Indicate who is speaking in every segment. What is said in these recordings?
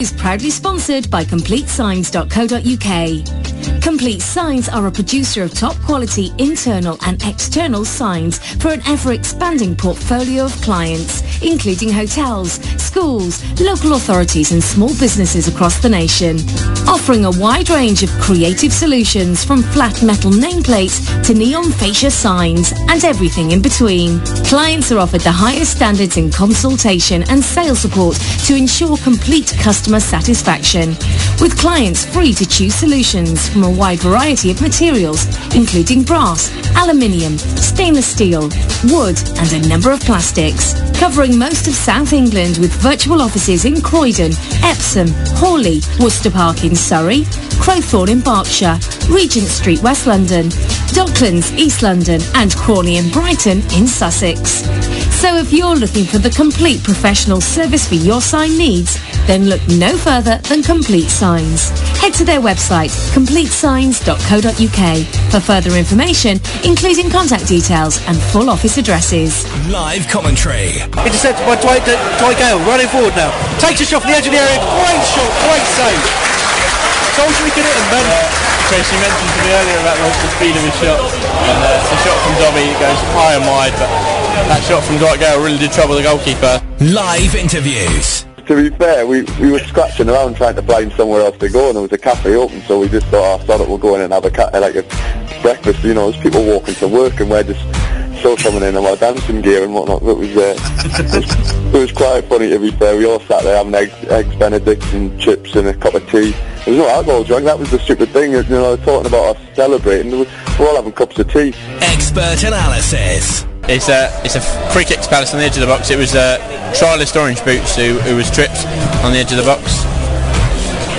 Speaker 1: is proudly sponsored by CompleteSigns.co.uk. Complete Signs are a producer of top quality internal and external signs for an ever-expanding portfolio of clients, including hotels, schools, local authorities and small businesses across the nation. Offering a wide range of creative solutions from flat metal nameplates to neon fascia signs and everything in between. Clients are offered the highest standards in consultation and sales support to ensure complete customer satisfaction. With clients free to choose solutions from a wide variety of materials, including brass, aluminium, stainless steel, wood and a number of plastics. Covering most of South England with virtual offices in Croydon, Epsom, Hawley, Worcester Park in Surrey, Crowthorne in Berkshire, Regent Street, West London, Docklands, East London and Crawley and Brighton in Sussex. So if you're looking for the complete professional service for your sign needs, then look no further than Complete Signs. Head to their website, completesigns.co.uk for further information, including contact details and full office addresses.
Speaker 2: Live commentary.
Speaker 3: Intercepted by Dwight, Dwight Gayle, running forward now. Takes a shot from the edge of the area. Great shot, great save. Told you he could hit him, Ben.
Speaker 4: Chris, you mentioned to me earlier about the, the speed of his shot. And uh, the shot from Dobbie goes high and wide, but that shot from Dwight Gayle really did trouble the goalkeeper.
Speaker 2: Live interviews.
Speaker 5: To be fair, we, we were scratching around trying to find somewhere else to go, and there was a cafe open, so we just thought, oh, sod it, we'll go in and have a ca- like a breakfast. You know, there's people walking to work, and we're just still coming in in our dancing gear and whatnot. It was, uh, it was it was quite funny to be fair. We all sat there having eggs, eggs Benedict and chips and a cup of tea. There was no alcohol drunk. That was the stupid thing. You know, talking about us celebrating. We're all having cups of tea.
Speaker 2: Expert analysis.
Speaker 4: It's a, it's a free kick to Palace on the edge of the box. It was a trialist Orange Boots who, who was tripped on the edge of the box.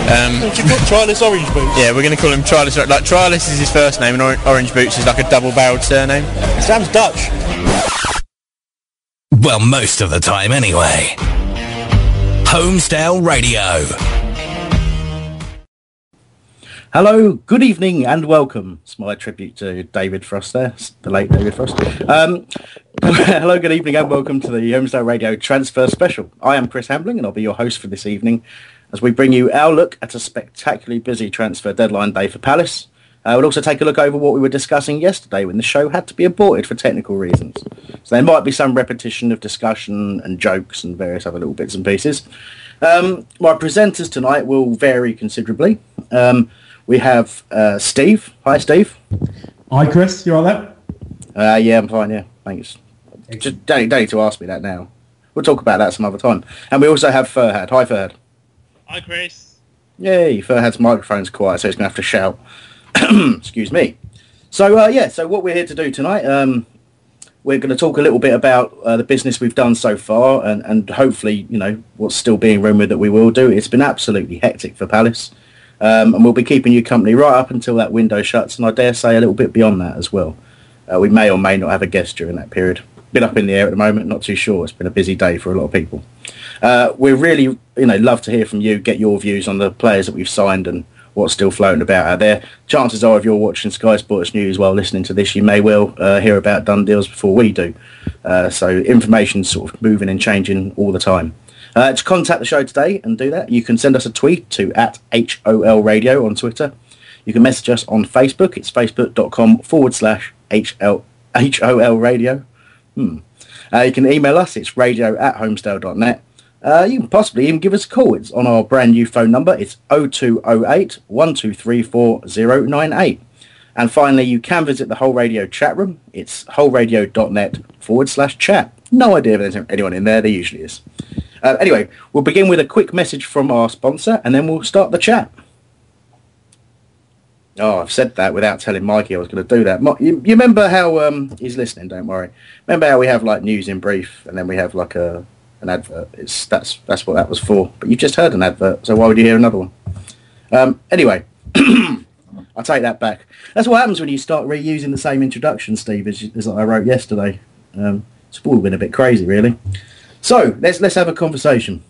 Speaker 4: Um,
Speaker 3: Did you put Trialist Orange Boots?
Speaker 4: yeah, we're going to call him Trialist. Like Trialist is his first name, and Or- Orange Boots is like a double-barreled surname.
Speaker 3: Sam's Dutch.
Speaker 2: Well, most of the time anyway. Holmesdale Radio.
Speaker 6: Hello, good evening, and welcome. It's my tribute to David Frost there, the late David Frost. Um, hello, good evening, and welcome to the Holmesdale Radio Transfer Special. I am Chris Hambling, and I'll be your host for this evening as we bring you our look at a spectacularly busy transfer deadline day for Palace. Uh, we'll also take a look over what we were discussing yesterday when the show had to be aborted for technical reasons. So there might be some repetition of discussion and jokes and various other little bits and pieces. Um, my presenters tonight will vary considerably. Um, we have uh, Steve. Hi, Steve.
Speaker 7: Hi, Chris. You all right
Speaker 6: Uh, yeah, I'm fine. Yeah, thanks. Just don't, don't need to ask me that now. We'll talk about that some other time. And we also have Furhad. Hi, Furhad.
Speaker 4: Hi, Chris.
Speaker 6: Yay, Furhad's microphone's quiet, so he's going to have to shout. Excuse me. So, uh, yeah, so what we're here to do tonight, um, we're going to talk a little bit about uh, the business we've done so far and, and hopefully, you know, what's still being rumoured that we will do. It's been absolutely hectic for Palace. Um, and we'll be keeping you company right up until that window shuts, and I dare say a little bit beyond that as well. Uh, we may or may not have a guest during that period. Bit up in the air at the moment, not too sure. It's been a busy day for a lot of people. Uh, we really, you know, love to hear from you, get your views on the players that we've signed and what's still floating about out there. Chances are, if you're watching Sky Sports News while listening to this, you may well uh, hear about done deals before we do. Uh, so information's sort of moving and changing all the time. Uh, to contact the show today and do that, you can send us a tweet to at HOL Radio on Twitter. You can message us on Facebook. It's facebook.com forward slash HOL Radio. Hmm. Uh, you can email us. It's radio at holmesdale.net. Uh, you can possibly even give us a call. It's on our brand new phone number. It's 0208 1234 And finally, you can visit the Whole Radio chat room. It's wholeradio.net forward slash chat. No idea if there's anyone in there. There usually is. Uh, anyway, we'll begin with a quick message from our sponsor, and then we'll start the chat. Oh, I've said that without telling Mikey I was going to do that. You, you remember how um, he's listening? Don't worry. Remember how we have like news in brief, and then we have like a an advert. It's that's that's what that was for. But you just heard an advert, so why would you hear another one? Um, anyway, I'll take that back. That's what happens when you start reusing the same introduction, Steve, as, as I wrote yesterday. Um, it's all been a bit crazy, really. So let's let's have a conversation.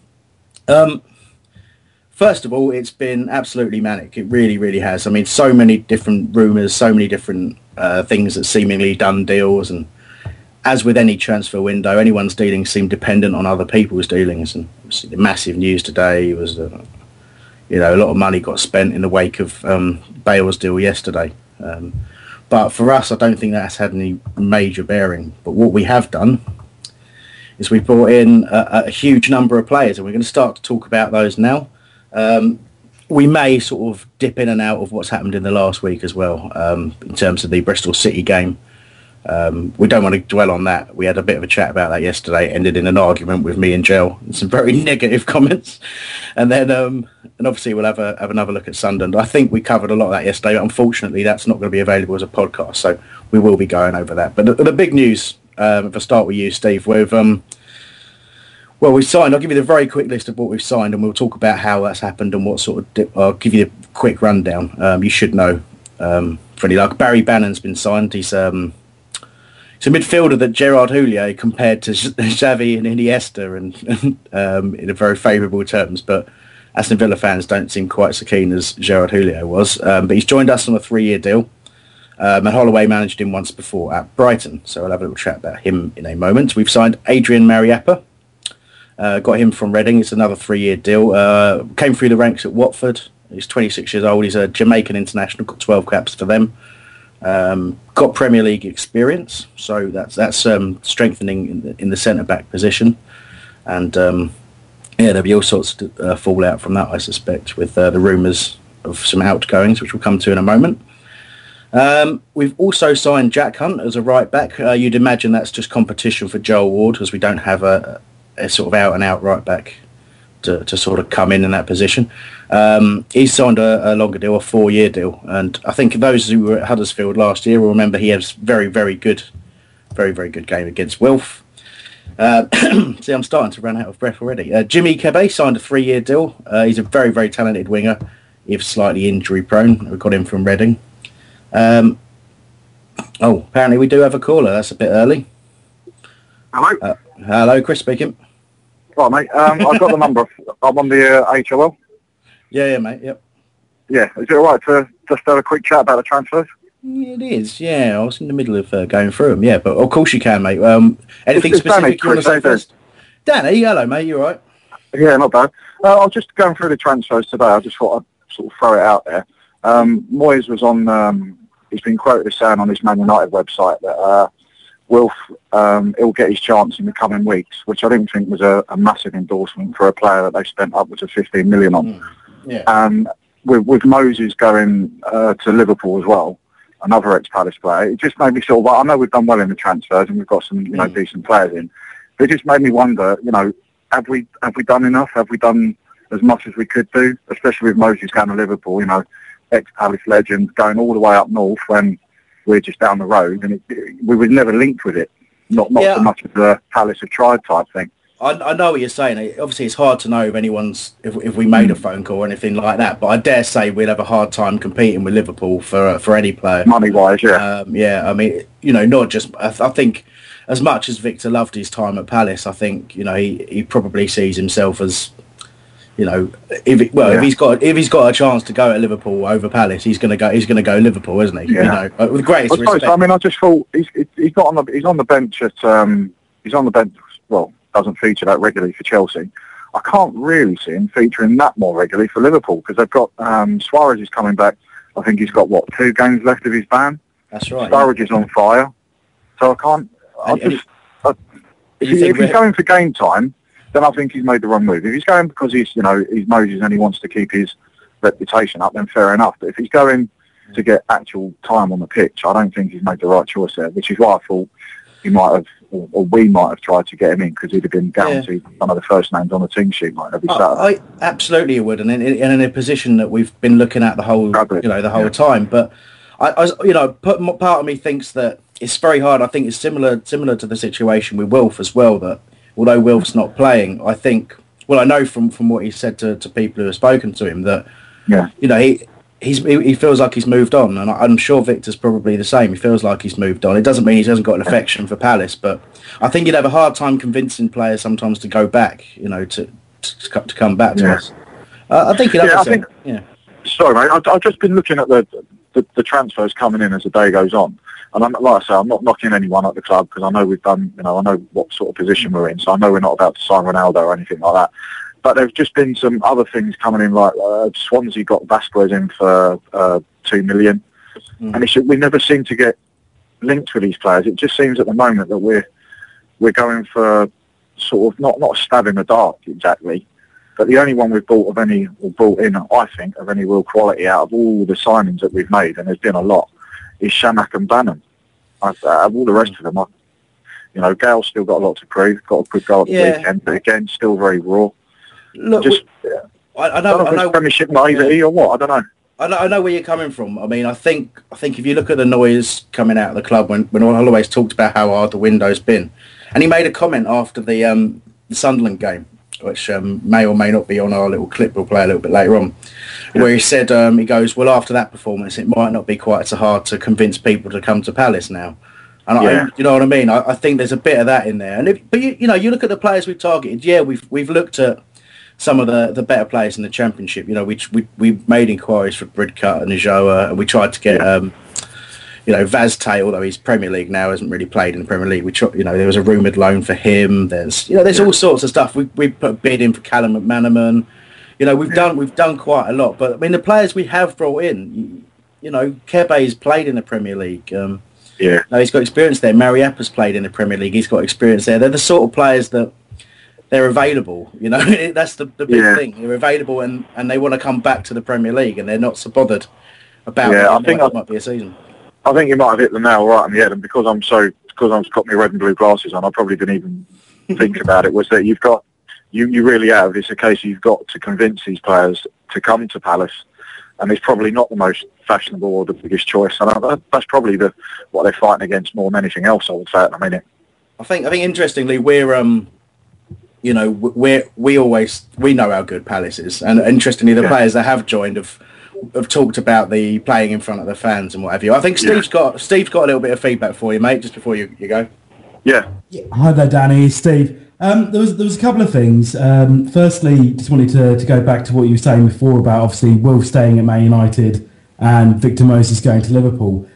Speaker 6: Um, first of all, it's been absolutely manic. It really, really has. I mean, so many different rumours, so many different uh, things that seemingly done deals, and as with any transfer window, anyone's dealings seem dependent on other people's dealings. And the massive news today was that you know a lot of money got spent in the wake of um, Bale's deal yesterday. Um, but for us, I don't think that's had any major bearing. But what we have done is we brought in a, a huge number of players, and we're going to start to talk about those now. Um, we may sort of dip in and out of what's happened in the last week as well um, in terms of the Bristol City game. Um, we don't want to dwell on that. We had a bit of a chat about that yesterday. ended in an argument with me and Jill and some very negative comments. And then, um, and obviously, we'll have a have another look at Sunderland. I think we covered a lot of that yesterday. But unfortunately, that's not going to be available as a podcast, so we will be going over that. But the, the big news, um, if I start with you, Steve, we've um, well, we've signed. I'll give you the very quick list of what we've signed, and we'll talk about how that's happened and what sort of. I'll give you a quick rundown. Um, you should know. Um, any luck, Barry Bannan's been signed. He's um, it's a midfielder that Gerard Houllier compared to Xavi and Iniesta, and, um, in very favourable terms. But Aston Villa fans don't seem quite so keen as Gerard Houllier was. Um, but he's joined us on a three-year deal. Um, Holloway managed him once before at Brighton, so I'll have a little chat about him in a moment. We've signed Adrian Mariappa, uh, got him from Reading. It's another three-year deal. Uh, came through the ranks at Watford. He's 26 years old. He's a Jamaican international. Got 12 caps for them. Um, got Premier League experience, so that's that's um, strengthening in the, in the centre back position. And um, yeah, there'll be all sorts of uh, fallout from that, I suspect, with uh, the rumours of some outgoings, which we'll come to in a moment. Um, we've also signed Jack Hunt as a right back. Uh, you'd imagine that's just competition for Joel Ward because we don't have a, a sort of out and out right back to, to sort of come in in that position. Um, he's signed a, a, longer deal, a four year deal, and I think those who were at Huddersfield last year will remember he has very very good, very very good game against Wilf. Uh, see, I'm starting to run out of breath already. Uh, Jimmy Kebe signed a three year deal. Uh, he's a very very talented winger, if slightly injury prone. We got him from Reading. Um, oh, apparently we do have a caller. That's a bit early.
Speaker 8: Hello.
Speaker 6: Uh, hello, Chris speaking.
Speaker 8: Right, mate. Um, I've got the number. I'm on the uh, HOL.
Speaker 6: Yeah, yeah, mate. Yep.
Speaker 8: Yeah. Is it all right to just have a quick chat about the transfers?
Speaker 6: It is. Yeah, I was in the middle of uh, going through them. Yeah, but of course you can, mate. Um, anything
Speaker 8: It's- it's
Speaker 6: specific
Speaker 8: Danny,
Speaker 6: you want to
Speaker 8: Chris,
Speaker 6: say first? Danny, hello, mate. You all right?
Speaker 8: Yeah, not bad. Uh, I was just going through the transfers today. I just thought I'd sort of throw it out there. Um, Moyes was on. Um, he's been quoted as saying on his Man United website that uh, Wilf um, he'll get his chance in the coming weeks, which I didn't think was a, a massive endorsement for a player that they spent upwards of 15 million on.
Speaker 6: Yeah.
Speaker 8: Um, with, with Moses going uh, to Liverpool as well, another ex-Palace player, it just made me sort of, I know we've done well in the transfers and we've got some, you know, decent players in, but it just made me wonder, you know, have we have we done enough? Have we done as much as we could do, especially with Moses going to Liverpool, you know, ex-Palace legend, going all the way up north when we're just down the road, and it, we were never linked with it. Not not
Speaker 6: Yeah.
Speaker 8: so much as a Palace of tried type thing.
Speaker 6: I, I know what you're saying. Obviously, it's hard to know if anyone's if, if we made a phone call or anything like that. But I dare say we'd have a hard time competing with Liverpool for uh, for any player.
Speaker 8: Money wise, yeah.
Speaker 6: Um, yeah, I mean, you know, not just. I, I think as much as Victor loved his time at Palace, I think you know he, he probably sees himself as You know, if it, well,
Speaker 8: Yeah.
Speaker 6: if he's got if he's got a chance to go at Liverpool over Palace, he's going to go. He's going to go Liverpool, isn't he? You know, uh, with greatest
Speaker 8: I suppose,
Speaker 6: respect.
Speaker 8: I mean, I just thought he's he's not on the he's on the bench at um he's on the bench. Well, doesn't feature that regularly for Chelsea. I can't really see him featuring that more regularly for Liverpool because they've got um, Suarez is coming back. I think he's got what two games left of his ban.
Speaker 6: That's right. yeah.
Speaker 8: Sturridge is on fire, so I can't. I
Speaker 6: And- and
Speaker 8: just I, if,
Speaker 6: you
Speaker 8: he,
Speaker 6: think
Speaker 8: if he's going for game time, then I think he's made the wrong move. If he's going because he's you know he's Moses and he wants to keep his reputation up, then fair enough. But if he's going to get actual time on the pitch, I don't think he's made the right choice there. Which is why I thought he might have, or, or we might have tried to get him in because he'd have been guaranteed one of the first names on the team sheet like every Saturday.
Speaker 6: I, I absolutely would, and in, in, in a position that we've been looking at the whole, you know, the whole
Speaker 8: yeah.
Speaker 6: time. But I, I, you know, put, part of me thinks that it's very hard. I think it's similar, similar to the situation with Wilf as well. That although Wilf's not playing, I think, well, I know from from what he said to, to people who have spoken to him that,
Speaker 8: Yeah.
Speaker 6: you know, he. He's, he he feels like he's moved on, and I'm sure Victor's probably the same. He feels like he's moved on. It doesn't mean he hasn't got an affection for Palace, but I think you'd have a hard time convincing players sometimes to go back, you know, to to, to come back to
Speaker 8: Yeah.
Speaker 6: us. Uh, I think you'd have
Speaker 8: Yeah,
Speaker 6: to
Speaker 8: I think-
Speaker 6: yeah.
Speaker 8: Sorry, mate. I've, I've just been looking at the, the the transfers coming in as the day goes on, and I'm like I say, I'm not knocking anyone at the club because I know we've done, you know, I know what sort of position we're in, so I know we're not about to sign Ronaldo or anything like that. But there's just been some other things coming in, like uh, Swansea got Vasquez in for uh, two million, and it's, we never seem to get linked with these players. It just seems at the moment that we're we're going for sort of not not a stab in the dark exactly, but the only one we've bought of any, or brought in, I think, of any real quality out of all the signings that we've made, and there's been a lot, is Chamakh and Bannan. I, out of all the rest of them, I, you know, Gayle's still got a lot to prove, got a good goal at the
Speaker 6: Yeah.
Speaker 8: weekend, but again, still very raw.
Speaker 6: Look,
Speaker 8: Just,
Speaker 6: I, I
Speaker 8: I
Speaker 6: know,
Speaker 8: don't know
Speaker 6: I
Speaker 8: if it's
Speaker 6: know,
Speaker 8: Premiership naivety or what, I don't know.
Speaker 6: I know, I know where you're coming from. I mean, I think, I think if you look at the noise coming out of the club when when Holloway's talked about how hard the window's been, and he made a comment after the um, the Sunderland game, which um, may or may not be on our little clip. We'll play a little bit later on, where he said um, he goes, well, after that performance, it might not be quite so hard to convince people to come to Palace now. And
Speaker 8: Yeah.
Speaker 6: I, you know what I mean? I, I think there's a bit of that in there. And if, but you, you know, you look at the players we've targeted. Yeah, we've we've looked at some of the, the better players in the championship. You know, we we, we made inquiries for Bridcut and Ajoa, and we tried to get um, you know Vazte, although he's Premier League now, hasn't really played in the Premier League. We tr- you know there was a rumoured loan for him. There's you know there's all sorts of stuff. We we put a bid in for Callum McManaman. You know we've done we've done quite a lot. But I mean the players we have brought in, you, you know Kebe's played in the Premier League. Um,
Speaker 8: Yeah.
Speaker 6: no, he's got experience there. Mariappa's played in the Premier League. He's got experience there. They're the sort of players that they're available. You know, that's the, the big
Speaker 8: Yeah.
Speaker 6: thing. They're available and, and they want to come back to the Premier League and they're not so bothered about
Speaker 8: Yeah,
Speaker 6: it.
Speaker 8: I think I-
Speaker 6: might be a season.
Speaker 8: I think you might have hit the nail right on the head, and because I'm so because I've got my red and blue glasses on, I probably didn't even think about it. Was that you've got you you really have. It's a case you've got to convince these players to come to Palace, and it's probably not the most fashionable or the biggest choice. And that's probably the what they're fighting against more than anything else. I would say at the minute.
Speaker 6: I think I think interestingly we're um you know we're we always we know how good Palace is and interestingly the
Speaker 8: Yeah.
Speaker 6: players that have joined have have talked about the playing in front of the fans and what have you. I think Steve's got Steve's got a little bit of feedback for you, mate, just before you, you go.
Speaker 8: Yeah.
Speaker 7: Hi there, Danny. Steve. Um, there was there was a couple of things. Um, firstly, just wanted to, to go back to what you were saying before about obviously Wolf staying at Man United and Victor Moses going to Liverpool.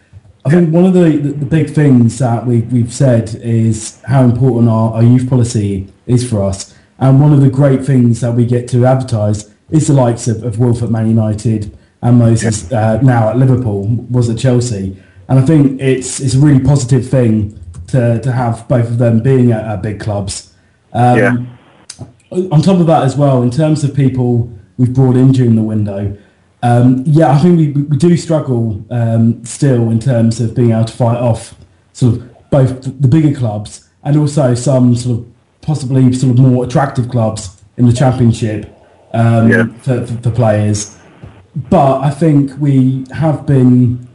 Speaker 7: I think one of the, the, the big things that we, we've said is how important our, our youth policy is for us. And one of the great things that we get to advertise is the likes of, of Wolf at Man United and Moses uh, now at Liverpool, was at Chelsea. And I think it's it's a really positive thing to, to have both of them being at, at big clubs. Um,
Speaker 8: Yeah.
Speaker 7: On top of that as well, in terms of people we've brought in during the window, um, yeah, I think we, we do struggle um, still in terms of being able to fight off sort of both the bigger clubs and also some sort of possibly sort of more attractive clubs in the championship um,
Speaker 8: Yeah.
Speaker 7: for, for, for players. But I think we have been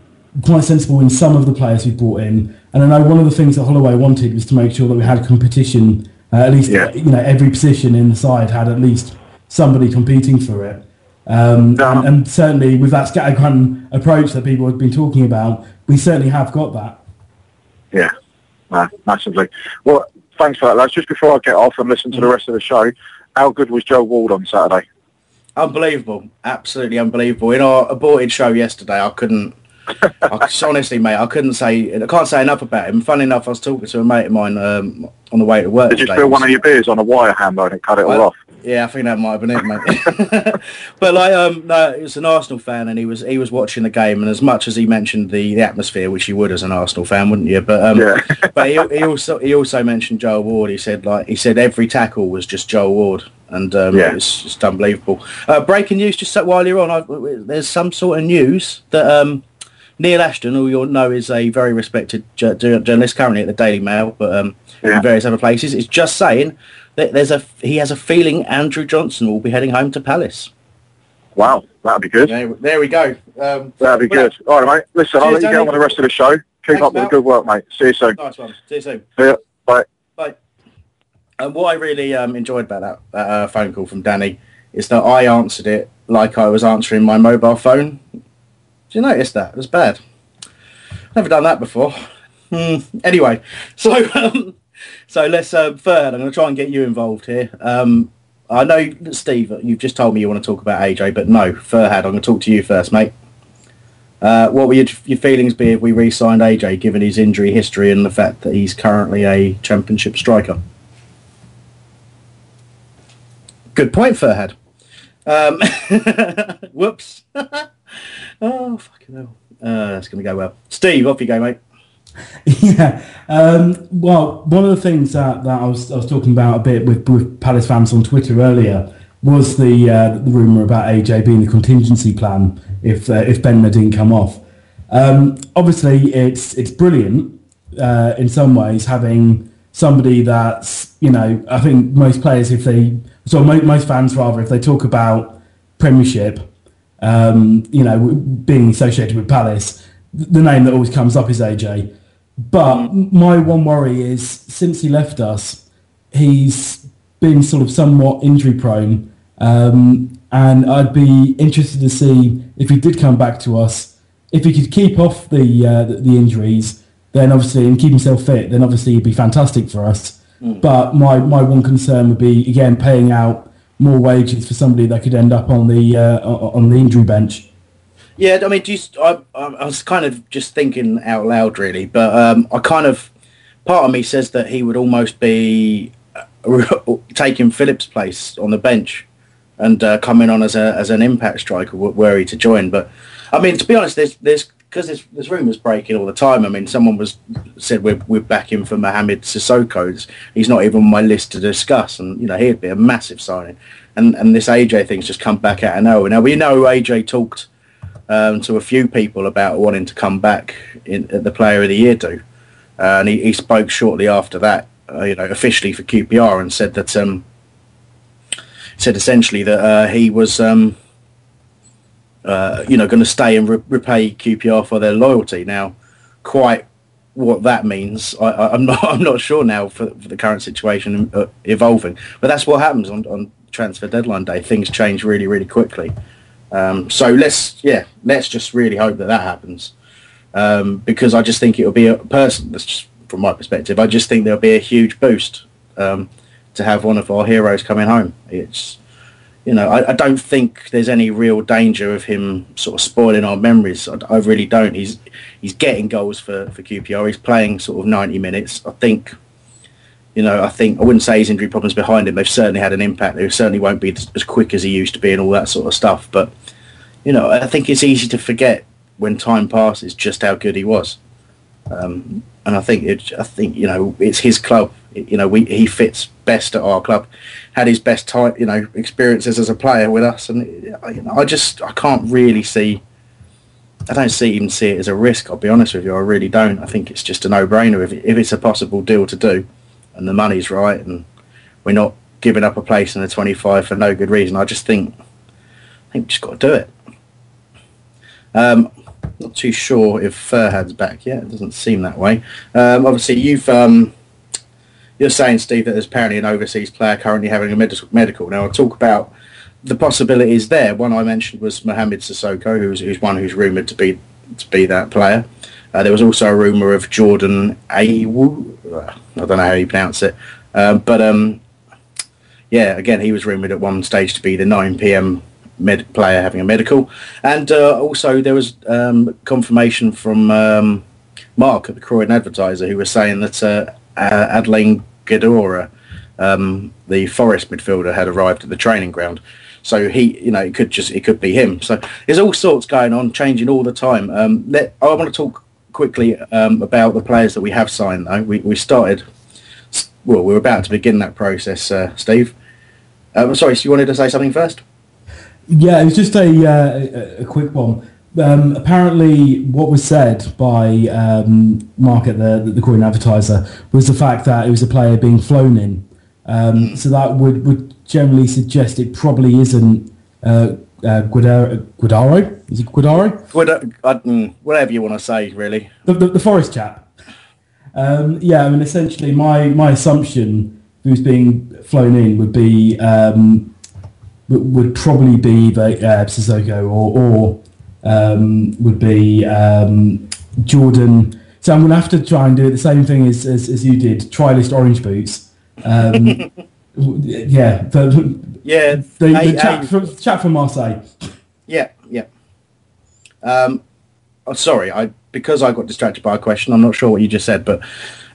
Speaker 7: quite sensible in some of the players we brought in. And I know one of the things that Holloway wanted was to make sure that we had competition. Uh, at least
Speaker 8: Yeah.
Speaker 7: you know every position in the side had at least somebody competing for it. Um,
Speaker 8: No.
Speaker 7: and, and certainly with that scattergun approach that people have been talking about, we certainly have got that.
Speaker 8: Yeah, no, massively. Well, thanks for that, lads. Just before I get off and listen to the rest of the show, how good was Joe Ward on Saturday?
Speaker 6: Unbelievable, absolutely unbelievable. In our aborted show yesterday, I couldn't. I, honestly, mate, I couldn't say. I can't say enough about him. Funny enough, I was talking to a mate of mine um, on the way to work.
Speaker 8: Did you spill one of your beers on a wire hammer and it cut it all
Speaker 6: Well,
Speaker 8: off?
Speaker 6: Yeah, I think that might have been it, mate. but like, um, no, he was an Arsenal fan, and he was he was watching the game, and as much as he mentioned the, the atmosphere, which you would as an Arsenal fan, wouldn't you? But um,
Speaker 8: Yeah.
Speaker 6: but he, he also he also mentioned Joel Ward. He said like he said every tackle was just Joel Ward, and um,
Speaker 8: Yeah.
Speaker 6: it's just unbelievable. Uh, breaking news, just so- while you're on, I, there's some sort of news that um, Neil Ashton, who you'll know is a very respected ju- journalist currently at the Daily Mail, but um,
Speaker 8: Yeah.
Speaker 6: in various other places, is just saying that there's a he has a feeling Andrew Johnson will be heading home to Palace.
Speaker 8: Wow, that'd be good.
Speaker 6: There, there we go. Um,
Speaker 8: That'd be
Speaker 6: well,
Speaker 8: good. All right, mate. Listen, I'll let you
Speaker 6: go
Speaker 8: on with the rest of the show. Keep
Speaker 6: Thanks,
Speaker 8: up with the good work, mate. See you soon.
Speaker 6: Nice one. See you soon.
Speaker 8: See ya. Bye.
Speaker 6: Bye. And what I really um, enjoyed about that, that uh, phone call from Danny is that I answered it like I was answering my mobile phone. Did you notice that? It was bad. Never done that before. Hmm. Anyway, so um, so let's uh, third. I'm going to try and get you involved here. Um, I know, Steve, you've just told me you want to talk about AJ, but no, Furhad, I'm going to talk to you first, mate. Uh, what would your, your feelings be if we re-signed AJ, given his injury history and the fact that he's currently a championship striker? Good point, Furhad. Um, whoops. oh, fucking hell. Uh, that's going to go well. Steve, off you go, mate.
Speaker 7: yeah. Um, well, one of the things that, that I was I was talking about a bit with, with Palace fans on Twitter earlier was the uh, the rumor about AJ being the contingency plan if uh, if Bendtner didn't come off. Um, obviously, it's it's brilliant uh, in some ways having somebody that's you know I think most players if they so mo- most fans rather if they talk about Premiership, um, you know being associated with Palace, the name that always comes up is AJ. But my one worry is since he left us, he's been sort of somewhat injury prone. Um, and I'd be interested to see if he did come back to us, if he could keep off the uh, the injuries, then obviously and keep himself fit, then obviously he'd be fantastic for us. But my, my one concern would be again paying out more wages for somebody that could end up on the uh, on the injury bench.
Speaker 6: Yeah, I mean, do you, I, I was kind of just thinking out loud, really, but um, I kind of part of me says that he would almost be uh, taking Phillips' place on the bench and uh, coming on as a as an impact striker were he to join. But I mean, to be honest, there's there's because there's, there's rumours breaking all the time. I mean, someone was said we're we're backing for Mohamed Sissoko. He's not even on my list to discuss, and you know he'd be a massive signing. And and this AJ thing's just come back out of nowhere. Now we know AJ talked um, to a few people about wanting to come back in at the Player of the Year do, uh, and he, he spoke shortly after that, uh, you know, officially for QPR, and said that um, said essentially that uh, he was, um, uh, you know, going to stay and re- repay QPR for their loyalty. Now, quite what that means, I, I'm not, I'm not sure now for, for the current situation uh, evolving. But that's what happens on, on transfer deadline day. Things change really, really quickly. Um, so let's, yeah, let's just really hope that that happens. Um, because I just think it'll be a person. That's just from my perspective. I just think there'll be a huge boost um, to have one of our heroes coming home. It's, you know, I, I don't think there's any real danger of him sort of spoiling our memories. I, I really don't. He's he's getting goals for for QPR. He's playing sort of 90 minutes. I think, you know, I think I wouldn't say his injury problems behind him. They've certainly had an impact. They certainly won't be as quick as he used to be and all that sort of stuff. But you know, I think it's easy to forget when time passes just how good he was. Um, and I think it, I think you know it's his club. You know, we he fits best at our club. Had his best time, you know, experiences as a player with us, and I just I can't really see. I don't see even see it as a risk. I'll be honest with you. I really don't. I think it's just a no-brainer if if it's a possible deal to do, and the money's right, and we're not giving up a place in the 25 for no good reason. I just think I think we just got to do it. Um, not too sure if Furhad's back yet. It doesn't seem that way. Um, obviously, you've um, you're saying, Steve, that there's apparently an overseas player currently having a medical. medical. Now, I'll talk about the possibilities there. One I mentioned was Mohamed Sissoko, who's, who's one who's rumoured to be to be that player. Uh, there was also a rumour of Jordan Ayew. uh, I don't know how you pronounce it, um, but um, yeah, again, he was rumoured at one stage to be the 9 p.m. med- player having a medical, and uh, also there was um, confirmation from um, Mark at the Croydon Advertiser who was saying that uh, uh, Adlène um, the Forest midfielder, had arrived at the training ground. So he, you know, it could just it could be him. So there's all sorts going on, changing all the time. Um, let, I want to talk quickly um, about the players that we have signed. Though we we started, well, we're about to begin that process, uh, Steve. Um, sorry, so you wanted to say something first?
Speaker 7: Yeah, it was just a uh, a quick one. Um, apparently, what was said by um, Mark at the the Croydon Advertiser was the fact that it was a player being flown in. Um, so that would, would generally suggest it probably isn't uh, uh, Guidaro, Guidaro? Is it Guidaro?
Speaker 6: Guida- uh, mm, whatever you want to say, really.
Speaker 7: The, the, the Forest chap. Um, yeah, I mean, essentially, my, my assumption who's being flown in would be um, would, would probably be either uh, Sissoko or, or um, would be um, Jordan. So I'm going to have to try and do the same thing as, as, as you did, try list orange boots. Um, yeah, the,
Speaker 6: Yeah,
Speaker 7: the, the
Speaker 6: I-
Speaker 7: chap,
Speaker 6: I-
Speaker 7: from, chap from Marseille.
Speaker 6: Yeah, yeah. Um, oh, sorry, I because I got distracted by a question. I'm not sure what you just said, but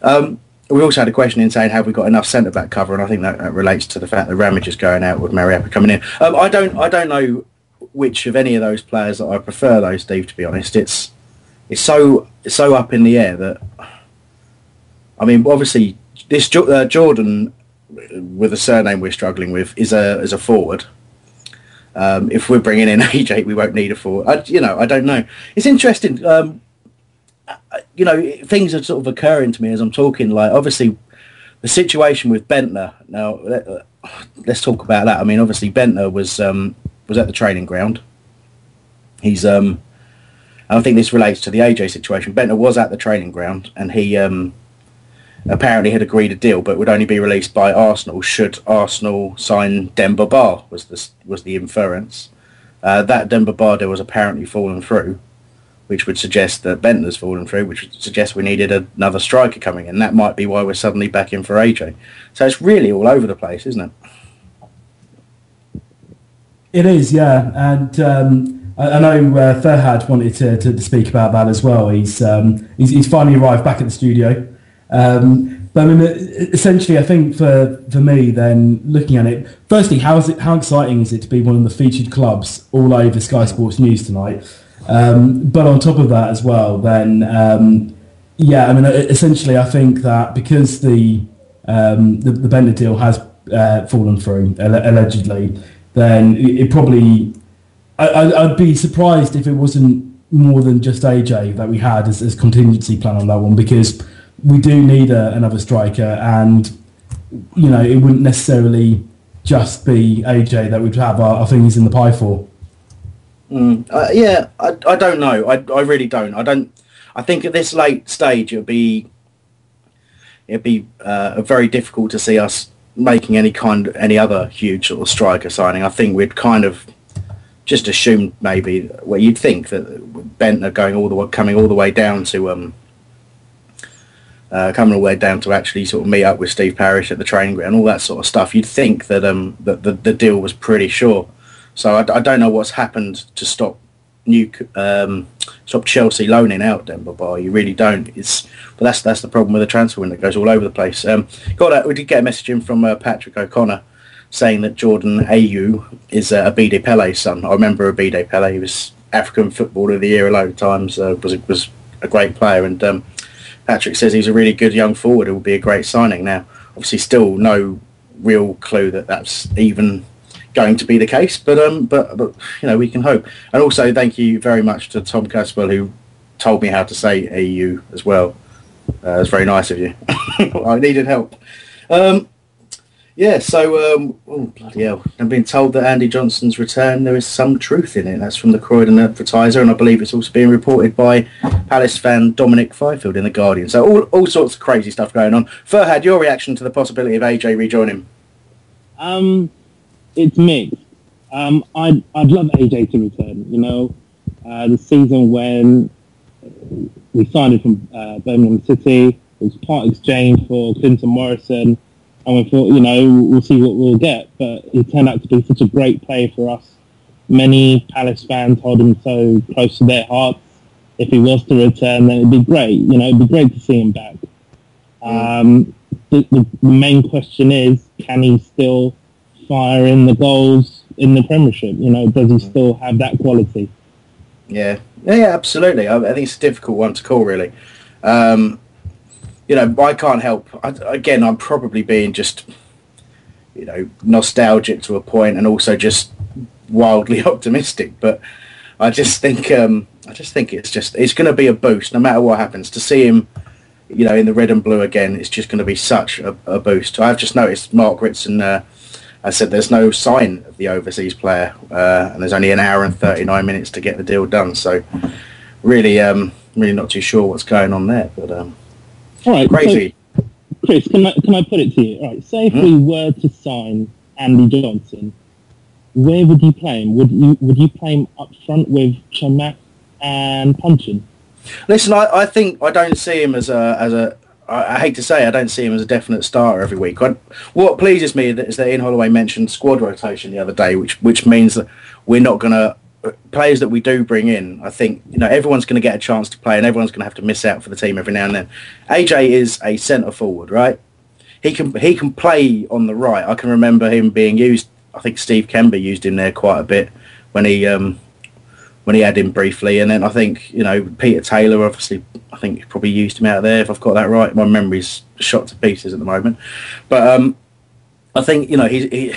Speaker 6: um, we also had a question in saying have we got enough centre back cover, and I think that, that relates to the fact that Ramage is going out with Mariappa coming in. Um, I don't, I don't know which of any of those players that I prefer, though, Steve. To be honest, it's it's so it's so up in the air that I mean, obviously, this uh, Jordan with a surname we're struggling with is a is a forward. Um, if we're bringing in AJ, we won't need a forward. I, you know, I don't know. It's interesting. Um, you know, things are sort of occurring to me as I'm talking. Like, obviously, the situation with Bendtner. Now, let, uh, let's talk about that. I mean, obviously, Bendtner was um, was at the training ground. He's um, I think this relates to the AJ situation. Bendtner was at the training ground, and he um, apparently had agreed a deal, but would only be released by Arsenal should Arsenal sign Demba Ba. Was the was the inference uh, that Demba Ba deal was apparently fallen through, which would suggest that Bendtner's fallen through, which would suggest we needed another striker coming in. That might be why we're suddenly back in for AJ. So it's really all over the place, isn't it?
Speaker 7: It is, yeah, and um, I, I know uh, Ferhad wanted to, to, speak about that as well. He's, um, he's he's finally arrived back at the studio. Um, but I mean, essentially, I think for for me, then looking at it, firstly, how is it? How exciting is it to be one of the featured clubs all over Sky Sports News tonight? Um, but on top of that as well, then um, yeah, I mean, essentially, I think that because the um, the, the Bendtner deal has uh, fallen through alle- allegedly, then it, it probably I, I'd be surprised if it wasn't more than just AJ that we had as, as contingency plan on that one because we do need a, another striker and you know it wouldn't necessarily just be AJ that we'd have our, our fingers in the pie for.
Speaker 6: Mm, uh, yeah, I, I don't know. I, I really don't. I don't. I think at this late stage it'd be it'd be uh, very difficult to see us making any kind any other huge sort of striker signing. I think we'd kind of just assumed maybe well you'd think that Bendtner going all the way coming all the way down to um uh, coming all the way down to actually sort of meet up with Steve Parish at the training ground, all that sort of stuff. You'd think that um that the, the deal was pretty sure. So I, I don't know what's happened to stop new um, stop Chelsea loaning out Demba Ba. You really don't. It's but that's that's the problem with the transfer window. It goes all over the place. Um, got a, we did get a message in from uh, Patrick O'Connor saying that Jordan Ayew is uh, Abedi Pele's son. I remember Abide Pele. He was African Footballer of the Year a lot of times. Uh, was was a great player, and um, Patrick says he's a really good young forward. It will be a great signing. Now, obviously, still no real clue that that's even going to be the case, but um, but but you know, we can hope. And also, thank you very much to Tom Caswell who told me how to say Ayew as well. Uh, it's very nice of you. I needed help. Um, yeah, so um, oh bloody hell! I've been told that Andy Johnson's return there is some truth in it. That's from the Croydon Advertiser, and I believe it's also being reported by Palace fan Dominic Fifield in the Guardian. So all all sorts of crazy stuff going on. Furhad, your reaction to the possibility of AJ rejoining?
Speaker 9: Um, it's mixed. Um, I'd I'd love AJ to return. You know, uh, the season when we signed him from uh, Birmingham City, it was part exchange for Clinton Morrison, and we thought, you know, we'll see what we'll get. But he turned out to be such a great player for us many Palace fans hold him so close to their hearts. If he was to return, then it'd be great. You know, it'd be great to see him back. Um, the, the, the main question is, can he still fire in the goals in the Premiership? You know, does he still have that quality?
Speaker 6: Yeah, yeah, yeah absolutely. I, I, think it's a difficult one to call, really. Um, you know, I can't help. I, again, I'm probably being just, you know, nostalgic to a point, and also just wildly optimistic. But I just think, um, I just think it's just it's going to be a boost, no matter what happens. To see him, you know, in the red and blue again, it's just going to be such a, a boost. I've just noticed Mark Ritson. Uh, I said there's no sign of the overseas player, uh, and there's only an hour and 39 minutes to get the deal done. So, really, um, really not too sure what's going on there. But um,
Speaker 9: all right,
Speaker 6: crazy.
Speaker 9: So, Chris, can I can I put it to you? All right, say if hmm? we were to sign Andy Johnson, where would you play him? Would you would you play him up front with Chamakh and Puncheon?
Speaker 6: Listen, I, I think I don't see him as a as a I, I hate to say I don't see him as a definite starter every week. What pleases me is that Ian Holloway mentioned squad rotation the other day, which which means that we're not going to players that we do bring in. I think you know everyone's going to get a chance to play, and everyone's going to have to miss out for the team every now and then. AJ is a centre forward, right? He can he can play on the right. I can remember him being used. I think Steve Kember used him there quite a bit when he um, when he had him briefly, and then I think you know Peter Taylor obviously I think he probably used him out there if I've got that right. My memory's shot to pieces at the moment, but um, I think you know he's he,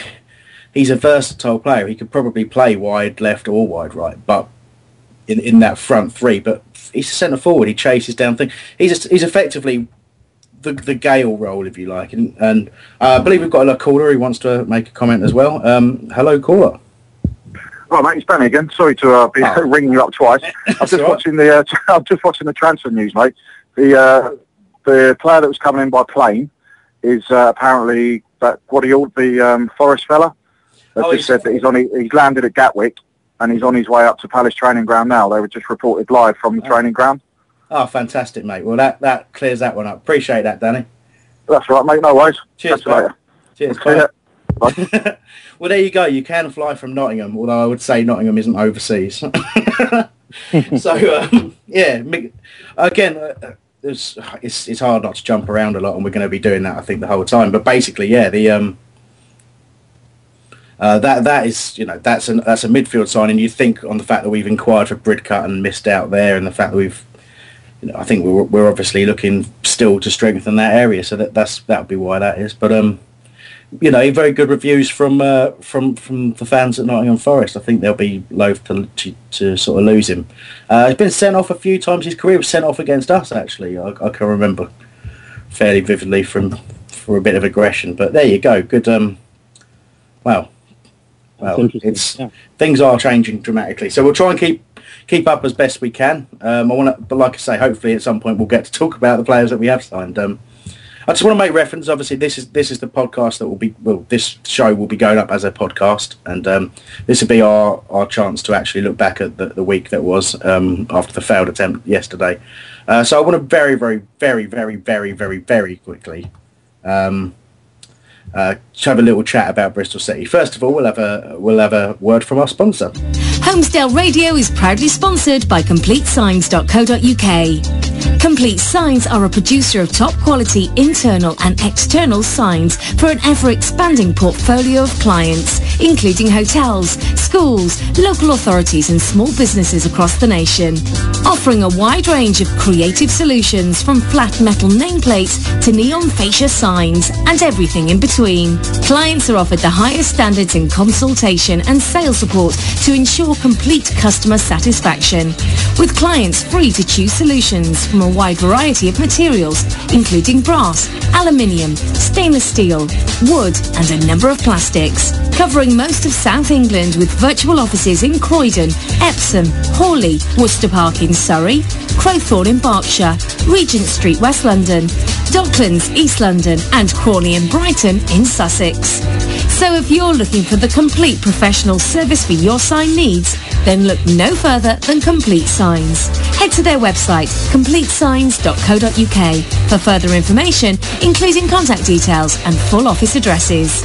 Speaker 6: he's a versatile player. He could probably play wide left or wide right, but in in that front three. But he's a centre forward. He chases down things. He's he's effectively the the Gayle role, if you like. And, and uh, I believe we've got a caller who wants to make a comment as well. Um, hello, caller.
Speaker 8: Right, mate, it's Benny again. Sorry to uh, be oh. ringing you up twice. I'm just right. watching the. Uh, I'm just watching the transfer news, mate. The uh, the player that was coming in by plane is uh, apparently that Guedioura, the um, Forest fella. That oh, just said that he's on. He's landed at Gatwick and he's on his way up to Palace training ground now. They were just reported live from the oh. training ground.
Speaker 6: Oh, fantastic, mate. Well, that that clears that one up. Appreciate that, Danny.
Speaker 8: That's right, mate. No worries.
Speaker 6: Cheers, mate. Cheers. Bye. well, there you go. You can fly from Nottingham, although I would say Nottingham isn't overseas. so um, yeah, again, uh, it's, it's it's hard not to jump around a lot, and we're going to be doing that, I think, the whole time. But basically, yeah, the um, uh, that that is you know that's an that's a midfield signing. You think on the fact that we've inquired for Bridcut and missed out there, and the fact that we've you know I think we're we're obviously looking still to strengthen that area. So that that's that would be why that is. But um, you know, very good reviews from uh, from from the fans at Nottingham Forest. I think they'll be loath to to, to sort of lose him. Uh, he's been sent off a few times. His career was sent off against us. Actually, I, I can remember fairly vividly from for a bit of aggression. But there you go. Good. Um, well, well, it's yeah. things are changing dramatically. So we'll try and keep keep up as best we can. Um, I want to, but like I say, hopefully at some point we'll get to talk about the players that we have signed. Um, I just want to make reference. Obviously, this is this is the podcast that will be well. This show will be going up as a podcast, and um, this will be our, our chance to actually look back at the, the week that was um, after the failed attempt yesterday. Uh, so I want to very, very, very, very, very, very, very quickly um, uh, have a little chat about Bristol City. First of all, we'll have a we'll have a word from our sponsor.
Speaker 1: Holmesdale Radio is proudly sponsored by CompleteSigns.co.uk. Complete Signs are a producer of top quality internal and external signs for an ever-expanding portfolio of clients, including hotels, schools, local authorities and small businesses across the nation. Offering a wide range of creative solutions from flat metal nameplates to neon fascia signs and everything in between. Clients are offered the highest standards in consultation and sales support to ensure complete customer satisfaction. With clients free to choose solutions from a wide variety of materials, including brass, aluminium, stainless steel, wood and a number of plastics. Covering most of South England with virtual offices in Croydon, Epsom, Hawley, Worcester Park in Surrey, Crowthorne in Berkshire, Regent Street, West London, Docklands, East London and Crawley and Brighton in Sussex. So if you're looking for the complete professional service for your sign needs, then look no further than Complete Signs. Head to their website, completesigns.co.uk for further information, including contact details and full office addresses.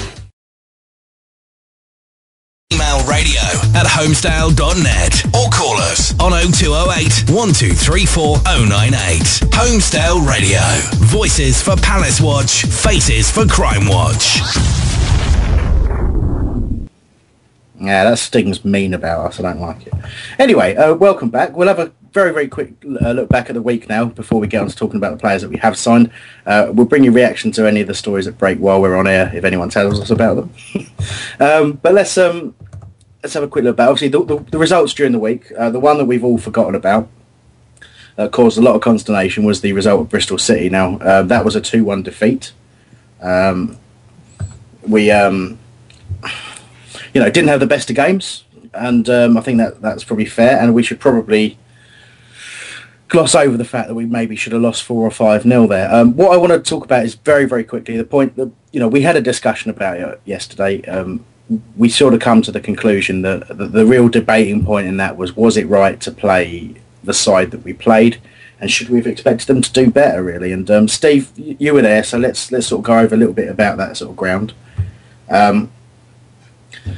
Speaker 2: Email Radio at holmesdale.net or call us on 0208 1234 098. Holmesdale Radio. Voices for Palace Watch, faces for Crime Watch.
Speaker 6: Yeah, that stings mean about us. I don't like it. Anyway, uh, welcome back. We'll have a very, very quick uh, look back at the week now before we get on to talking about the players that we have signed. Uh, we'll bring you reaction to any of the stories that break while we're on air if anyone tells us about them. um, but let's um, let's have a quick look back. Obviously, the, the, the results during the week, uh, the one that we've all forgotten about, uh, caused a lot of consternation was the result of Bristol City. Now, uh, that was a 2-1 defeat. Um, we, um, you know, didn't have the best of games, and um, I think that that's probably fair. And we should probably gloss over the fact that we maybe should have lost four or five nil there. Um, what I want to talk about is very, very quickly the point that you know we had a discussion about it yesterday. Um, we sort of come to the conclusion that the, the real debating point in that was was it right to play the side that we played, and should we have expected them to do better really? And um, Steve, you were there, so let's let's sort of go over a little bit about that sort of ground. Um,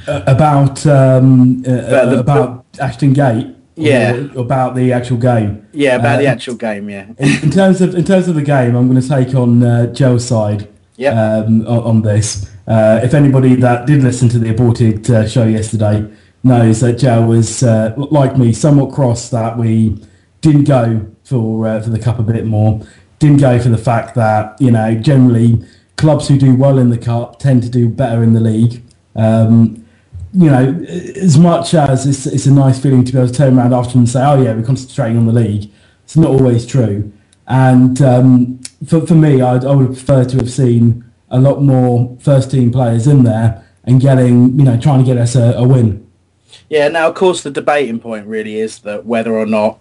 Speaker 7: about um, uh,
Speaker 6: About the-
Speaker 7: about Ashton Gate.
Speaker 6: Yeah.
Speaker 7: about the actual game.
Speaker 6: yeah, about the
Speaker 7: Uh,
Speaker 6: actual game. Yeah,
Speaker 7: in, in terms of in terms of the game, I'm going to take on uh, Joe's side
Speaker 6: Yep.
Speaker 7: um, on, on this. Uh, if anybody that did listen to the aborted uh, show yesterday knows that Joe was uh, like me, somewhat cross that we didn't go for uh, for the cup a bit more. Didn't go for the fact that you know generally clubs who do well in the cup tend to do better in the league. Um, you know, as much as it's, it's a nice feeling to be able to turn around after and say, oh yeah, we're concentrating on the league, it's not always true. And um, for, for me, I'd, I would prefer to have seen a lot more first team players in there and getting, you know, trying to get us a, a win.
Speaker 6: Yeah, now of course the debating point really is that whether or not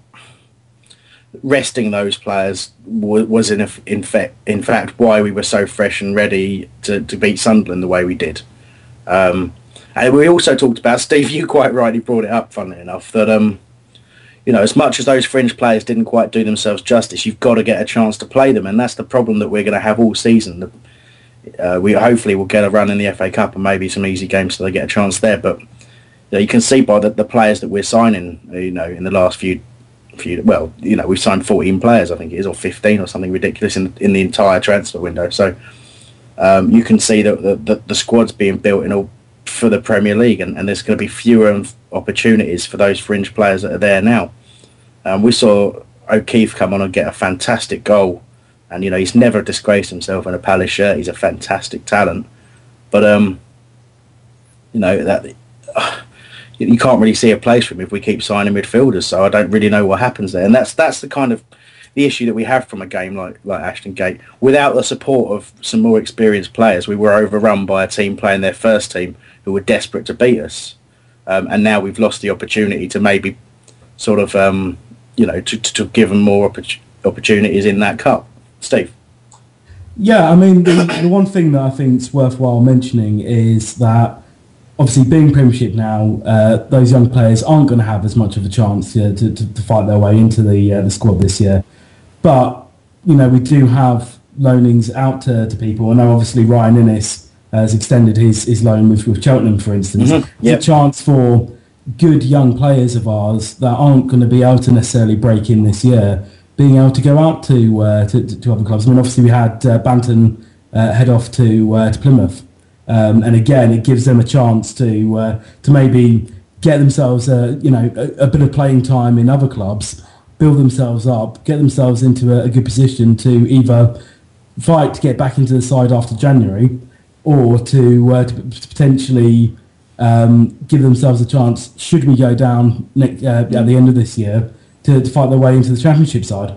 Speaker 6: resting those players wa- was in, in, fact, in fact why we were so fresh and ready to, to beat Sunderland the way we did. Um, and we also talked about, Steve, you quite rightly brought it up, funnily enough, that um, you know, as much as those fringe players didn't quite do themselves justice, you've got to get a chance to play them, and that's the problem that we're going to have all season. Uh, we hopefully will get a run in the FA Cup and maybe some easy games so they get a chance there. But you, know, you can see by the, the players that we're signing, you know, in the last few, few well, you know, we've signed 14 players, I think it is, or 15 or something ridiculous in in the entire transfer window. So um, you can see that the, the, the squad's being built in all for the Premier League, and, and there's going to be fewer opportunities for those fringe players that are there now. Um, we saw O'Keefe come on and get a fantastic goal, and you know he's never disgraced himself in a Palace shirt. He's a fantastic talent, but um, you know that you can't really see a place for him if we keep signing midfielders. So I don't really know what happens there, and that's that's the kind of the issue that we have from a game like like Ashton Gate. Without the support of some more experienced players, we were overrun by a team playing their first team who were desperate to beat us, um, and now we've lost the opportunity to maybe sort of um, you know to, to, to give them more oppor- opportunities in that cup. Steve.
Speaker 7: Yeah, I mean, the, the one thing that I think is worthwhile mentioning is that obviously being Premiership now, uh, those young players aren't going to have as much of a chance uh, to, to, to fight their way into the uh, the squad this year. But, you know, we do have loanings out to, to people. I know obviously Ryan Inniss has extended his, his loan with, with Cheltenham, for instance.
Speaker 6: Mhm,
Speaker 7: It's a chance for good young players of ours that aren't going to be able to necessarily break in this year, being able to go out to uh, to, to, to other clubs. I mean, obviously we had uh, Banton uh, head off to uh, to Plymouth, um, and again it gives them a chance to uh, to maybe get themselves a you know a, a bit of playing time in other clubs, build themselves up, get themselves into a, a good position to either fight to get back into the side after January, or to, uh, to potentially um, give themselves a chance, should we go down next, uh, at the end of this year, to, to fight their way into the championship side.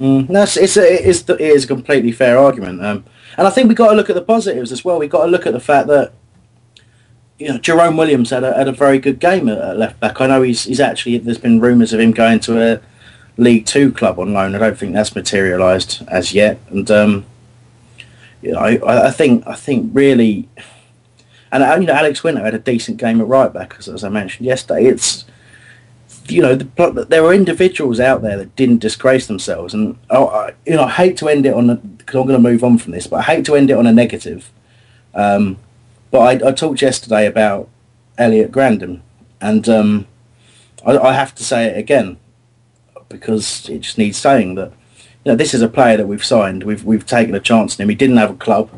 Speaker 6: Mm, no, it's, it's a, it, is, it is a completely fair argument, um, and I think we've got to look at the positives as well. We've got to look at the fact that you know Jerome Williams had a, had a very good game at, at left back. I know he's he's actually there's been rumours of him going to a League Two club on loan. I don't think that's materialised as yet, and um, you know, I, I think I think really, and uh, you know Alex Wynter had a decent game at right back, as, as I mentioned yesterday. It's you know, the, there are individuals out there that didn't disgrace themselves, and I, I, you know, I hate to end it on because I'm going to move on from this, but I hate to end it on a negative. Um, but I, I talked yesterday about Elliot Grandin, And um, I, I have to say it again because it just needs saying that you know this is a player that we've signed. We've we've taken a chance on him. He didn't have a club.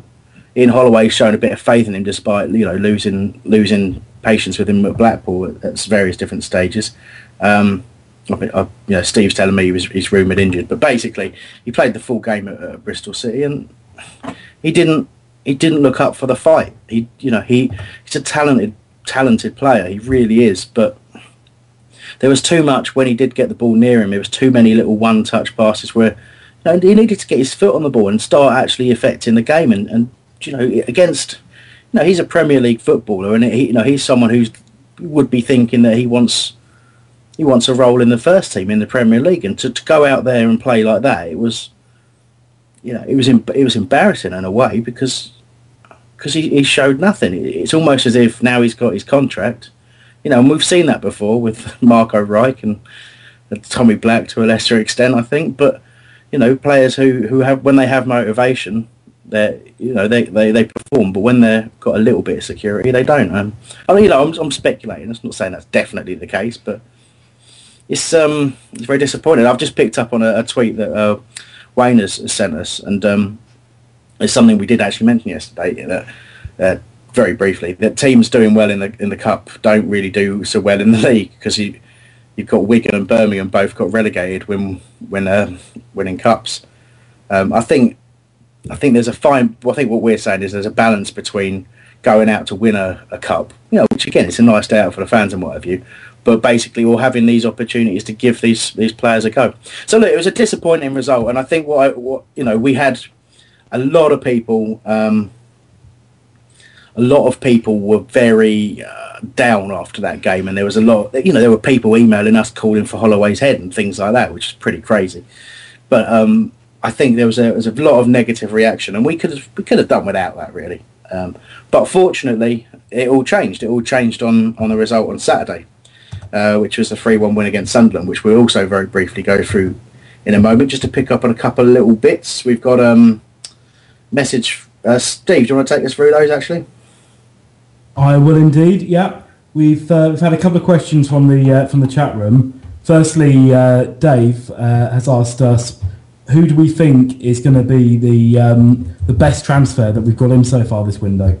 Speaker 6: Ian Holloway's shown a bit of faith in him despite you know losing losing patience with him at Blackpool at, various different stages. Um, I I, you know, Steve's telling me he was he's rumoured injured, but basically he played the full game at, at Bristol City and he didn't he didn't look up for the fight. He you know he he's a talented talented player. He really is, but there was too much when he did get the ball near him. There was too many little one-touch passes where know, he needed to get his foot on the ball and start actually affecting the game. And, and you know, against you know, he's a Premier League footballer, and he, you know, he's someone who would be thinking that he wants he wants a role in the first team in the Premier League, and to, to go out there and play like that, it was you know, it was it was embarrassing in a way because because he, he showed nothing. It's almost as if now he's got his contract you know, and we've seen that before with Marco Reich and Tommy Black to a lesser extent, I think. But you know, players who, who have when they have motivation, they you know they, they, they perform. But when they've got a little bit of security, they don't. Um, I mean, you know, I'm, I'm speculating. I'm not saying that's definitely the case, but it's um it's very disappointing. I've just picked up on a, a tweet that uh, Wayne has, has sent us, and um, it's something we did actually mention yesterday that. Uh, very briefly that teams doing well in the in the cup don't really do so well in the league because you you've got Wigan and Birmingham both got relegated when when uh, winning cups. Um, I think I think there's a fine. I think what we're saying is there's a balance between going out to win a, a cup, you know, which again it's a nice day out for the fans and what have you, but basically we're having these opportunities to give these these players a go. So look, it was a disappointing result, and I think what, I, what you know we had a lot of people. Um, a lot of people were very uh, down after that game, and there was a lot. You know, there were people emailing us calling for Holloway's head and things like that, which is pretty crazy. But um, I think there was a, there was a lot of negative reaction, and we could have we could have done without that really. Um, but fortunately, it all changed. It all changed on on the result on Saturday, uh, which was a three-one win against Sunderland, which we'll also very briefly go through in a moment. Just to pick up on a couple of little bits, we've got um message. Uh, Steve, do you want to take us through those actually?
Speaker 7: I will indeed. Yeah, we've uh, we've had a couple of questions from the uh, from the chat room. Firstly, uh, Dave uh, has asked us, who do we think is going to be the um, the best transfer that we've got in so far this window?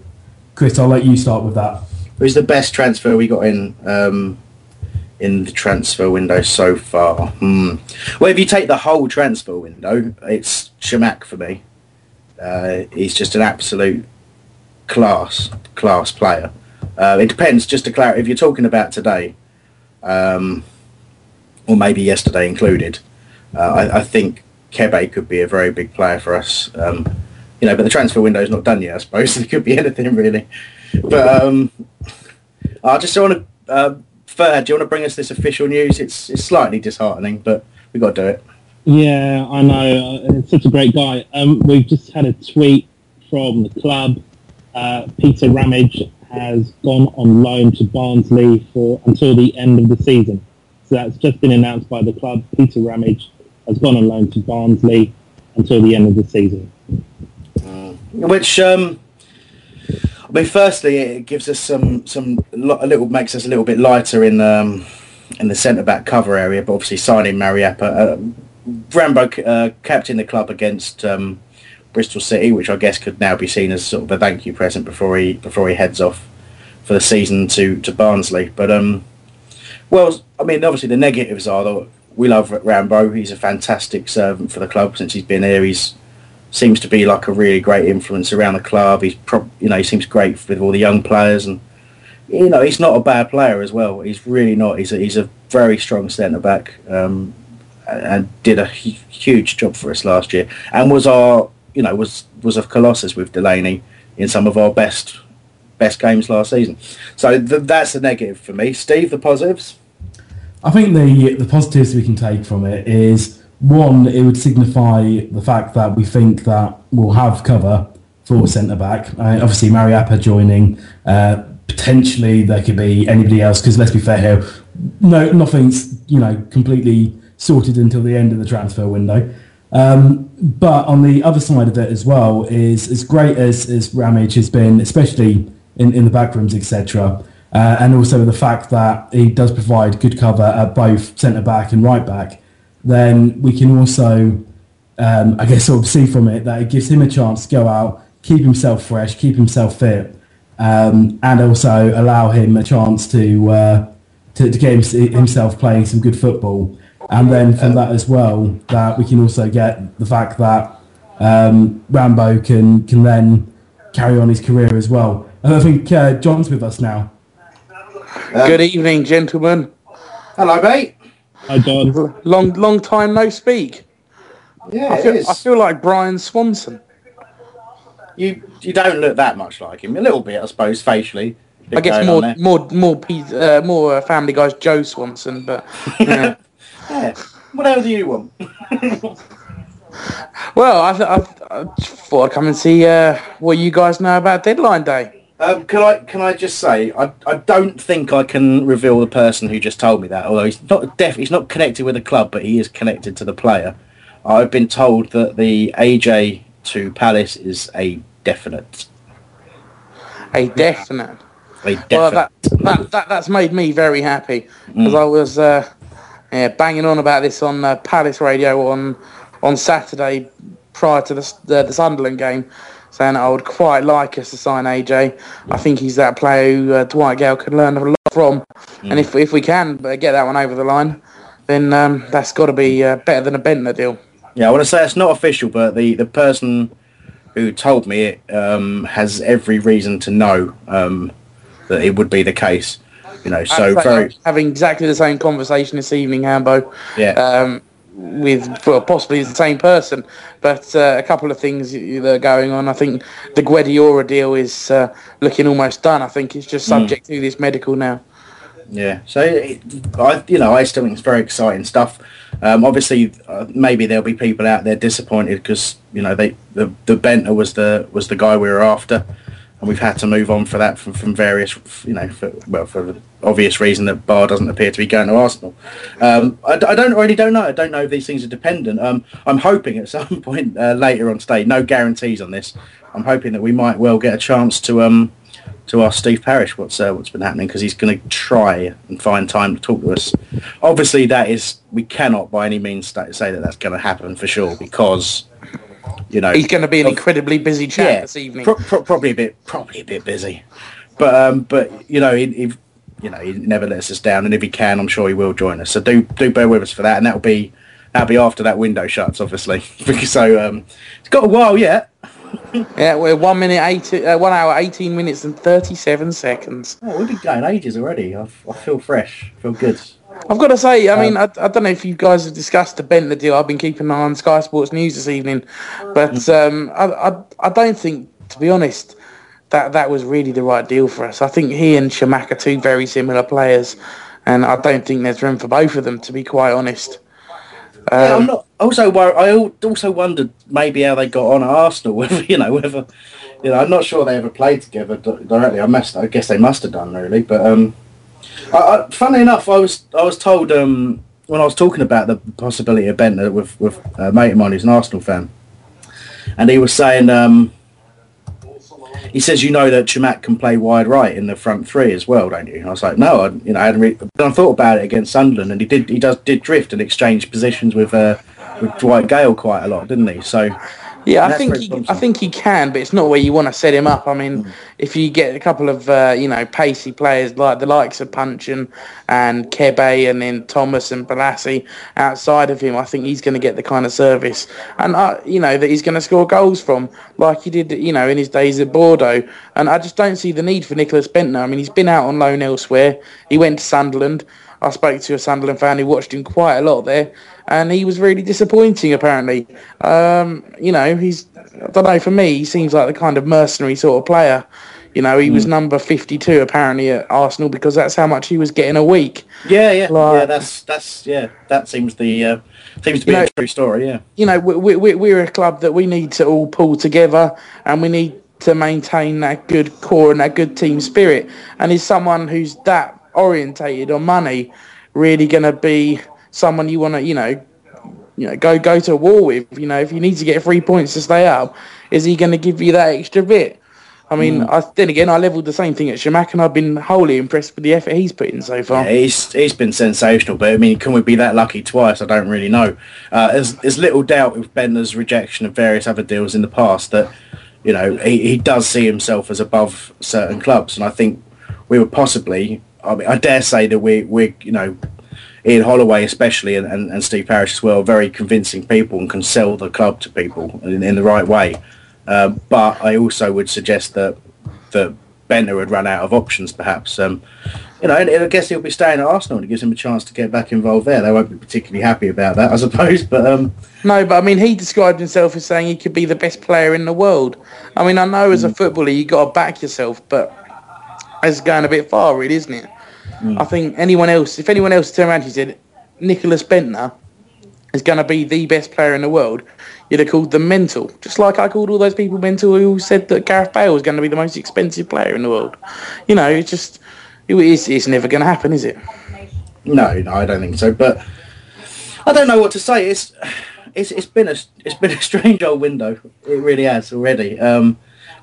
Speaker 7: Chris, I'll let you start with that.
Speaker 6: Who's the best transfer we got in um, in the transfer window so far? Hmm. Well, if you take the whole transfer window, it's Chamakh for me. Uh, he's just an absolute class class player. Uh, it depends. Just to clarify, if you're talking about today, um, or maybe yesterday included, uh, I, I, think Kebe could be a very big player for us. Um, you know, but the transfer window is not done yet. I suppose it could be anything really. But um, I just want to. Uh, Ferd, do you want to bring us this official news? It's it's slightly disheartening, but we've got to do it.
Speaker 9: Yeah, I know. It's such a great guy. Um, we've just had a tweet from the club uh, Peter Ramage has gone on loan to Barnsley for until the end of the season. So that's just been announced by the club. Peter Ramage has gone on loan to Barnsley until the end of the season.
Speaker 6: Mm. Which, um, I mean, firstly, it gives us some some a little makes us a little bit lighter in um, in the centre back cover area. But obviously, signing Mariappa, uh, Rambo uh, the club against. Um, Bristol City, which I guess could now be seen as sort of a thank you present before he before he heads off for the season to to Barnsley. But um, well, I mean, obviously the negatives are that we love Rambo. He's a fantastic servant for the club since he's been here. He's seems to be like a really great influence around the club. He's pro- you know he seems great with all the young players and you know he's not a bad player as well. He's really not. He's a, he's a very strong centre back. Um, and did a huge job for us last year, and was our you know was was a colossus with Delaney in some of our best best games last season. So th- that's the negative for me. Steve, the positives.
Speaker 7: I think the the positives we can take from it is one, it would signify the fact that we think that we'll have cover for centre back. Uh, obviously, Mariappa joining. Uh, potentially, there could be anybody else. Because let's be fair here, no, nothing's you know completely sorted until the end of the transfer window. Um, but on the other side of it as well is as great as, as Ramage has been, especially in, in the backrooms, etc. uh, and also the fact that he does provide good cover at both centre back and right back, then we can also, um, I guess, sort of see from it that it gives him a chance to go out, keep himself fresh, keep himself fit, um, and also allow him a chance to, uh, to, to get himself playing some good football. And then from that as well, that we can also get the fact that um, Rambo can can then carry on his career as well. And I think uh, John's with us now.
Speaker 3: Um, Good evening, gentlemen.
Speaker 6: Hello, mate.
Speaker 9: Hi, John.
Speaker 3: Long, long time no speak.
Speaker 6: Yeah,
Speaker 3: I feel,
Speaker 6: it is.
Speaker 3: I feel like Brian Swanson.
Speaker 6: You you don't look that much like him. A little bit, I suppose, facially.
Speaker 3: I guess more, more, more, P- uh, more uh, Family Guy's Joe Swanson, but yeah.
Speaker 6: Yeah. What else do you want?
Speaker 3: well, I, I, I thought I'd come and see uh, what you guys know about Deadline Day.
Speaker 6: Um, can I can I just say I, I don't think I can reveal the person who just told me that. Although he's not def he's not connected with the club, but he is connected to the player. I've been told that the AJ to Palace is a definite.
Speaker 3: A definite.
Speaker 6: A definite.
Speaker 3: Well, that, that, that that's made me very happy because I was uh, yeah, banging on about this on uh, Palace Radio on on Saturday prior to the, the the Sunderland game, saying I would quite like us to sign AJ. I think he's that player who uh, Dwight Gayle can learn a lot from, and if if we can uh, get that one over the line, then um, that's got to be uh, better than a Bendtner deal.
Speaker 6: Yeah, I want to say it's not official, but the, the person who told me it um, has every reason to know um, that it would be the case. You know, so very
Speaker 3: having exactly the same conversation this evening, Hambo.
Speaker 6: yeah.
Speaker 3: um, with well, possibly the same person, but uh, a couple of things that are going on. I think the Guedioura deal is uh, looking almost done. I think it's just
Speaker 6: Mm.
Speaker 3: subject to this medical now.
Speaker 6: Yeah, so it, I, you know, I still think it's very exciting stuff. Um, obviously, uh, maybe there'll be people out there disappointed because you know they the the Bendtner was the was the guy we were after, and we've had to move on for that from, from various you know for, well for the obvious reason that Ba doesn't appear to be going to Arsenal. Um, I, I don't really don't know. I don't know if these things are dependent. Um, I'm hoping at some point uh, later on today. No guarantees on this. I'm hoping that we might well get a chance to um to ask Steve Parish what's uh, what's been happening because he's going to try and find time to talk to us. Obviously, that is we cannot by any means say that that's going to happen for sure because you know
Speaker 3: He's going to be an
Speaker 6: of-
Speaker 3: incredibly busy chap
Speaker 6: yeah,
Speaker 3: this evening.
Speaker 6: pro- pro- probably a bit probably a bit busy, but um but you know he, he you know he never lets us down and if he can I'm sure he will join us. So do do bear with us for that and that'll be that'll be after that window shuts obviously so um it's got a while yet.
Speaker 3: yeah, we're one minute eight, uh, one hour, eighteen minutes and thirty-seven seconds.
Speaker 6: Oh, we've been going ages already. I, I feel fresh, feel good.
Speaker 3: I've got to say, I
Speaker 6: Um,
Speaker 3: mean, I, I don't know if you guys have discussed the Bendtner deal. I've been keeping an eye on Sky Sports News this evening, but
Speaker 6: Mm-hmm.
Speaker 3: um, I, I, I don't think, to be honest, that that was really the right deal for us. I think he and Chamakh are two very similar players, and I don't think there's room for both of them, to be quite honest.
Speaker 6: yeah, I'm
Speaker 3: Um,
Speaker 6: not. Also, wor- I also wondered maybe how they got on at Arsenal. Whether you know, whether you know, I'm not sure they ever played together directly. I must. I guess they must have done really. But um, I, I, funnily enough, I was I was told um when I was talking about the possibility of Bendtner with with a mate of mine who's an Arsenal fan, and he was saying um. He says, "You know that Chamakh can play wide right in the front three as well, don't you?" And I was like, "No, I, you know, I hadn't. Really, but I thought about it against Sunderland, and he did. He does did drift and exchange positions with uh, with Dwight Gayle quite a lot, didn't he? So
Speaker 3: Yeah, I think he, I think he can, but it's not where you want to set him up. I mean, if you get a couple of uh, you know pacey players like the likes of Puncheon and Kebe and then Thomas and Bolasie outside of him, I think he's going to get the kind of service and uh, you know that he's going to score goals from, like he did you know in his days at Bordeaux. And I just don't see the need for Nicholas Bendtner. I mean, he's been out on loan elsewhere. He went to Sunderland. I spoke to a Sunderland fan who watched him quite a lot there, and he was really disappointing. Apparently, um, you know, he's I don't know. For me, he seems like the kind of mercenary sort of player. You know, he was number fifty-two apparently at Arsenal because that's how much he was getting a week.
Speaker 6: yeah, yeah,
Speaker 3: Like-
Speaker 6: yeah. That's that's yeah. That seems the uh, seems to be
Speaker 3: know-
Speaker 6: a true story. Yeah.
Speaker 3: you know, we, we, we're a club that we need to all pull together and we need to maintain that good core and that good team spirit. And is someone who's that orientated on money really going to be someone you want to, you know, you know, go go to war with? You know, if you need to get three points to stay up, is he going to give you that extra bit? I mean, I, then again, I levelled the same thing at Chamakh, and I've been wholly impressed with the effort he's put in so far.
Speaker 6: Yeah, he's he's been sensational, but I mean, can we be that lucky twice? I don't really know. Uh, there's there's little doubt with Bendtner's rejection of various other deals in the past that you know he, he does see himself as above certain clubs, and I think we were possibly. I mean, I dare say that we we you know. Ian Holloway especially and, and, and Steve Parish as well, very convincing people and can sell the club to people in, in the right way. Um, but I also would suggest that that Bendtner would run out of options, perhaps. Um, you know, and I guess he'll be staying at Arsenal, and it gives him a chance to get back involved there. They won't be particularly happy about that, I suppose. But um,
Speaker 3: No, but I mean, he described himself as saying he could be the best player in the world. I mean, I know as a footballer you got to back yourself, but it's going a bit far, really, isn't it? I think anyone else, if anyone else turned around and said Nicholas Bendtner is going to be the best player in the world, you'd have called them mental. Just like I called all those people mental who said that Gareth Bale was going to be the most expensive player in the world. You know, it's just, it is, it's never going to happen, is it?
Speaker 6: no, no, I don't think so. But I don't know what to say. It's it's it's been a it's been a strange old window. It really has already. Um,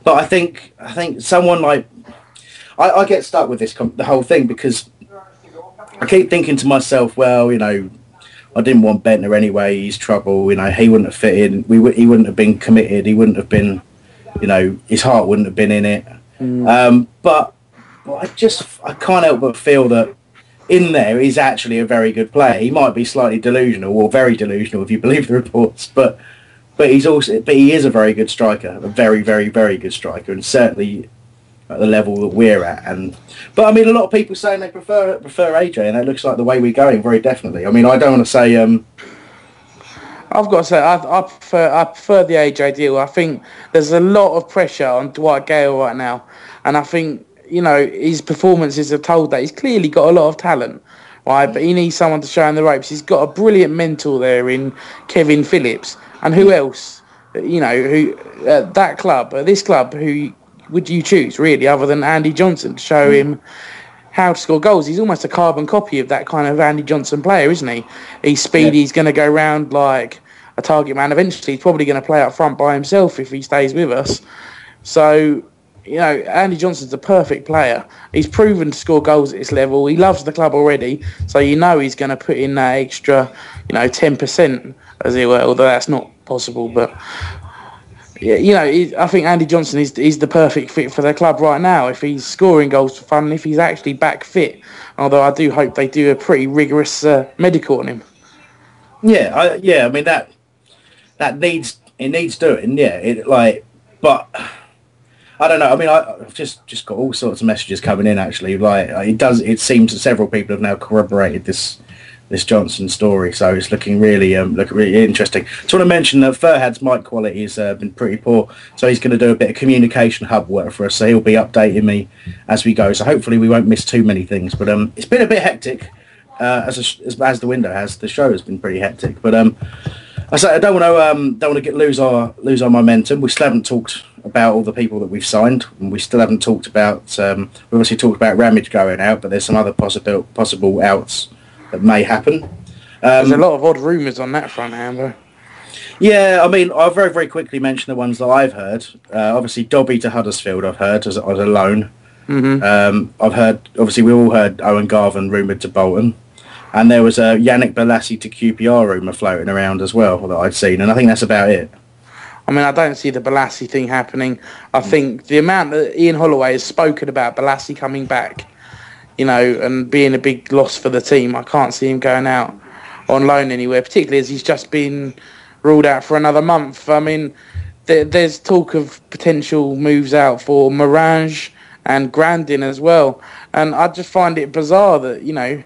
Speaker 6: but I think I think someone like I, I get stuck with this com- the whole thing because I keep thinking to myself, well, you know, I didn't want Bendtner anyway. He's trouble. You know, he wouldn't have fit in. We would, he wouldn't have been committed. He wouldn't have been, you know, his heart wouldn't have been in it. Um, but, but I just I can't help but feel that in there he's actually a very good player. He might be slightly delusional or very delusional if you believe the reports, but but he's also but he is a very good striker, a very very very good striker, and certainly at the level that we're at. And but I mean, a lot of people saying they prefer prefer AJ, and it looks like the way we're going very definitely. I mean, I don't want to say um,
Speaker 3: I've got to say, I, I prefer I prefer the AJ deal. I think there's a lot of pressure on Dwight Gayle right now, and I think you know his performances have told that he's clearly got a lot of talent, right? But he needs someone to show him the ropes. He's got a brilliant mentor there in Kevin Phillips, and who else? You know, who at that club, at this club, who would you choose really, other than Andy Johnson to show him? how to score goals. He's almost a carbon copy of that kind of Andy Johnson player, isn't he? He's speedy. He's going to go round like a target man. Eventually, he's probably going to play up front by himself if he stays with us. So, you know, Andy Johnson's a perfect player. He's proven to score goals at this level. He loves the club already, so you know he's going to put in that extra, you know, ten percent as it were. Although that's not possible, but yeah, you know, I think Andy Johnson is is the perfect fit for their club right now. If he's scoring goals for fun, if he's actually back fit, although I do hope they do a pretty rigorous uh, medical on him.
Speaker 6: Yeah, I, yeah. I mean that that needs it needs doing. Yeah, it like, but I don't know. I mean, I, I've just just got all sorts of messages coming in. Actually, like it does. It seems that several people have now corroborated this this Johnson story. So it's looking really um looking really interesting. Just want to mention that Furhad's mic quality has uh, been pretty poor, so he's going to do a bit of communication hub work for us. So he'll be updating me as we go. So hopefully we won't miss too many things. But um, it's been a bit hectic. Uh, as, a, as as the window has, the show has been pretty hectic. But um, I say I don't want to um don't want to get lose our lose our momentum. We still haven't talked about all the people that we've signed, and we still haven't talked about. Um, we obviously talked about Ramage going out, but there's some other possible possible outs that may happen. Um,
Speaker 3: There's a lot of odd rumours on that front, Amber.
Speaker 6: Yeah, I mean, I'll very, very quickly mention the ones that I've heard. Uh, obviously, Dobbie to Huddersfield, I've heard as, as a loan.
Speaker 3: Mhm.
Speaker 6: Um, I've heard, obviously, we all heard Owen Garvan rumoured to Bolton. And there was a Yannick Bolasie to QPR rumour floating around as well that I'd seen, and I think that's about it.
Speaker 3: I mean, I don't see the Bolasie thing happening. I think the amount that Ian Holloway has spoken about Bolasie coming back, you know, and being a big loss for the team, I can't see him going out on loan anywhere, particularly as he's just been ruled out for another month. I mean, there, there's talk of potential moves out for Marange and Grandin as well. And I just find it bizarre that, you know,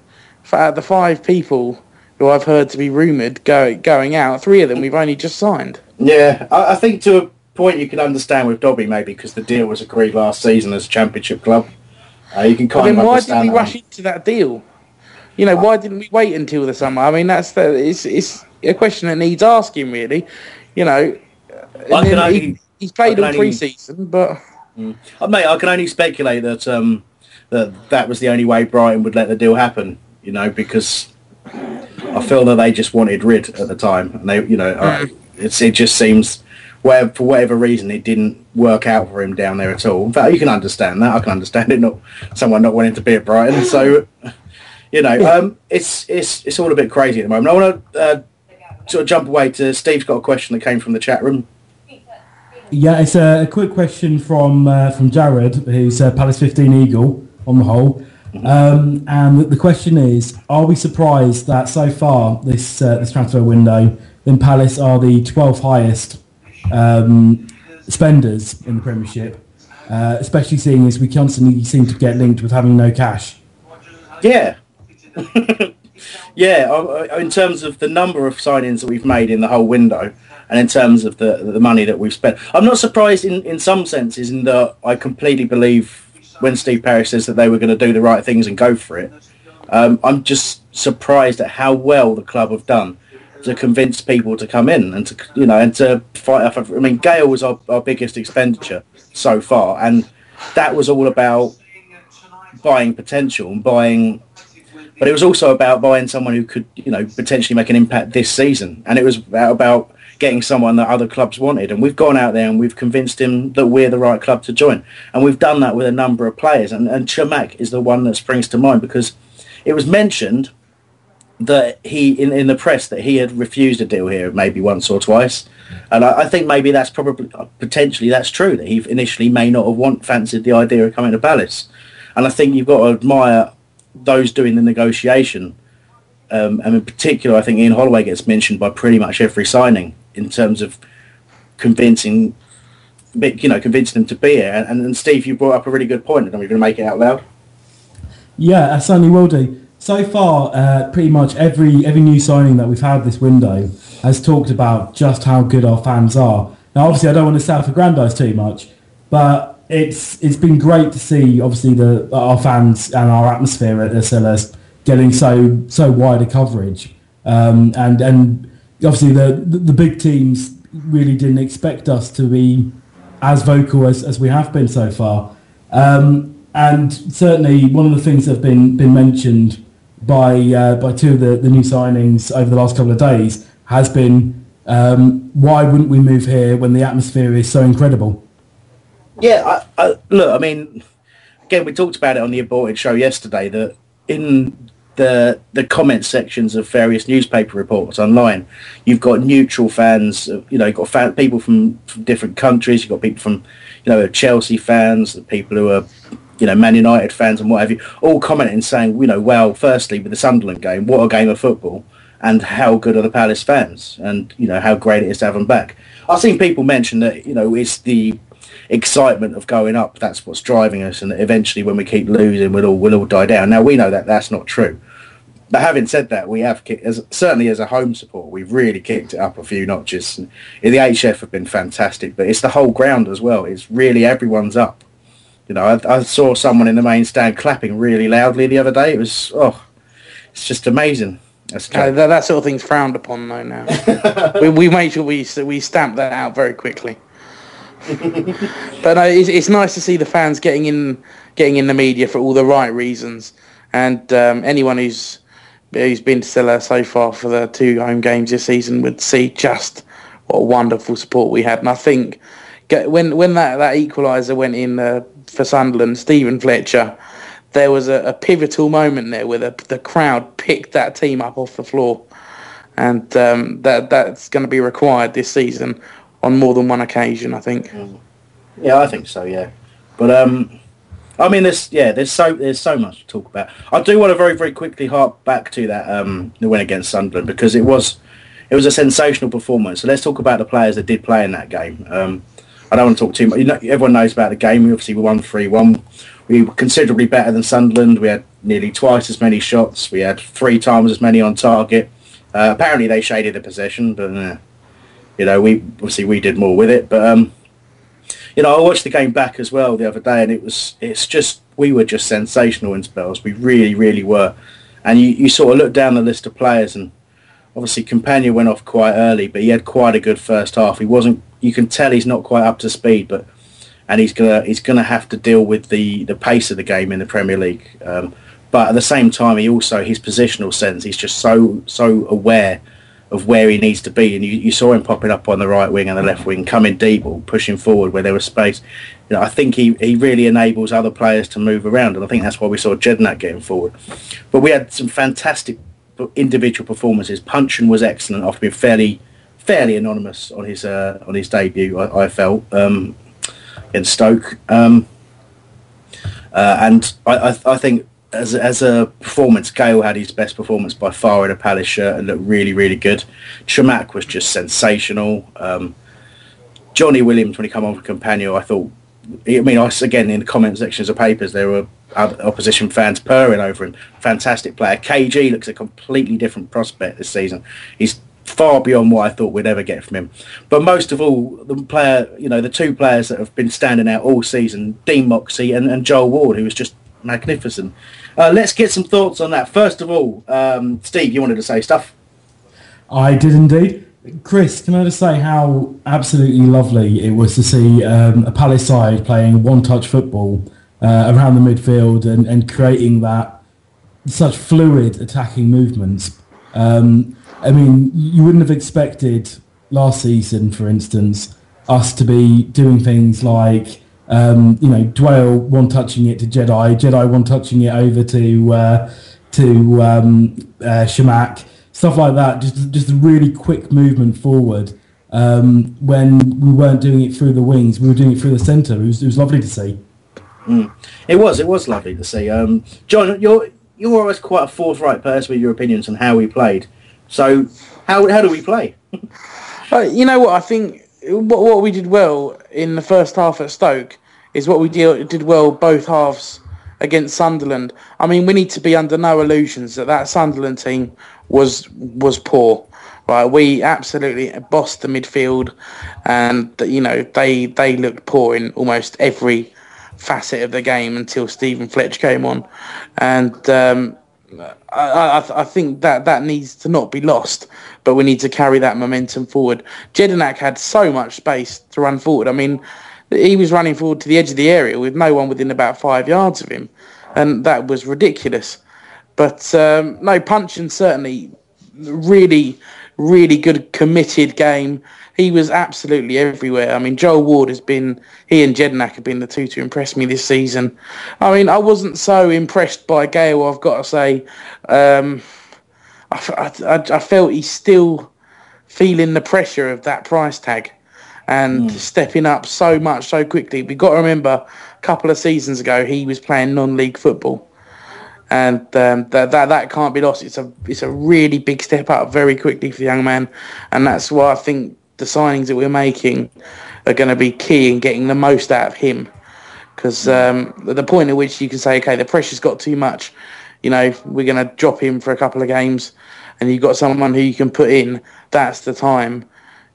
Speaker 3: out of the five people who I've heard to be rumoured go, going out, three of them we've only just signed.
Speaker 6: Yeah, I, I think to a point you can understand with Dobbie maybe because the deal was agreed last season as a championship club. Uh, you can
Speaker 3: But
Speaker 6: kind
Speaker 3: then why did we
Speaker 6: that.
Speaker 3: rush into that deal? You know, why didn't we wait until the summer? I mean, that's the, it's it's a question that needs asking, really. You know,
Speaker 6: I can only-
Speaker 3: he, he's played
Speaker 6: I can
Speaker 3: all pre-season, but
Speaker 6: Uh, mate, I can only speculate that um, that that was the only way Brighton would let the deal happen. You know, because I feel that they just wanted rid at the time, and they, you know, uh, it's it just seems where for whatever reason it didn't work out for him down there at all. In fact, you can understand that. I can understand it not someone not wanting to be at Brighton. So, you know, um, it's it's it's all a bit crazy at the moment. I want to uh, sort of jump away to Steve's got a question that came from the chat room.
Speaker 7: Yeah, it's a, a quick question from uh, from Jared, who's uh, Palace 15 Eagle on the whole. Um, and the, the question is, are we surprised that so far this uh, this transfer window, then Palace are the 12th highest um, spenders in the Premiership, uh, especially seeing as we constantly seem to get linked with having no cash?
Speaker 6: Yeah. yeah, uh, in terms of the number of signings that we've made in the whole window, and in terms of the the money that we've spent, I'm not surprised in, in some senses in that I completely believe when Steve Parish says that they were going to do the right things and go for it. Um, I'm just surprised at how well the club have done to convince people to come in and to you know and to fight off. I mean, Gayle was our, our biggest expenditure so far, and that was all about buying potential and buying but it was also about buying someone who could, you know, potentially make an impact this season. And it was about getting someone that other clubs wanted. And we've gone out there and we've convinced him that we're the right club to join. And we've done that with a number of players. And, and Chamakh is the one that springs to mind because it was mentioned that he, in, in the press, that he had refused a deal here maybe once or twice. And I, I think maybe that's probably, potentially that's true, that he initially may not have want, fancied the idea of coming to Palace. And I think you've got to admire those doing the negotiation. Um, and in particular, I think Ian Holloway gets mentioned by pretty much every signing in terms of convincing, you know, convincing them to be here. And, and Steve, you brought up a really good point, and I'm going to make it out loud.
Speaker 7: Yeah, I certainly will do. So far, uh, pretty much every every new signing that we've had this window has talked about just how good our fans are. Now, obviously, I don't want to self-aggrandise too much, but it's it's been great to see obviously the our fans and our atmosphere at the Selhurst getting so so wide a coverage um, and and obviously the, the, the big teams really didn't expect us to be as vocal as, as we have been so far um, and certainly one of the things that have been been mentioned by uh, by two of the, the new signings over the last couple of days has been um, why wouldn't we move here when the atmosphere is so incredible
Speaker 6: yeah, I, I, look, I mean, again, we talked about it on the aborted show yesterday that in the the comment sections of various newspaper reports online, you've got neutral fans. You know, you've got fan, people from, from different countries. You've got people from, you know, Chelsea fans, the people who are, you know, Man United fans and what have you, all commenting saying, you know, well, firstly with the Sunderland game, what a game of football, and how good are the Palace fans, and you know how great it is to have them back. I've seen people mention that you know it's the excitement of going up. That's what's driving us, and eventually, when we keep losing, we'll all we'll all die down. Now we know that that's not true. But having said that, we have kicked, as, certainly as a home support, we've really kicked it up a few notches. And the HF have been fantastic, but it's the whole ground as well. It's really everyone's up. You know, I, I saw someone in the main stand clapping really loudly the other day. It was oh, it's just amazing.
Speaker 3: That's uh, that, that, sort of thing's frowned upon though now. we, we make sure we we stamp that out very quickly but no, it's, it's nice to see the fans getting in, getting in the media for all the right reasons. And um, anyone who's who's been to Selhurst so far for the two home games this season would see just what a wonderful support we had. And I think when when that, that equaliser went in uh, for Sunderland, Steven Fletcher, there was a, a, pivotal moment there where the, the crowd picked that team up off the floor. And um, that that's going to be required this season on more than one occasion. I think.
Speaker 6: Yeah, I think so. Yeah, but um, I mean, there's yeah, there's so there's so much to talk about. I do want to very very quickly hark back to that um the win against Sunderland because it was it was a sensational performance. So let's talk about the players that did play in that game. Um, I don't want to talk too much. You know, everyone knows about the game. We obviously we won three one. We were considerably better than Sunderland. We had nearly twice as many shots. We had three times as many on target. Uh, apparently they shaded the possession, but uh, you know, we obviously we did more with it, but um, you know, I watched the game back as well the other day, and it was it's just we were just sensational in spells. We really, really were, and you, you sort of look down the list of players, and obviously Campana went off quite early, but he had quite a good first half. He wasn't. You can tell he's not quite up to speed, but and he's gonna he's gonna have to deal with the the pace of the game in the Premier League. Um, but at the same time, he also his positional sense. He's just so so aware of where he needs to be. And you, you saw him popping up on the right wing and the left wing, coming deep or pushing forward where there was space. You know, I think he, he really enables other players to move around, and I think that's why we saw Jedinak getting forward. But we had some fantastic individual performances. Puncheon was excellent after being fairly fairly anonymous on his uh, on his debut. I, I felt um, against Stoke, um, uh, and I, I, I think as as a performance, Gayle had his best performance by far in a Palace shirt and looked really really good. Chamakh was just sensational. Um, Johnny Williams when he came on for Campana, I thought. I mean, I, again in the comment sections of papers there were opposition fans purring over him. Fantastic player. KG looks a completely different prospect this season. He's far beyond what I thought we'd ever get from him. But most of all, the player, you know, the two players that have been standing out all season, Dean Moxey and, and Joel Ward, who was just magnificent. Uh, let's get some thoughts on that. First of all, um, Steve, you wanted to say stuff?
Speaker 7: I did indeed. Chris, can I just say how absolutely lovely it was to see um, a Palace side playing one-touch football uh, around the midfield and, and creating that such fluid attacking movements. Um, I mean, you wouldn't have expected last season, for instance, us to be doing things like, um, you know, Dwayne one touching it to Jedi, Jedi one touching it over to uh, to um, uh, stuff like that. Just just a really quick movement forward. Um, when we weren't doing it through the wings, we were doing it through the centre. It was, it was lovely to see.
Speaker 6: Mm. It was. It was lovely to see. Um, John, you're you're always quite a forthright person with your opinions on how we played. So how how do we play?
Speaker 3: uh, you know what I think. What, what we did well in the first half at Stoke is what we did, did well both halves against Sunderland. I mean, we need to be under no illusions that that Sunderland team was was poor. Right, we absolutely bossed the midfield, and you know they they looked poor in almost every facet of the game until Stephen Fletch came on, and um, I, I, I, think that that needs to not be lost. But we need to carry that momentum forward. Jedinak had so much space to run forward. I mean, he was running forward to the edge of the area with no one within about five yards of him, and that was ridiculous. But um, no, Puncheon certainly really, really good committed game he was absolutely everywhere. I mean, Joel Ward has been, he and Jedinak have been the two to impress me this season. I mean, I wasn't so impressed by Gayle, I've got to say. Um, I, I, I, felt he's still feeling the pressure of that price tag and mm. stepping up so much so quickly. We've got to remember a couple of seasons ago he was playing non-league football. And um, that, that that can't be lost. It's a it's a really big step up very quickly for the young man, and that's why I think the signings that we're making are going to be key in getting the most out of him. Because um, the point at which you can say, okay, the pressure's got too much, you know, we're going to drop him for a couple of games, and you've got someone who you can put in. That's the time,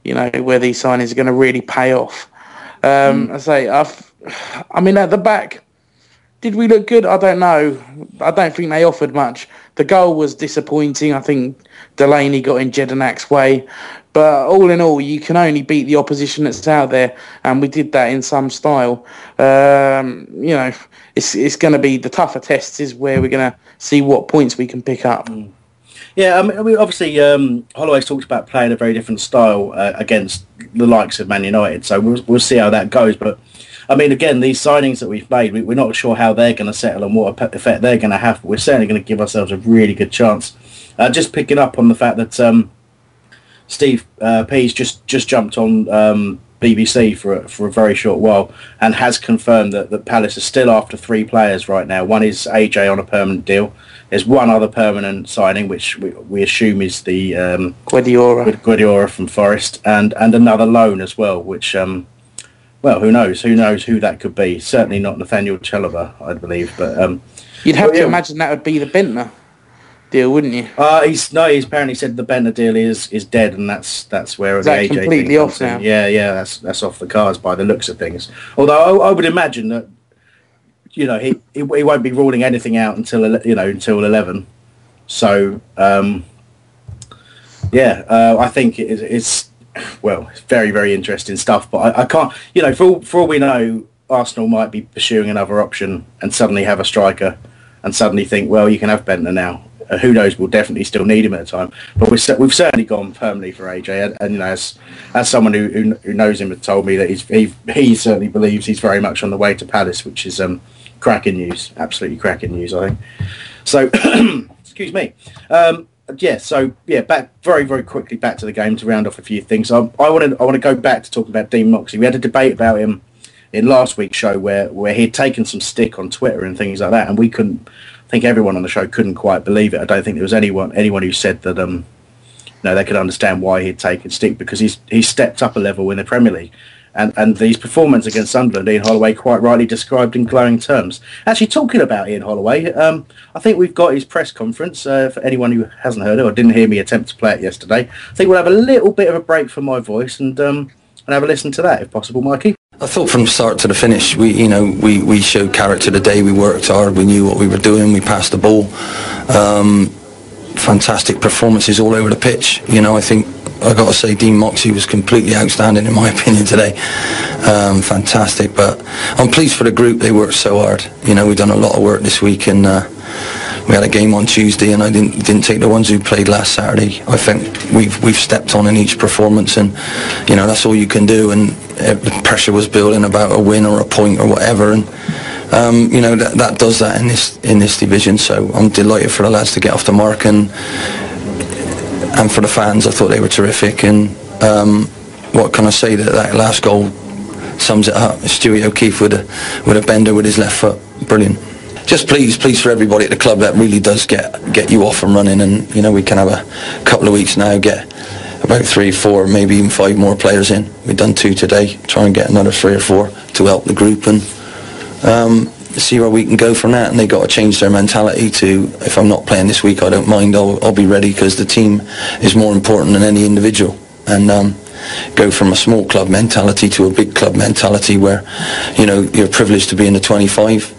Speaker 3: you know, where these signings are going to really pay off. Um, mm. I say, I've, I mean, at the back, did we look good? I don't know. I don't think they offered much. The goal was disappointing. I think Delaney got in Jedinak's way. But all in all, you can only beat the opposition that's out there, and we did that in some style. Um, you know, it's it's going to be the tougher tests is where we're going to see what points we can pick up. Mm.
Speaker 6: Yeah, I mean, obviously, um, Holloway's talked about playing a very different style uh, against the likes of Man United, so we'll, we'll see how that goes. But I mean, again, these signings that we've made, we, are not sure how they're going to settle and what effect they're going to have. But we're certainly going to give ourselves a really good chance. Uh, just picking up on the fact that um, Steve uh, Pease just just jumped on um, BBC for a, for a very short while and has confirmed that, that Palace is still after three players right now. One is AJ on a permanent deal. There's one other permanent signing, which we, we assume is the um.
Speaker 3: Guedioura
Speaker 6: from Forest, and and another loan as well, which um, well, who knows? Who knows who that could be? Certainly not Nathaniel Chalobah, I believe. But um,
Speaker 3: you'd have but, to yeah. imagine that would be the Bendtner deal, wouldn't you?
Speaker 6: Uh, he's no. He's apparently said the Bendtner deal is is dead, and that's that's where
Speaker 3: is
Speaker 6: the
Speaker 3: that
Speaker 6: AJ
Speaker 3: completely off now.
Speaker 6: In. Yeah, yeah, that's that's off the cards by the looks of things. Although I, I would imagine that you know he, he, he won't be ruling anything out until you know until eleven. So um, yeah, uh, I think it, it's well, it's very very interesting stuff. But I, I can't you know for all, for all we know. Arsenal might be pursuing another option and suddenly have a striker and suddenly think, well, you can have Bendtner now who knows? We'll definitely still need him at the time. But we've we've certainly gone permanently for AJ, and, and you know, as as someone who, who, who knows him has told me that he's he, he certainly believes he's very much on the way to Palace, which is um cracking news, absolutely cracking news, I think. So, excuse me. Um, yeah, so yeah, back very very quickly back to the game to round off a few things. I, I want to I want to go back to talking about Dean Moxey. We had a debate about him in last week's show where where he'd taken some stick on Twitter and things like that, and we couldn't. I think everyone on the show couldn't quite believe it. I don't think there was anyone anyone who said that um, you know, they could understand why he'd taken stick because he's he's stepped up a level in the Premier League. And, and these performances against Sunderland, Ian Holloway quite rightly described in glowing terms. Actually, talking about Ian Holloway, um, I think we've got his press conference. Uh, for anyone who hasn't heard it or didn't hear me attempt to play it yesterday, I think we'll have a little bit of a break for my voice and um, and have a listen to that if possible, Mikey.
Speaker 10: I thought from start to the finish, we you know we, we showed character today. We worked hard. We knew what we were doing. We passed the ball. Um, fantastic performances all over the pitch. You know, I think I got to say Dean Moxey was completely outstanding in my opinion today. Um, fantastic, but I'm pleased for the group. They worked so hard. You know, we've done a lot of work this week, and uh, we had a game on Tuesday, and I didn't didn't take the ones who played last Saturday. I think we've we've stepped on in each performance, and you know that's all you can do. And uh, the pressure was building about a win or a point or whatever, and. Um, you know that, that does that in this in this division. So I'm delighted for the lads to get off the mark and and for the fans, I thought they were terrific. And um, what can I say? That that last goal sums it up. Stewie O'Keefe with a with a bender with his left foot, brilliant. Just please, please for everybody at the club. That really does get get you off and running. And you know we can have a couple of weeks now get about three, four, maybe even five more players in. We've done two today. Try and get another three or four to help the group and. Um, see where we can go from that. And they got to change their mentality to, if I'm not playing this week, I don't mind. I'll, I'll be ready because the team is more important than any individual. And um, go from a small club mentality to a big club mentality where, you know, you're privileged to be in the 25.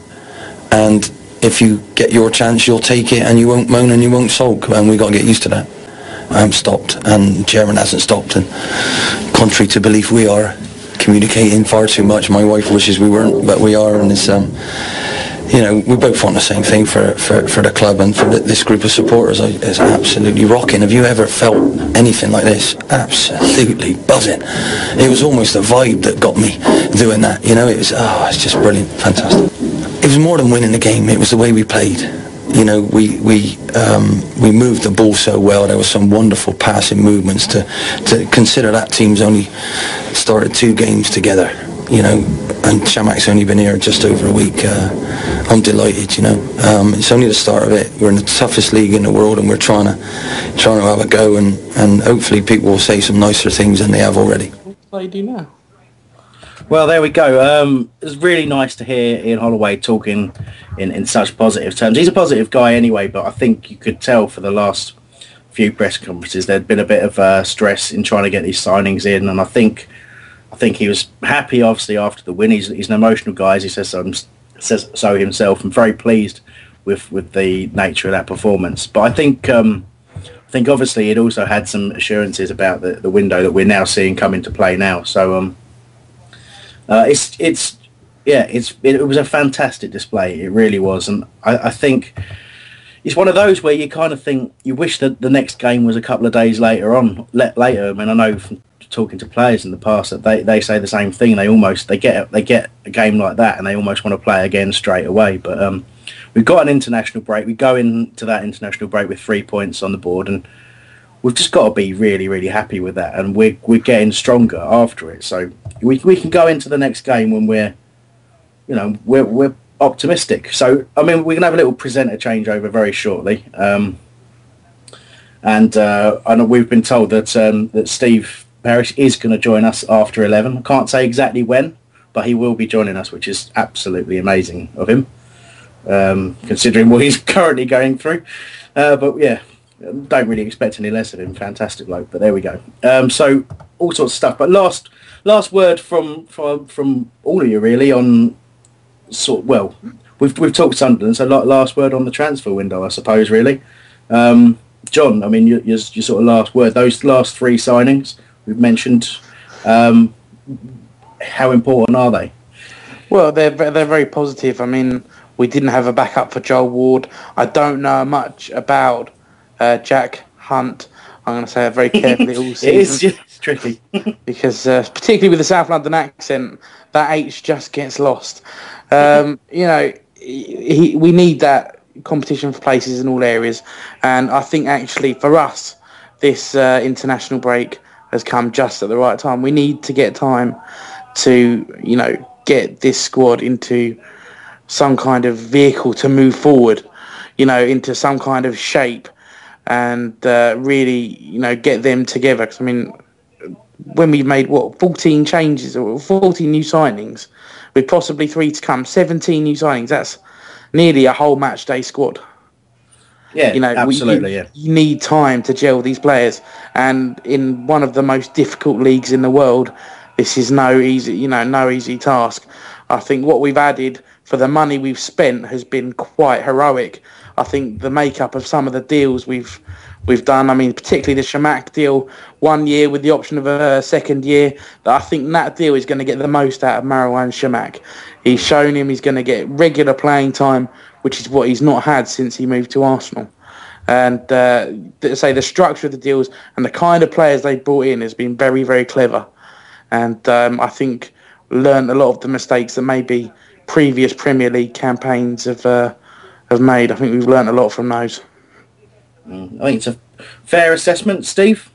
Speaker 10: And if you get your chance, you'll take it and you won't moan and you won't sulk. And we've got to get used to that. I haven't stopped and Chairman hasn't stopped. And contrary to belief, we are communicating far too much. My wife wishes we weren't, but we are, and it's um, you know we both want the same thing for for, for the club and for the, this group of supporters. It's absolutely rocking. Have you ever felt anything like this? Absolutely buzzing. It was almost a vibe that got me doing that. You know, it was oh, it's just brilliant, fantastic. It was more than winning the game. It was the way we played you know, we we um, we moved the ball so well. There were some wonderful passing movements. To to consider that team's only started two games together, you know, and Chamakh's only been here just over a week. Uh, I'm delighted, you know. Um, it's only the start of it. We're in the toughest league in the world, and we're trying to trying to have a go, and and hopefully people will say some nicer things than they have already.
Speaker 3: What do you do now?
Speaker 6: Well, there we go. Um, it was really nice to hear Ian Holloway talking in, in such positive terms. He's a positive guy anyway, but I think you could tell for the last few press conferences there'd been a bit of uh, stress in trying to get these signings in, and I think I think he was happy, obviously, after the win. He's, he's an emotional guy, as he says so, says so himself, and very pleased with, with the nature of that performance. But I think um, I think obviously it also had some assurances about the, the window that we're now seeing come into play now. So um, uh, it's it's yeah, it's it, was a fantastic display. It really was, and I, I, think it's one of those where you kind of think you wish that the next game was a couple of days later on. Let later. I mean, I know from talking to players in the past that they, they say the same thing. They almost they get they get a game like that and they almost want to play again straight away. But um, we've got an international break. We go into that international break with three points on the board and we've just got to be really, really happy with that, and we're we're getting stronger after it. So we we can go into the next game when we're, you know, we're we're optimistic. So I mean, we're gonna have a little presenter changeover very shortly, um, and uh, I know we've been told that um, that Steve Parish is going to join us after eleven. I can't say exactly when, but he will be joining us, which is absolutely amazing of him, um, considering what he's currently going through. Uh, but yeah, don't really expect any less of him. Fantastic bloke, but there we go. Um, so all sorts of stuff. But last last word from from from all of you really on sort. Well, we've we've talked Sunderland, so last word on the transfer window, I suppose. Really, um, John. I mean, your, your, your sort of last word. Those last three signings we've mentioned. Um, how important are they?
Speaker 3: Well, they're they're very positive. I mean, We didn't have a backup for Joel Ward. I don't know much about uh, Jack Hunt. I'm going to say it very carefully all season.
Speaker 6: Tricky.
Speaker 3: because uh, particularly with the South London accent, that H just gets lost. Um, you know, he, we need that competition for places in all areas, and I think actually for us, this uh, international break has come just at the right time. We need to get time to, you know, get this squad into some kind of vehicle to move forward, you know, into some kind of shape and uh, really, you know, get them together. Because I mean, when we made what 14 changes or 14 new signings, with possibly three to come, 17 new signings. That's nearly a whole match day squad.
Speaker 6: Yeah,
Speaker 3: you know,
Speaker 6: absolutely.
Speaker 3: We, you,
Speaker 6: yeah,
Speaker 3: you need time to gel these players, and in one of the most difficult leagues in the world, this is no easy, you know, no easy task. I think what we've added for the money we've spent has been quite heroic. I think the makeup of some of the deals we've we've done. I mean, particularly the Chamakh deal, one year with the option of a second year. I think that deal is going to get the most out of Marouane Chamakh. He's shown him he's going to get regular playing time, which is what he's not had since he moved to Arsenal. And uh, say the structure of the deals and the kind of players they brought in has been very, very clever. And um, I think learned a lot of the mistakes that maybe previous Premier League campaigns have uh, have made. I think we've learned a lot from those.
Speaker 6: Mm, I think it's a fair assessment, Steve.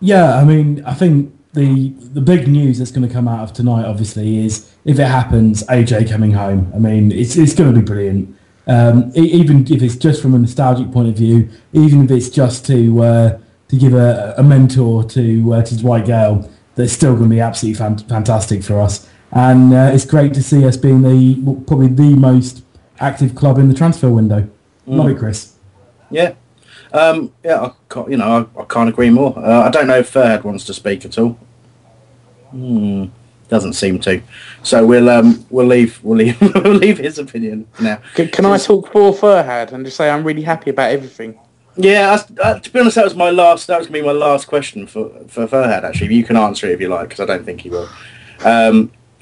Speaker 7: Yeah, I mean, I think the the big news that's going to come out of tonight, obviously, is if it happens, AJ coming home. I mean, it's it's going to be brilliant. Um, even if it's just from a nostalgic point of view, even if it's just to uh, to give a, a mentor to uh, to Dwight Gayle, that's still going to be absolutely fan- fantastic for us. And uh, it's great to see us being the probably the most active club in the transfer window. Mm. Love it, Chris.
Speaker 6: Yeah, um, yeah, I you know, I, I can't agree more. Uh, I don't know if Furhad wants to speak at all. Hmm, doesn't seem to. So we'll um, we'll leave we'll leave we'll leave his opinion now.
Speaker 3: Can, can I talk for Furhad and just say I'm really happy about everything?
Speaker 6: Yeah, I, uh, to be honest, that was my last. That was gonna be my last question for for Furhad. Actually, you can answer it if you like, because I don't think he will. Um,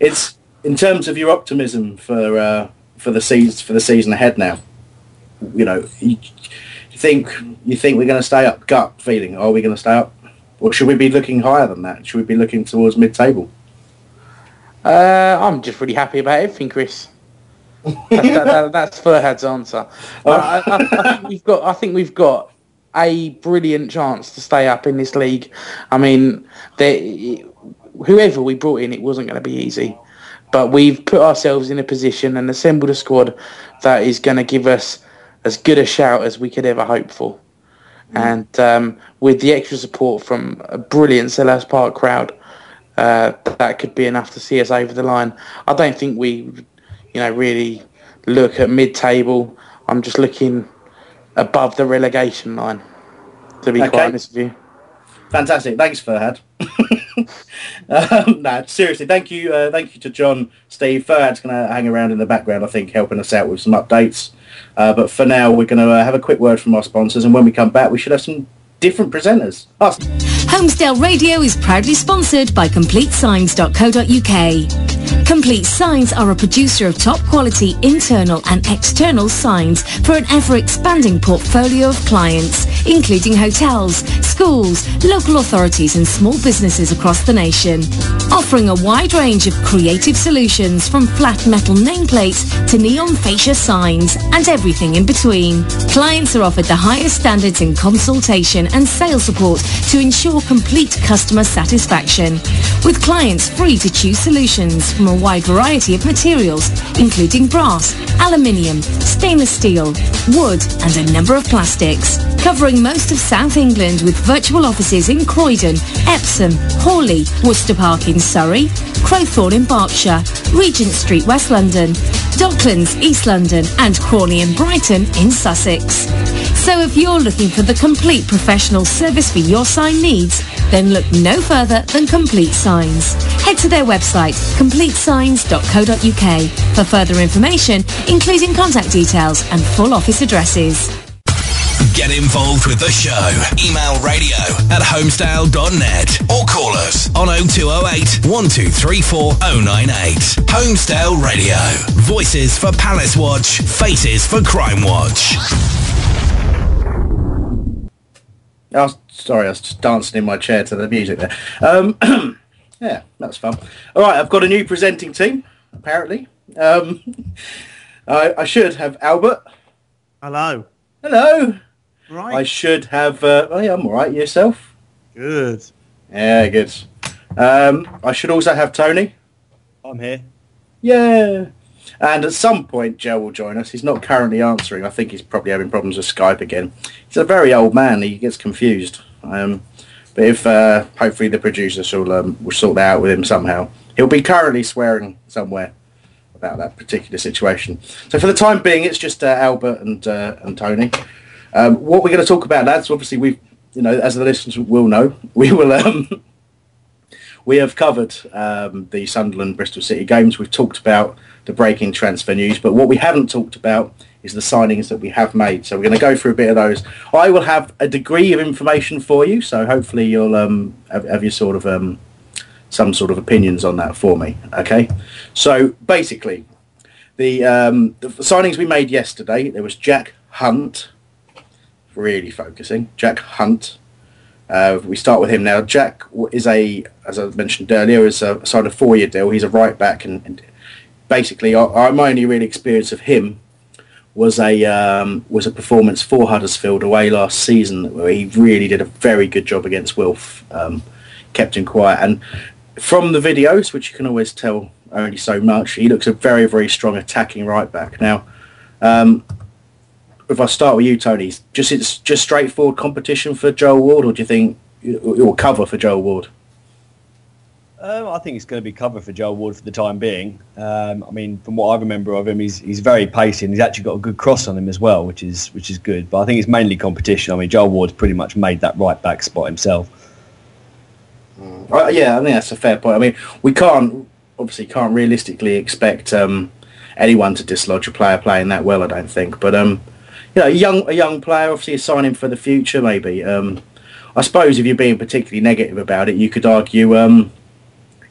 Speaker 6: it's in terms of your optimism for uh, for the season for the season ahead now. You know, you, think you think we're going to stay up? Gut feeling, are we going to stay up, or should we be looking higher than that? Should we be looking towards mid-table?
Speaker 3: Uh, I'm just really happy about everything, Chris. that, that, that, that's Furhad's answer. I, I, I, think we've got. I think we've got a brilliant chance to stay up in this league. I mean, they, whoever we brought in, it wasn't going to be easy, but we've put ourselves in a position and assembled a squad that is going to give us as good a shout as we could ever hope for. Mm. And um, with the extra support from a brilliant Selhurst Park crowd, uh, that could be enough to see us over the line. I don't think we, you know, really look at mid-table. I'm just looking above the relegation line, to be okay. quite honest with you.
Speaker 6: Fantastic. Thanks, Furhad. um, nah, seriously, thank you, uh, thank you to John, Steve. Furhad's going to hang around in the background, I think, helping us out with some updates. Uh, but for now, we're going to uh, have a quick word from our sponsors, and when we come back, we should have some different presenters. Us.
Speaker 1: Holmesdale Radio is proudly sponsored by CompleteSigns.co.uk. Complete Signs are a producer of top quality internal and external signs for an ever-expanding portfolio of clients, including hotels, schools, local authorities and small businesses across the nation. Offering a wide range of creative solutions from flat metal nameplates to neon fascia signs and everything in between. Clients are offered the highest standards in consultation and sales support to ensure complete customer satisfaction, with clients free to choose solutions from a wide variety of materials, including brass, aluminium, stainless steel, wood and a number of plastics, covering most of South England with virtual offices in Croydon, Epsom, Hawley, Worcester Park in Surrey, Crowthorne in Berkshire, Regent Street, West London, Docklands, East London and Crawley and Brighton in Sussex. So if you're looking for the complete professional service for your sign needs, then look no further than Complete Signs. Head to their website, completesigns.co.uk for further information, including contact details and full office addresses.
Speaker 2: Get involved with the show. Email radio at holmesdale.net or call us on on 0208 1234 098. Holmesdale Radio. Voices for Palace Watch, faces for Crime Watch.
Speaker 6: Oh, sorry, I was just dancing in my chair to the music there. Um, yeah, that's fun. All right, I've got a new presenting team, apparently. Um, I, I should have Albert.
Speaker 11: Hello.
Speaker 6: Hello.
Speaker 11: Right.
Speaker 6: I should have. Uh, oh, yeah, I'm all right. Yourself?
Speaker 11: Good.
Speaker 6: Yeah, good. Um, I should also have Tony.
Speaker 11: I'm here.
Speaker 6: Yeah. And at some point, Joe will join us. He's not currently answering. I think he's probably having problems with Skype again. He's a very old man. He gets confused. Um, but if uh, hopefully the producers will um, will sort that out with him somehow. He'll be currently swearing somewhere about that particular situation. So for the time being, it's just uh, Albert and uh, and Tony. Um, what we're going to talk about, lads. Obviously, we've you know, as the listeners will know, we will um, we have covered um, the Sunderland Bristol City games. We've talked about the breaking transfer news, but what we haven't talked about is the signings that we have made. So we're going to go through a bit of those. I will have a degree of information for you, so hopefully you'll um, have, have your sort of um, some sort of opinions on that for me. Okay, so basically, the, um, the signings we made yesterday, there was Jack Hunt, really focusing. Jack Hunt. Uh, we start with him now. Jack is a, as I mentioned earlier, is a signed a four-year deal. He's a right back, and, and basically, our, our, my only real experience of him was a um, was a performance for Huddersfield away last season, where he really did a very good job against Wilf, um, kept him quiet, and from the videos, which you can always tell only so much, he looks a very very strong attacking right back. Now, um, if I start with you, Tony, just it's just straightforward competition for Joel Ward, or do you think it will cover for Joel Ward?
Speaker 11: Um, I think it's going to be cover for Joe Ward for the time being. Um, I mean, from what I remember of him, he's he's very pacey and he's actually got a good cross on him as well, which is which is good. But I think it's mainly competition. I mean, Joe Ward's pretty much made that right back spot himself.
Speaker 6: Uh, yeah, I think that's a fair point. I mean, we can't obviously can't realistically expect um, anyone to dislodge a player playing that well. I don't think, but um, you know, a young a young player, obviously a signing for the future, maybe. Um, I suppose if you're being particularly negative about it, you could argue, um,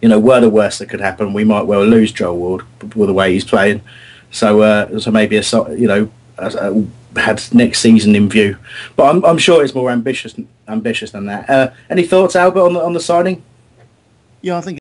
Speaker 6: you know, were the worst that could happen, we might well lose Joel Ward with the way he's playing. So, uh, so maybe a you know, a, a, had next season in view, but I'm, I'm sure it's more ambitious ambitious than that. Uh, any thoughts, Albert, on the on the signing?
Speaker 11: Yeah, I think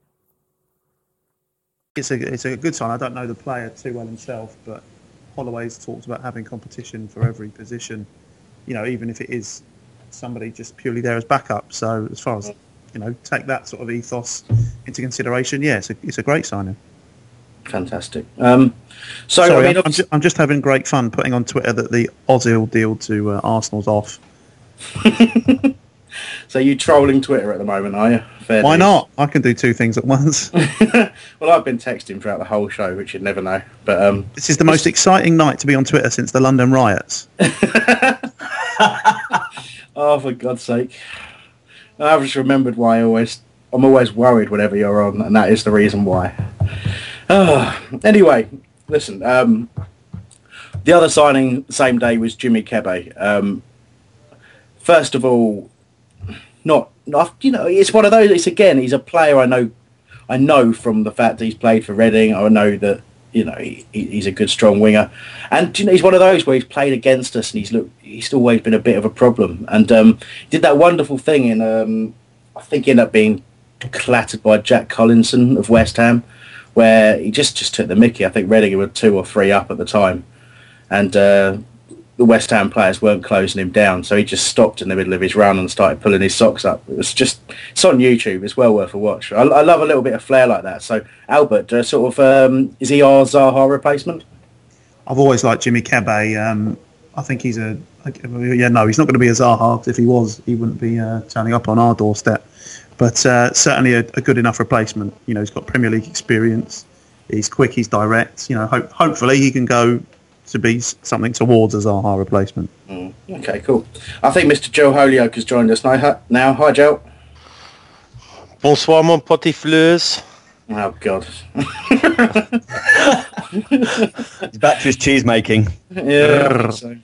Speaker 12: it's a it's a good sign. I don't know the player too well himself, but Holloway's talked about having competition for every position. You know, even if it is somebody just purely there as backup. So as far as you know, take that sort of ethos into consideration. Yeah, it's a it's a great signing.
Speaker 6: Fantastic. Um, so
Speaker 12: Sorry,
Speaker 6: I mean,
Speaker 12: I'm, ju- I'm, just having great fun putting on Twitter that the Ozil deal to uh, Arsenal's off.
Speaker 6: So you trolling Twitter at the moment, are you?
Speaker 12: Fair Why not? I can do two things at once.
Speaker 6: well, I've been texting throughout the whole show, which you'd never know. But um,
Speaker 12: this is the most exciting night to be on Twitter since the London riots.
Speaker 6: oh, for God's sake! I've just remembered why I always I'm always worried whenever you're on, and that is the reason why. Oh, anyway, listen. Um, the other signing same day was Jimmy Kebe. Um, first of all, not, not you know, it's one of those. It's again, he's a player I know. I know from the fact that he's played for Reading. I know that you know he, he's a good strong winger, and you know, he's one of those where he's played against us and he's looked. He's always been a bit of a problem, and um, did that wonderful thing in um, I think he ended up being clattered by Jack Collison of West Ham, where he just, just took the mickey. I think Reading were two or three up at the time, and uh, the West Ham players weren't closing him down, so he just stopped in the middle of his run and started pulling his socks up. It was just it's on YouTube. It's well worth a watch. I, I love a little bit of flair like that. So Albert, uh, sort of, um, is he our Zaha replacement?
Speaker 12: I've always liked Jimmy Kebe. Um, I think he's a yeah no, he's not going to be a Zaha. If he was, he wouldn't be uh, turning up on our doorstep. But uh, certainly a, a, good enough replacement. You know, he's got Premier League experience. He's quick. He's direct. You know, hope, hopefully he can go to be something towards a Zaha replacement.
Speaker 6: Mm. Okay, cool. I think Mr. Joe Holyoke has joined us now. Now, hi Joe.
Speaker 13: Bonsoir, mon petit fleurs.
Speaker 6: Oh God.
Speaker 11: He's back to his cheese making.
Speaker 6: Yeah. So.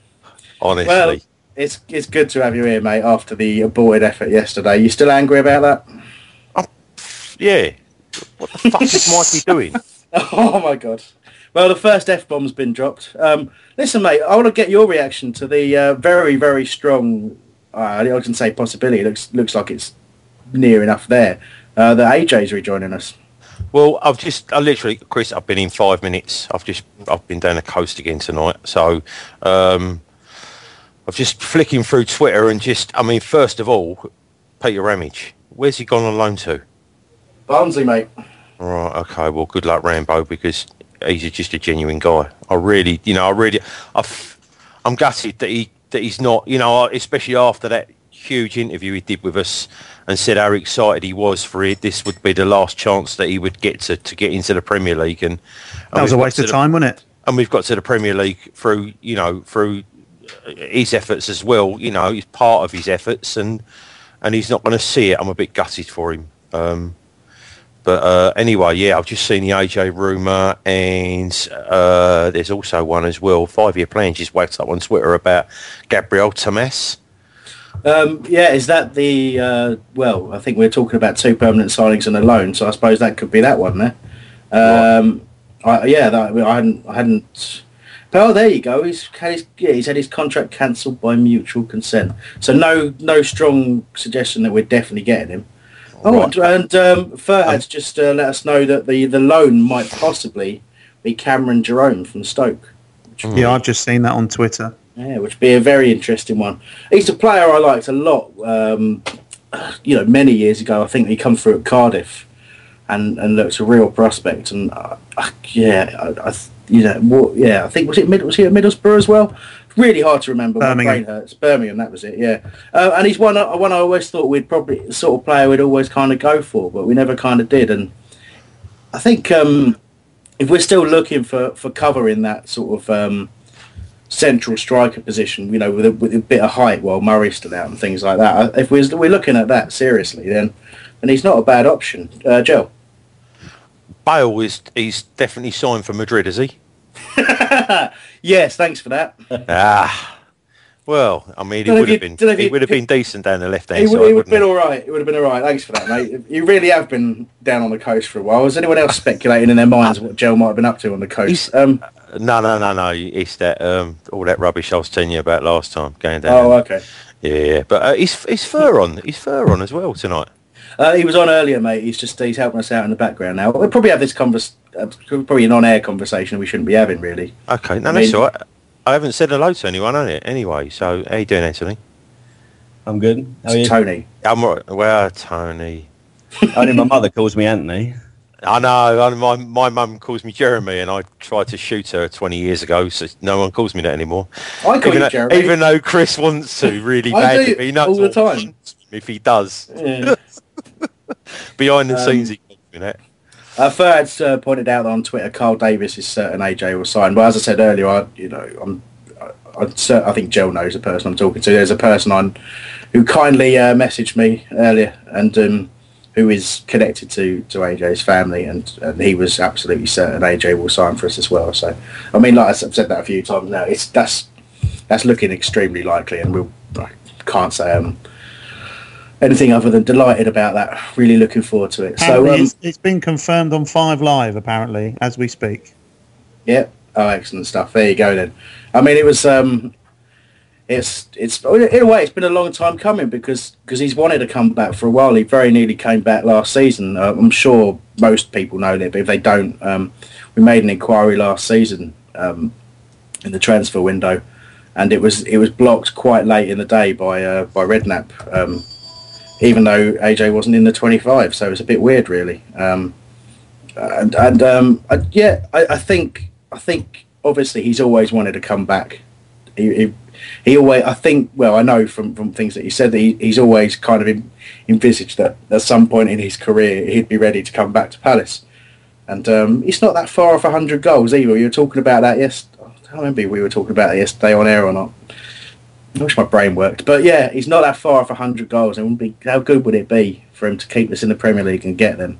Speaker 13: Honestly.
Speaker 6: Well, it's it's good to have you here, mate. After the aborted effort yesterday, you still angry about that?
Speaker 13: Oh, yeah. What the fuck is Mikey doing?
Speaker 6: oh my God. Well, the first f bomb's been dropped. Um, listen, mate, I want to get your reaction to the uh, very, very strong. Uh, I can say possibility. It looks looks like it's near enough there. Uh, that AJ's rejoining us.
Speaker 13: Well, I've just, I literally, Chris, I've been in five minutes. I've just, I've been down the coast again tonight. So, um, I've just flicking through Twitter and just, I mean, first of all, Peter Ramage, where's he gone on loan to?
Speaker 6: Barnsley, mate.
Speaker 13: Right, okay, well, good luck, Rambo, because he's just a genuine guy. I really, you know, I really, I've, I'm gutted that he, that he's not, you know, especially after that huge interview he did with us and said how excited he was for it. This would be the last chance that he would get to, to get into the Premier League. And, and
Speaker 12: that was a waste of time,
Speaker 13: the,
Speaker 12: wasn't it?
Speaker 13: And we've got to the Premier League through, you know, through his efforts as well. You know, he's part of his efforts, and and he's not going to see it. I'm a bit gutted for him. Um, but uh, anyway, yeah, I've just seen the AJ rumour, and uh, there's also one as well. Five year plan just waked up on Twitter about Gabriel Tamas.
Speaker 6: Um, yeah, is that the uh, well? I think we're talking about two permanent signings and a loan, so I suppose that could be that one there. Um, I, yeah, that, I hadn't, I hadn't. Oh, there you go. He's had his, yeah, he's had his contract cancelled by mutual consent. So no, no strong suggestion that we're definitely getting him. Oh, and, and um, um, just uh, let us know that the the loan might possibly be Cameron Jerome from Stoke.
Speaker 12: Yeah, I've just seen that on Twitter.
Speaker 6: Yeah, which would be a very interesting one. He's a player I liked a lot. Um, you know, many years ago, I think he come through at Cardiff, and and looked a real prospect. And uh, yeah, I, I, you know, what, yeah, I think was it Mid- was he at Middlesbrough as well? Really hard to remember.
Speaker 12: Birmingham.
Speaker 6: My brain hurts. Birmingham, that was it. Yeah, uh, and he's one one I always thought we'd probably the sort of player we'd always kind of go for, but we never kind of did. And I think um, if we're still looking for for cover in that sort of um, central striker position, you know, with a, with a bit of height while Murray's still out and things like that. If we're, we're looking at that seriously, then then he's not a bad option. Uh, Joe?
Speaker 13: Bale is he's definitely signed for Madrid, is he?
Speaker 6: yes, thanks for that.
Speaker 13: ah. Well, I mean, he would have been he would have been decent down the left hand
Speaker 6: side.
Speaker 13: It
Speaker 6: would have been all right. It would have been all right. Thanks for that, mate. You really have been down on the coast for a while. Was anyone else speculating in their minds what Joe might have been up to on the coast? Um,
Speaker 13: no, no, no, no. It's that um, all that rubbish I was telling you about last time going down.
Speaker 6: Oh, okay.
Speaker 13: Yeah, but uh, he's he's fur on. He's fur on as well tonight.
Speaker 6: Uh, he was on earlier, mate. He's just he's helping us out in the background now. We'll probably have this convers uh, probably an on-air conversation we shouldn't be having really.
Speaker 13: Okay, no,
Speaker 6: I
Speaker 13: that's
Speaker 6: mean-
Speaker 13: all right. I haven't said hello to anyone on it anyway. So how you doing, Anthony?
Speaker 11: I'm good. How are
Speaker 6: It's
Speaker 11: you?
Speaker 6: Tony.
Speaker 13: I'm all right. Well, Tony.
Speaker 11: Only my mother calls me Anthony.
Speaker 13: I know. My my mum calls me Jeremy, and I tried to shoot her 20 years ago, so no one calls me that anymore.
Speaker 6: I call
Speaker 13: even
Speaker 6: you
Speaker 13: though,
Speaker 6: Jeremy.
Speaker 13: Even though Chris wants to really
Speaker 6: I
Speaker 13: badly,
Speaker 6: do
Speaker 13: but
Speaker 6: all the time.
Speaker 13: If he does,
Speaker 6: Yeah.
Speaker 13: behind the
Speaker 6: Um,
Speaker 13: scenes, he calls me that.
Speaker 6: Uh, Ferd's uh, pointed out on Twitter, Carl Davis is certain AJ will sign. But as I said earlier, I you know I'm I, I, I think Joe knows the person I'm talking to. There's a person on who kindly uh, messaged me earlier and um, who is connected to, to AJ's family, and, and he was absolutely certain AJ will sign for us as well. So I mean, like I've said that a few times now, it's that's that's looking extremely likely, and we'll can't say um anything other than delighted about that. Really looking forward to it. So um,
Speaker 12: it's, it's been confirmed on Five Live, apparently, as we speak.
Speaker 6: Yeah. Oh, excellent stuff. There you go then. I mean, it was um, it's it's in a way it's been a long time coming because because he's wanted to come back for a while. He very nearly came back last season. Uh, I'm sure most people know that, but if they don't, um, we made an inquiry last season um, in the transfer window, and it was it was blocked quite late in the day by uh, by Redknapp, um, even though AJ wasn't in the 25. So it was a bit weird, really. Um, and and um, I, yeah, I, I think I think obviously he's always wanted to come back. He, he, he always, I think, well, I know from, from things that he said that he, he's always kind of in, envisaged that at some point in his career he'd be ready to come back to Palace. And um, it's not that far off 100 goals either. You were talking about that yesterday. I don't remember we were talking about that yesterday on air or not. I wish my brain worked. But yeah, he's not that far off 100 goals. It wouldn't be, how good would it be for him to keep us in the Premier League and get them?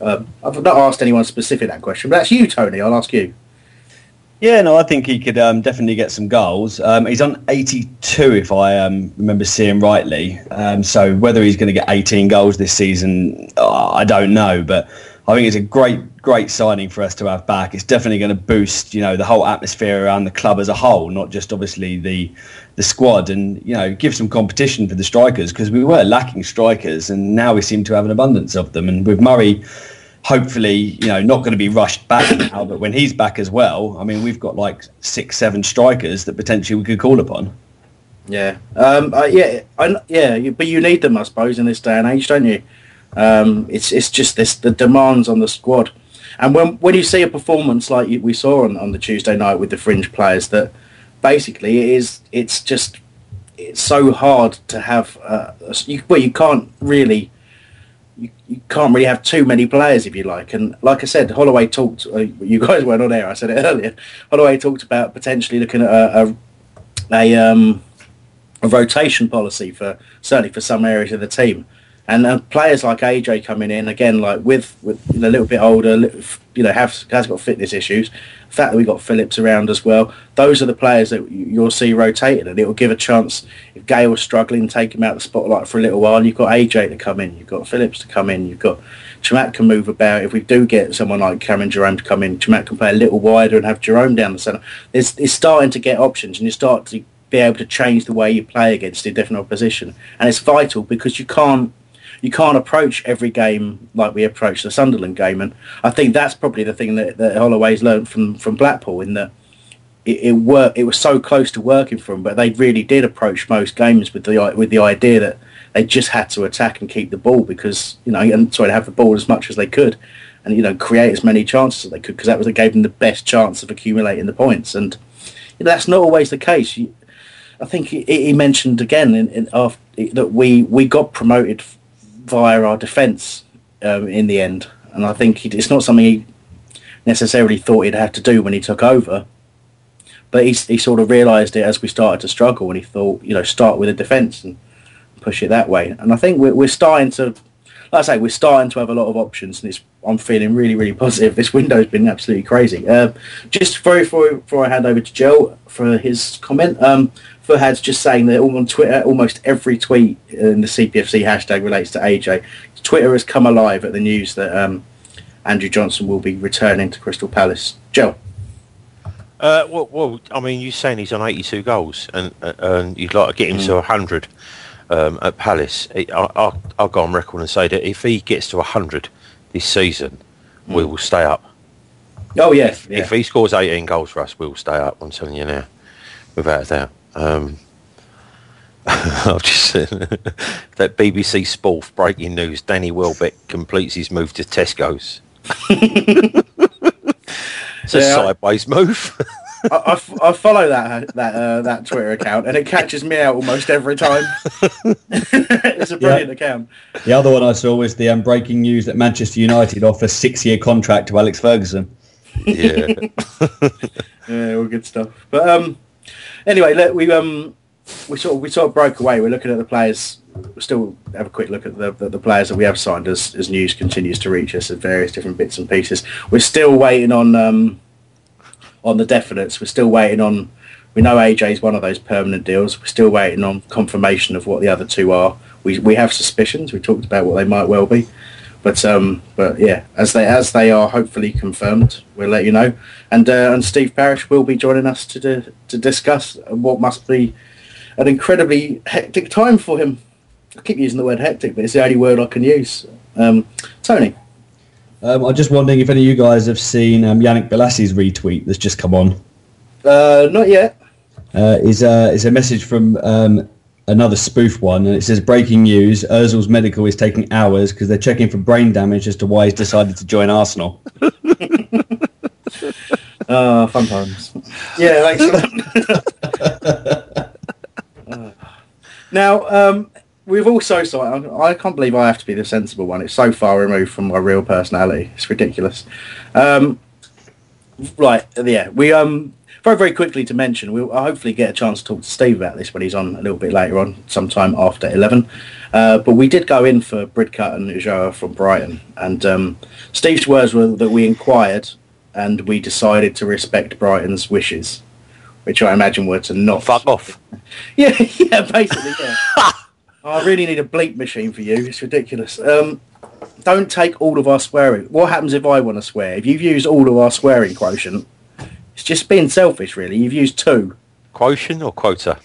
Speaker 6: Um, I've not asked anyone specific that question, but that's you, Tony. I'll ask you.
Speaker 11: Yeah, no, I think he could um, definitely get some goals. Um, he's on 82, if I um, remember seeing rightly. Um, so whether he's going to get 18 goals this season, uh, I don't know. But I think it's a great, great signing for us to have back. It's definitely going to boost, you know, the whole atmosphere around the club as a whole, not just obviously the the squad, and you know, give some competition for the strikers because we were lacking strikers, and now we seem to have an abundance of them. And with Murray hopefully, you know, not going to be rushed back now, but when he's back as well, I mean, we've got like six, seven strikers that potentially we could call upon.
Speaker 6: Yeah, um, uh, yeah, I, yeah, but you need them, I suppose, in this day and age, don't you? Um, it's it's just this the demands on the squad, and when when you see a performance like we saw on, on the Tuesday night with the fringe players, that basically it is it's just it's so hard to have. Uh, you, well, you can't really you, you can't really have too many players if you like. And like I said, Holloway talked. Uh, you guys weren't on air. I said it earlier. Holloway talked about potentially looking at a a, a, um, a rotation policy for certainly for some areas of the team. And uh, players like AJ coming in again, like with with you know, a little bit older, you know, have has got fitness issues. The fact that we got Phillips around as well, those are the players that you'll see rotated, and it will give a chance. If Gayle's struggling, take him out the spotlight for a little while. You've got AJ to come in, you've got Phillips to come in, you've got Chamakh can move about. If we do get someone like Cameron Jerome to come in, Chamakh can play a little wider and have Jerome down the centre. It's, it's starting to get options, and you start to be able to change the way you play against a different opposition, and it's vital because you can't you can't approach every game like we approached the Sunderland game, and I think that's probably the thing that, that Holloway's learned from from Blackpool in that it, it worked. It was so close to working for them, but they really did approach most games with the with the idea that they just had to attack and keep the ball because you know and sorry to have the ball as much as they could, and you know create as many chances as they could because that was what gave them the best chance of accumulating the points, and you know, that's not always the case. You, I think he, he mentioned again in, in, after, that we, we got promoted via our defence um, in the end. And I think he, it's not something he necessarily thought he'd have to do when he took over. But he, he sort of realised it as we started to struggle, and he thought, you know, start with a defence and push it that way. And I think we're, we're starting to, like I say, we're starting to have a lot of options, and it's I'm feeling really, really positive. This window's been absolutely crazy. Uh, just before, before I hand over to Joe for his comment, um, Fahad's just saying that on Twitter, almost every tweet in the CPFC hashtag relates to AJ. Twitter has come alive at the news that um, Andrew Johnson will be returning to Crystal Palace. Joe.
Speaker 13: Uh, well, well, I mean, you're saying he's on 82 goals, and uh, and you'd like to get him mm. to 100 um, at Palace. I, will I'll go on record and say that if he gets to 100 this season, mm. we will stay up.
Speaker 6: Oh yes, yeah,
Speaker 13: If he scores 18 goals for us, we'll stay up. I'm telling you now, without a doubt. Um, I've just seen that BBC Sport breaking news: Danny Welbeck completes his move to Tesco's. it's a yeah, sideways move.
Speaker 6: I, I, I, follow that that uh, that Twitter account, and it catches me out almost every time. it's a brilliant yeah. account.
Speaker 11: The other one I saw was the um, breaking news that Manchester United offer six-year contract to Alex Ferguson.
Speaker 13: Yeah,
Speaker 6: yeah, all good stuff. But um, anyway, let, we um we sort of we sort of broke away. We're looking at the players. We'll still have a quick look at the, the, the players that we have signed as, as news continues to reach us at various different bits and pieces. We're still waiting on um, on the definites. We're still waiting on. We know AJ is one of those permanent deals. We're still waiting on confirmation of what the other two are. We we have suspicions. We talked about what they might well be. But um, but yeah, as they as they are hopefully confirmed, we'll let you know. And uh, and Steve Parish will be joining us to to discuss what must be an incredibly hectic time for him. I keep using the word hectic, but it's the only word I can use. Um, Tony.
Speaker 11: Um, I'm just wondering if any of you guys have seen um, Yannick Bolasie's retweet that's just come on.
Speaker 6: Uh, not yet.
Speaker 11: Uh, is uh, is a message from um, another spoof one, and it says breaking news: Özil's medical is taking hours because they're checking for brain damage as to why he's decided to join Arsenal.
Speaker 6: Uh, fun times. Yeah. Uh, now, um, we've also so I, I can't believe I have to be the sensible one. It's so far removed from my real personality. It's ridiculous. Um, right, yeah, we um very very quickly to mention we'll hopefully get a chance to talk to Steve about this when he's on a little bit later on, sometime after eleven. Uh, but we did go in for Bridcut and Ulloa from Brighton, and um, Steve's words were that we inquired and we decided to respect Brighton's wishes, which I imagine were to not
Speaker 13: fuck off.
Speaker 6: Yeah, yeah, basically, yeah. I really need a bleep machine for you. It's ridiculous. Um, don't take all of our swearing. What happens if I want to swear? If you've used all of our swearing quotient, it's just being selfish, really. You've used two.
Speaker 13: Quotient or quota?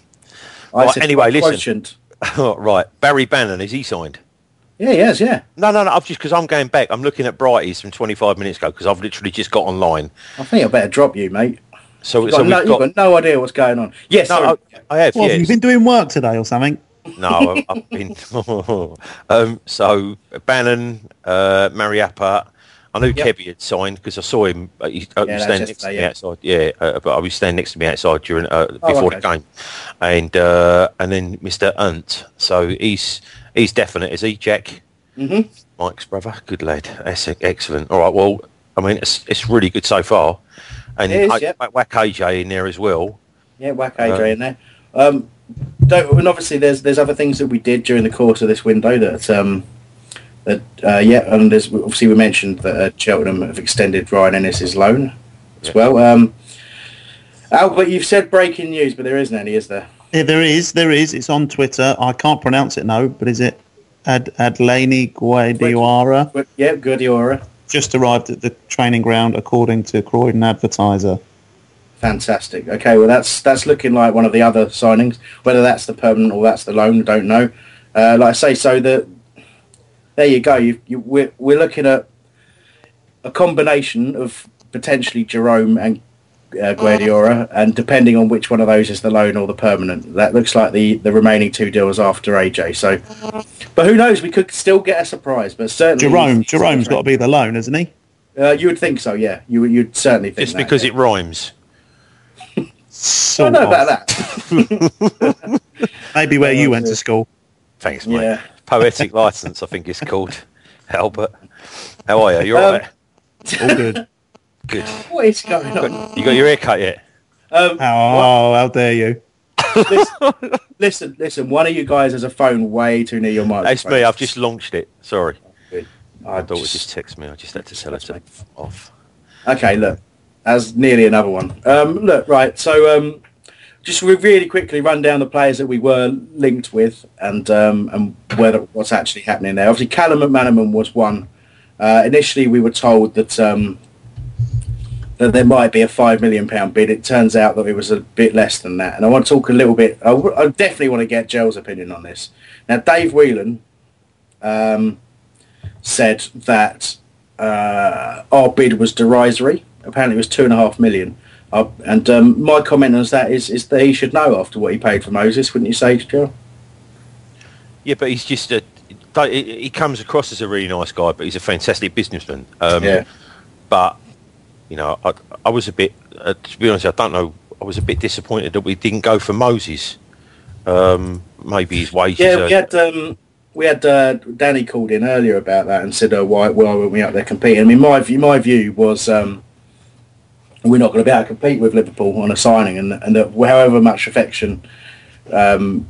Speaker 6: I
Speaker 13: Right,
Speaker 6: said
Speaker 13: anyway, listen.
Speaker 6: quotient.
Speaker 13: right, Barry Bannan is he signed?
Speaker 6: Yeah, yes, yeah.
Speaker 13: No, no, no. I've just because I'm going back. I'm looking at Brighties from 25 minutes ago because I've literally just got online.
Speaker 6: I think I better drop you, mate.
Speaker 13: So,
Speaker 6: You've
Speaker 13: so
Speaker 6: got, no,
Speaker 13: we've
Speaker 6: you've
Speaker 13: got.
Speaker 6: got no idea what's going on. Yes,
Speaker 13: no, I, I, have.
Speaker 12: What, have you
Speaker 13: yes.
Speaker 12: been doing work today or something?
Speaker 13: No, I've, I've been. um, so Bannon, uh, Mariappa. I knew Kebe had signed because I saw him. Uh, he, uh,
Speaker 6: Yeah,
Speaker 13: was standing next to me
Speaker 6: yeah.
Speaker 13: outside. Yeah, uh, but I was standing next to me outside during uh,
Speaker 6: Oh,
Speaker 13: before
Speaker 6: okay.
Speaker 13: the game, and uh, and then Mr. Unt. So he's he's definite. Is he Jack?
Speaker 6: Mm-hmm.
Speaker 13: Mike's brother. Good lad. That's excellent. All right. Well, I mean, it's it's really good so far, and
Speaker 6: It is,
Speaker 13: I-
Speaker 6: yep.
Speaker 13: whack AJ in there as well.
Speaker 6: Yeah, whack AJ in there. Um, don't, and obviously, there's there's other things that we did during the course of this window that um, that uh, yeah, and there's obviously we mentioned that uh, Cheltenham have extended Ryan Inniss's loan as well. Um, Albert, you've said breaking news, but there isn't any, is there?
Speaker 12: Yeah, there is, there is. It's on Twitter. I can't pronounce it now, but is it Ad Adlène Guedioura?
Speaker 6: But, yeah, Guardiola.
Speaker 12: Just arrived at the training ground, according to Croydon Advertiser.
Speaker 6: Fantastic. Okay, well that's that's looking like one of the other signings. Whether that's the permanent or that's the loan, don't know. Uh, like I say, so the there you go. You, you we're we're looking at a combination of potentially Jerome and uh, Guardiola, and depending on which one of those is the loan or the permanent, that looks like the the remaining two deals after AJ. So, but who knows? We could still get a surprise, but certainly
Speaker 12: Jerome, Jerome's got to be the loan, isn't he?
Speaker 6: Uh, you would think so, yeah. You would- you'd certainly think
Speaker 13: Just
Speaker 6: that,
Speaker 13: because
Speaker 6: yeah.
Speaker 13: it rhymes.
Speaker 6: I don't know about that.
Speaker 12: Maybe where you went to school.
Speaker 13: Thanks, mate.
Speaker 6: Yeah.
Speaker 13: Poetic license, I think it's called. Albert, how are you? You
Speaker 6: Um,
Speaker 13: all right?
Speaker 12: All good.
Speaker 13: Good.
Speaker 6: What is going on?
Speaker 13: You got your hair cut yet?
Speaker 6: Um,
Speaker 12: Oh, how dare you?
Speaker 6: listen, listen, listen. One of you guys has a phone way too near your microphone.
Speaker 13: It's me. I've just launched it. Sorry.
Speaker 6: Good.
Speaker 13: My daughter just texted me. I just had to tell it to off.
Speaker 6: Okay, look, that's nearly another one. Um, look, right. So, um, just re- really quickly run down the players that we were linked with and um, and whether what's actually happening there. Obviously, Callum McManaman was one. Uh, initially, we were told that um, that there might be a five million pound bid. It turns out that it was a bit less than that. And I want to talk a little bit. I, w- I definitely want to get Gel's opinion on this. Now, Dave Whelan um, said that uh, our bid was derisory. Apparently, it was two and a half million. Uh, and um, my comment on that is is that he should know after what he paid for Moses, wouldn't you say, Joe?
Speaker 13: Yeah, but he's just a. He comes across as a really nice guy, but he's a fantastic businessman. Um,
Speaker 6: Yeah.
Speaker 13: But you know, I, I was a bit. Uh, to be honest, I don't know. I was a bit disappointed that we didn't go for Moses. Um, maybe his wages.
Speaker 6: Yeah, we had um, we had uh, Danny called in earlier about that and said, "Oh, why why weren't we up there competing?" I mean, my view my view was um, we're not going to be able to compete with Liverpool on a signing, and and that however much affection um,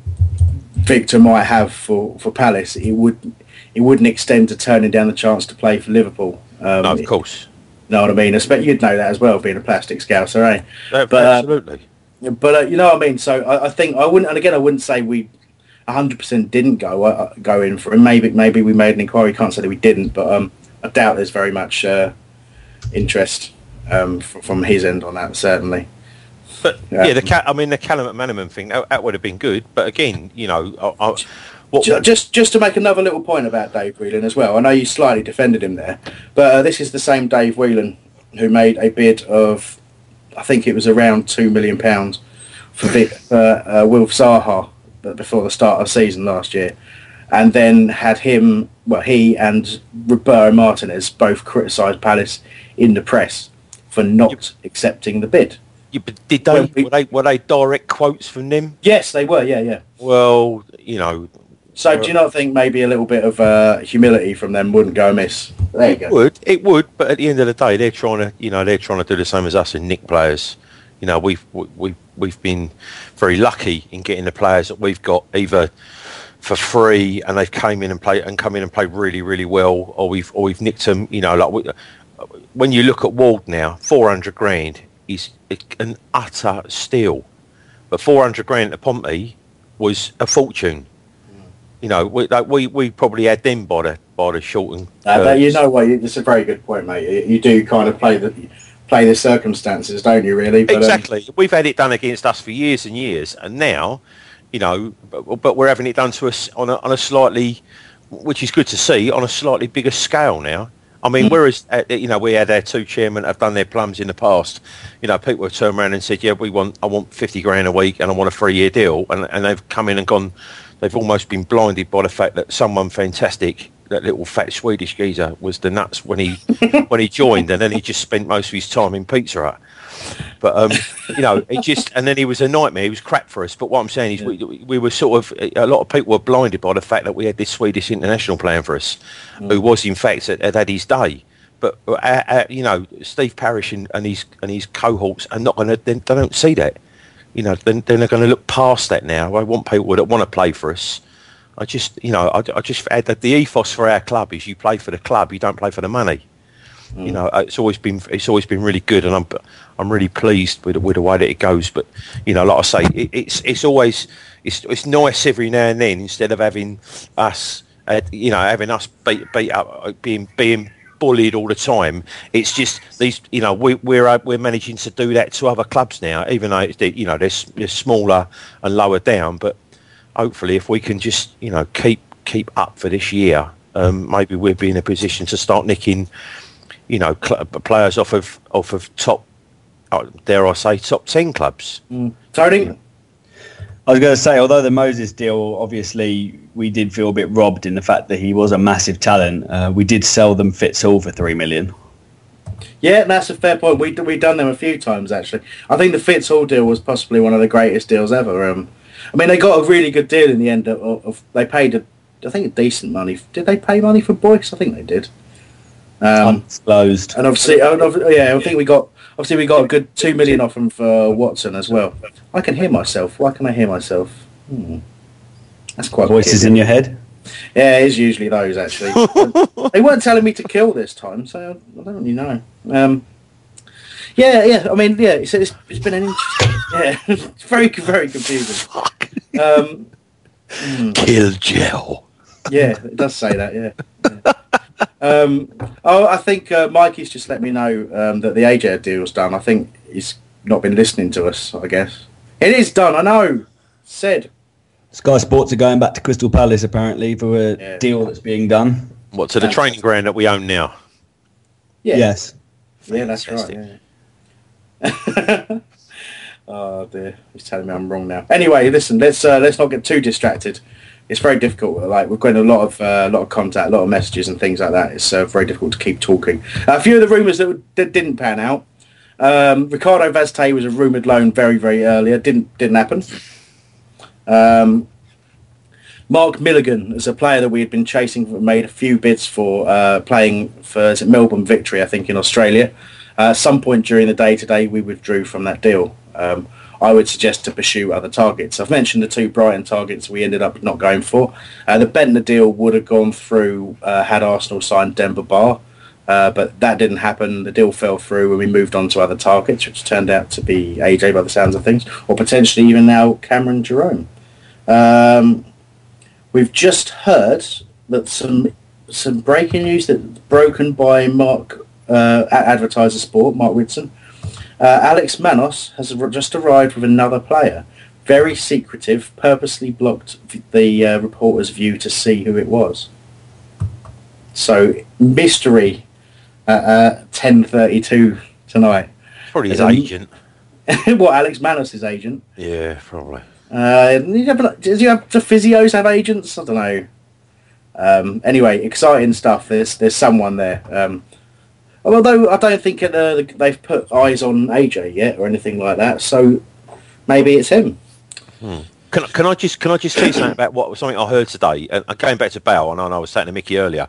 Speaker 6: Victor might have for, for Palace, it would it wouldn't extend to turning down the chance to play for Liverpool. Um,
Speaker 13: no, of course.
Speaker 6: You know what I mean? I expect you'd know that as well, being a plastic scouser, eh?
Speaker 13: Uh,
Speaker 6: But, uh,
Speaker 13: absolutely.
Speaker 6: But uh, you know what I mean. So I, I think I wouldn't, and again, I wouldn't say we 100% didn't go uh, go in for it. Maybe maybe we made an inquiry. Can't say that we didn't, but um, I doubt there's very much uh, interest um, f- from his end on that. Certainly.
Speaker 13: But yeah, the Cal- I mean the Callum McManaman thing that, that would have been good. But again, you know, I, I, what,
Speaker 6: Ju- Just just to make another little point about Dave Whelan as well. I know you slightly defended him there, but uh, this is the same Dave Whelan who made a bid of, I think it was around two million pounds for uh, uh, Wilf Zaha before the start of season last year, and then had him, well, he and Roberto Martinez both criticised Palace in the press for not accepting the bid.
Speaker 13: Yeah, but did they, were they were they direct quotes from them?
Speaker 6: Yes, they were. Yeah, yeah.
Speaker 13: Well, you know,
Speaker 6: So do you not think maybe a little bit of uh, humility from them wouldn't go amiss? There you
Speaker 13: it
Speaker 6: go.
Speaker 13: would, it would. But at the end of the day, they're trying to, you know, they're trying to do the same as us and nick players. You know, we've we we've been very lucky in getting the players that we've got either for free and they've came in and played and come in and played really really well, or we've or we've nicked them. You know, like we, when you look at Ward now, four hundred grand is an utter steal, but four hundred grand to Pompey was a fortune. You know, we, like we we probably had them by the by the short and
Speaker 6: Uh, you know what? It's a very good point, mate. You, do kind of play the play the circumstances, don't you? Really? But, um,
Speaker 13: exactly. We've had it done against us for years and years, and now, you know, but, but we're having it done to us on a, on a slightly, which is good to see, on a slightly bigger scale now. I mean,
Speaker 6: Hmm.
Speaker 13: whereas uh, you know we had our two chairmen have done their plums in the past, you know, people have turned around and said, yeah, we want I want fifty grand a week and I want a three year deal, and and they've come in and gone, they've almost been blinded by the fact that someone fantastic. That little fat Swedish geezer was the nuts when he when he joined, and then he just spent most of his time in Pizza Hut. But um, you know, it just and then he was a nightmare. He was crap for us. But what I'm saying is, we, we were sort of a lot of people were blinded by the fact that we had this Swedish international playing for us, who was in fact had, had his day. But uh, uh, you know, Steve Parish and, and his and his cohorts are not going to. They, they don't see that. You know, then then they're going to look past that now. I want people that want to play for us. I just, you know, I, I just add that the ethos for our club is you play for the club, you don't play for the money. You know, it's always been it's always been really good, and I'm I'm really pleased with with the way that it goes. But you know, like I say, it, it's it's always it's it's nice every now and then instead of having us, uh, you know, having us beat beat up, uh, being being bullied all the time. It's just these, you know, we, we're uh, we're managing to do that to other clubs now, even though it's, you know they're, they're smaller and lower down. But hopefully, if we can just you know keep keep up for this year, um, maybe we'll be in a position to start nicking, you know, cl- players off of off of top, uh, dare I say, top ten clubs.
Speaker 6: Tony.
Speaker 11: I was going to say, although the Moses deal, obviously, we did feel a bit robbed in the fact that he was a massive talent. Uh, we did sell them Fitz Hall for three million.
Speaker 6: Yeah, that's a fair point. We we done them a few times actually. I think the Fitz Hall deal was possibly one of the greatest deals ever. Um, I mean, they got a really good deal in the end. Of, of they paid, a, I think, decent money. Did they pay money for Boyce? I think they did. Um,
Speaker 11: Undisclosed.
Speaker 6: and obviously, oh, yeah, I think we got obviously we got a good two million off them for Watson as well. I can hear myself. Why can I hear myself? Hmm. That's quite
Speaker 11: Voices in your head.
Speaker 6: Yeah, it is usually those actually. they weren't telling me to kill this time, so I don't really know. Um, yeah, yeah. I mean, yeah. It's, it's, it's been an interesting. Yeah, it's very very confusing. Um, hmm.
Speaker 13: Kill Gel.
Speaker 6: Yeah, it does say that. Yeah. yeah. Um, oh, I think uh, Mikey's just let me know um, that the AJ deal's done. I think he's not been listening to us. I guess it is done. I know. Said.
Speaker 11: Sky Sports are going back to Crystal Palace apparently for a deal that's being done.
Speaker 13: What to the training ground that we own now?
Speaker 6: Yeah.
Speaker 11: Yes.
Speaker 6: Yeah, that's right. Yeah. oh dear, he's telling me I'm wrong now. Anyway, listen, let's uh, let's not get too distracted. It's very difficult. Like we've got a lot of uh, lot of contact, a lot of messages and things like that. It's uh, very difficult to keep talking. A few of the rumours that, that didn't pan out. Um, Ricardo Vaz Tê was a rumoured loan very very earlier. Didn't didn't happen. Um, Mark Milligan is a player that we had been chasing, made a few bids for, uh, playing for Melbourne Victory, I think, in Australia. Uh, at some point during the day today, we withdrew from that deal. Um, I would suggest to pursue other targets. I've mentioned the two Brighton targets we ended up not going for. Uh, the Bendtner deal would have gone through uh, had Arsenal signed Demba Ba, uh, but that didn't happen. The deal fell through and we moved on to other targets, which turned out to be AJ by the sounds of things, or potentially even now Cameron Jerome. Um, we've just heard that some some breaking news that broken by Mark uh, at Advertiser Sport, Mark Whitson, Uh, Alex Manos has just arrived with another player. Very secretive, purposely blocked the uh, reporter's view to see who it was. So, mystery at uh, 10.32 tonight.
Speaker 13: Probably his
Speaker 6: As
Speaker 13: agent.
Speaker 6: what, Alex Manos' agent?
Speaker 13: Yeah, probably.
Speaker 6: Uh, does you have do physios have agents? I don't know. Um, anyway, exciting stuff. There's there's someone there. Um, although I don't think uh, they've put eyes on AJ yet or anything like that. So maybe it's him.
Speaker 13: Hmm. Can, can I just can I just you something about what something I heard today? And uh, going back to Bale, and I I was saying to Mickey earlier.